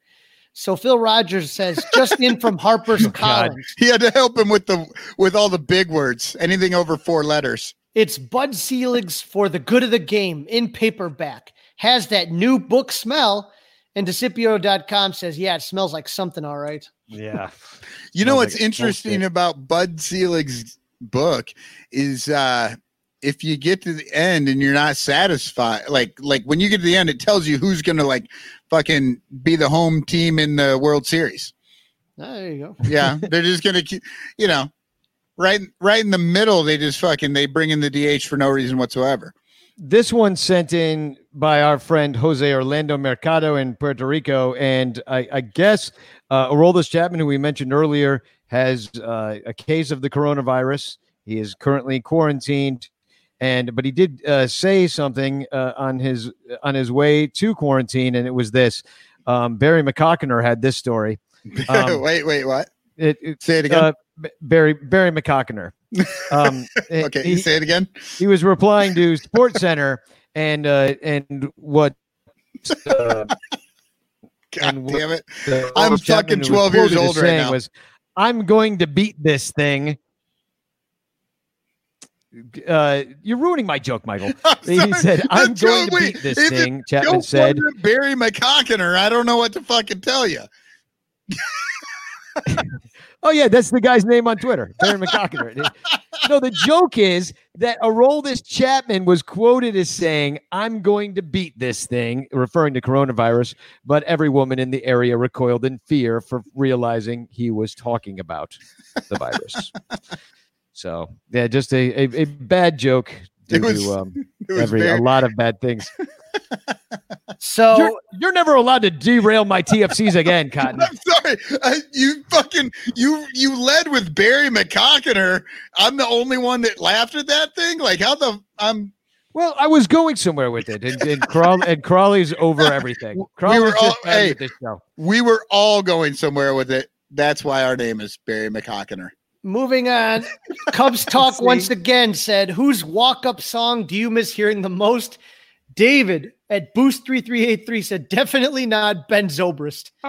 So Phil Rogers says, just in from Harper's Oh, Collins. he had to help him with the with all the big words, anything over four letters. It's Bud Selig's For the Good of the Game in paperback. Has that new book smell. And Decipio.com says, yeah, it smells like something, all right. yeah. You know what's like interesting about Bud Selig's book is uh if you get to the end and you're not satisfied, like like when you get to the end, it tells you who's gonna like fucking be the home team in the World Series. Ah, there you go. Yeah, they're just gonna keep, you know, right right in the middle. They just fucking they bring in the DH for no reason whatsoever. This one sent in by our friend Jose Orlando Mercado in Puerto Rico, and I, I guess uh, Aroldis Chapman, who we mentioned earlier, has uh, a case of the coronavirus. He is currently quarantined, and but he did uh, say something uh, on his on his way to quarantine, and it was this. Um, Barry McCockiner had this story. Um, wait, wait, what? It, it, Say it again. uh, Barry Barry McCockiner. Um, okay, he- say it again. he was replying to Sports Center and uh, and what uh, God and what damn it! I'm fucking 12 years old right now. Was I'm going to beat this thing. Uh, you're ruining my joke, Michael. He said, "I'm going to beat this thing." Chapman said, Barry McCockiner. I don't know what to fucking tell you. Oh yeah, that's the guy's name on Twitter, Barry McCockiner. no, the joke is that a Aroldis Chapman was quoted as saying, "I'm going to beat this thing," referring to coronavirus. But every woman in the area recoiled in fear for realizing he was talking about the virus. So yeah, just a a, a bad joke due It was- to um, It was every very, a lot of bad things. So You're, you're never allowed to derail my TFCs again, Cotton. I'm sorry. I, you fucking you you led with Barry McCockiner. I'm the only one that laughed at that thing. Like how the I'm Well, I was going somewhere with it, and and, Crawl, and Crawley's over everything. Crawley's were all- hey. this show. we were all going somewhere with it. That's why our name is Barry McCockiner. Moving on. Cubs talk once again said, Whose walk up song do you miss hearing the most? David at Boost 3383 said, Definitely not Ben Zobrist.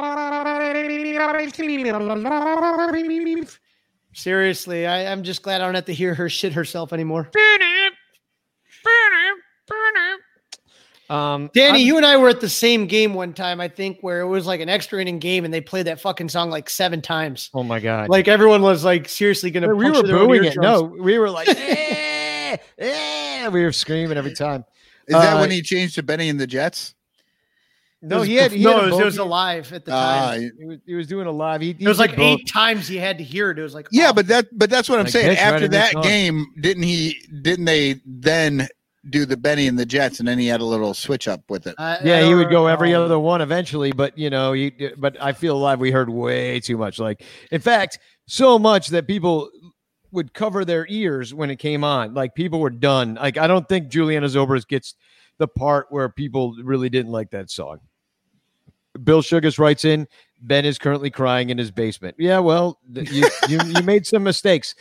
Seriously, I, I'm just glad I don't have to hear her shit herself anymore. Um, Danny, I'm- you and I were at the same game one time, I think, where it was like an extra inning game and they played that fucking song like seven times. Oh my god! Like everyone was like seriously gonna we were puncture their own booing it. No, we were like, eh, eh, we were screaming every time. Is that Uh, when he changed to Bennie and the Jets? No, was he had. He no, had it was, it was alive at the Ah, time. He was, he was doing a live. He, it was like eight times he had to hear it. It was like Yeah, oh, but that but that's what I'm Like, saying. bitch, right After that game, didn't he? Didn't they then do the Bennie and the Jets, and then he had a little switch up with it? I- I Yeah, he would go every other one eventually, but you know, he. But I feel live we heard way too much. Like, in fact, so much that people would cover their ears when it came on. Like, people were done. Like, I don't think Julianna Zobrist gets the part where people really didn't like that song. Bill Sugas writes in, Ben is currently crying in his basement. Yeah, well, th- you, you, you made some mistakes.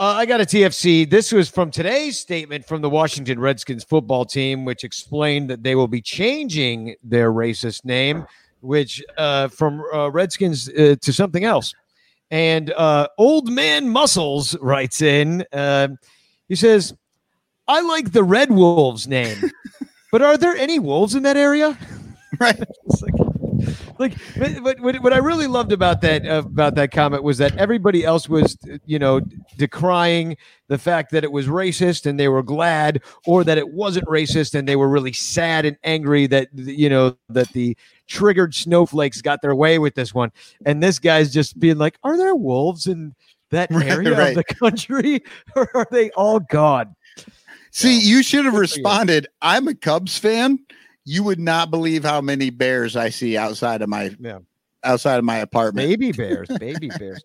Uh, I got a TFC. This was from today's statement from the Washington Redskins football team, which explained that they will be changing their racist name, which uh, from uh, Redskins uh, to something else. And uh, Old Man Muscles writes in. Uh, he says, "I like the Red Wolves name, but are there any wolves in that area?" Right. It's like, like but, but what, what I really loved about that uh, about that comment was that everybody else was you know decrying the fact that it was racist and they were glad or that it wasn't racist and they were really sad and angry that you know that the triggered snowflakes got their way with this one and this guy's just being like are there wolves in that area right. of the country or are they all gone See, you should have responded. I'm a Cubs fan. You would not believe how many bears I see outside of my Yeah. outside of my apartment. baby bears baby bears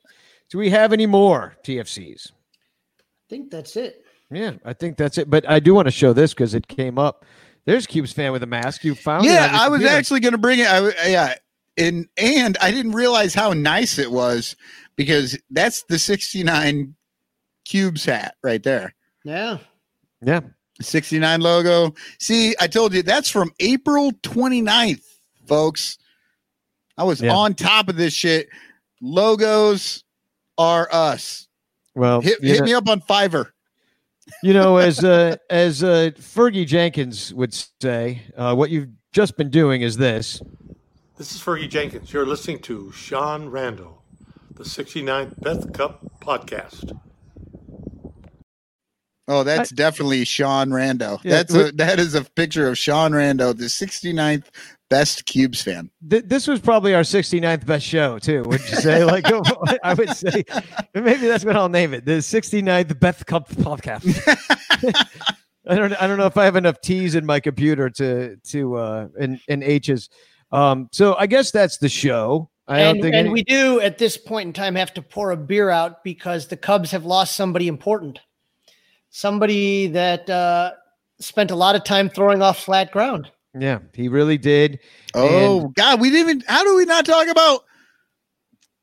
do we have any more tfcs I think that's it. Yeah, I think that's it. But I do want to show this because it came up. There's Cubes fan with a mask. You found it. Yeah, I was actually going to bring it. I, w- yeah, and and I didn't realize how nice it was because that's the 69 cubes hat right there. Yeah. Yeah. 69 logo. See, I told you that's from April 29th, folks. I was Yeah. on top of this shit. Logos are us. Well, Hit, hit know, me up on Fiverr. you know, as uh, as uh, Fergie Jenkins would say, uh, what you've just been doing is this. This is Fergie Jenkins. You're listening to Sean Randall, the 69th Beth Cup podcast. Oh, that's definitely Sean Rando. Yeah, that's a that is a picture of Sean Rando, the 69th best cubes fan. Th- this was probably our 69th best show too. Would you say? Like, I would say, maybe that's what I'll name it: the 69th Beth Cup podcast. I don't. I don't know if I have enough T's in my computer to to uh and and H's. Um. So I guess that's the show. I don't and, think. and any- we do at this point in time have to pour a beer out because the Cubs have lost somebody important, somebody that uh, spent a lot of time throwing off flat ground. yeah, he really did. Oh God, we didn't even. How do we not talk about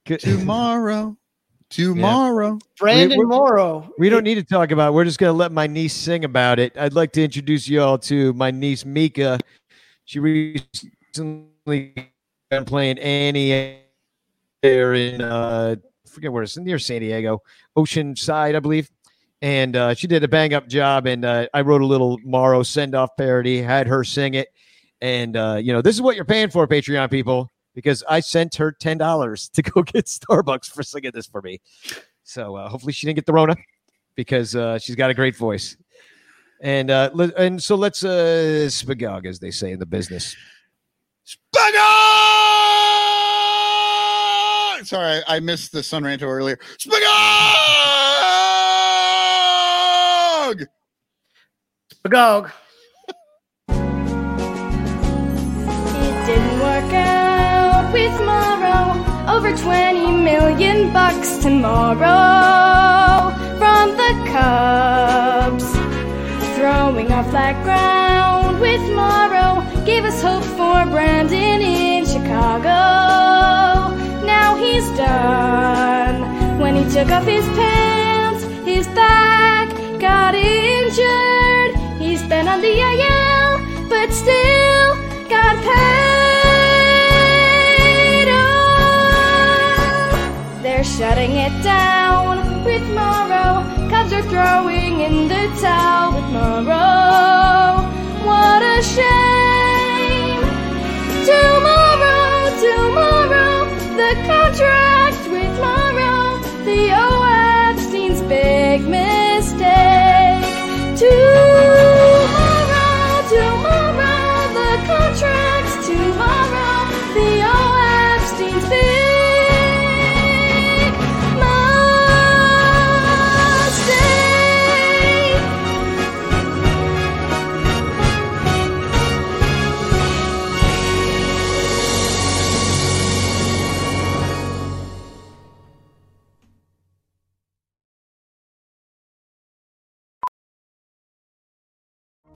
Good- tomorrow? Tomorrow. Brandon we- Morrow. We don't need to talk about. it. We're just going to let my niece sing about it. I'd like to introduce you all to my niece Mika. She recently been playing Annie there in uh, I forget where it's near San Diego, Oceanside, I believe. And uh, she did a bang up job. And uh, I wrote a little Morrow send off parody, had her sing it. And uh, you know, this is what you're paying for, Patreon people, because I sent her ten dollars to go get Starbucks for singing this for me. So uh, hopefully she didn't get the Rona because uh, she's got a great voice. And uh, and so let's uh, spagog, as they say in the business. Spagog! Sorry, I missed the Son Ranto earlier. Spagog! Bagog. It didn't work out with Morrow. Over 20 million bucks tomorrow from the Cubs. Throwing off that ground with Morrow gave us hope for Brandon in Chicago. Now he's done. When he took off his pants, his back got injured. He's been on the IL, but still got paid. Oh, they're shutting it down with Morrow. Cubs are throwing in the towel with Morrow. what a shame. Tomorrow, tomorrow, the contract with Morrow, Theo Epstein's big mistake. Tomorrow,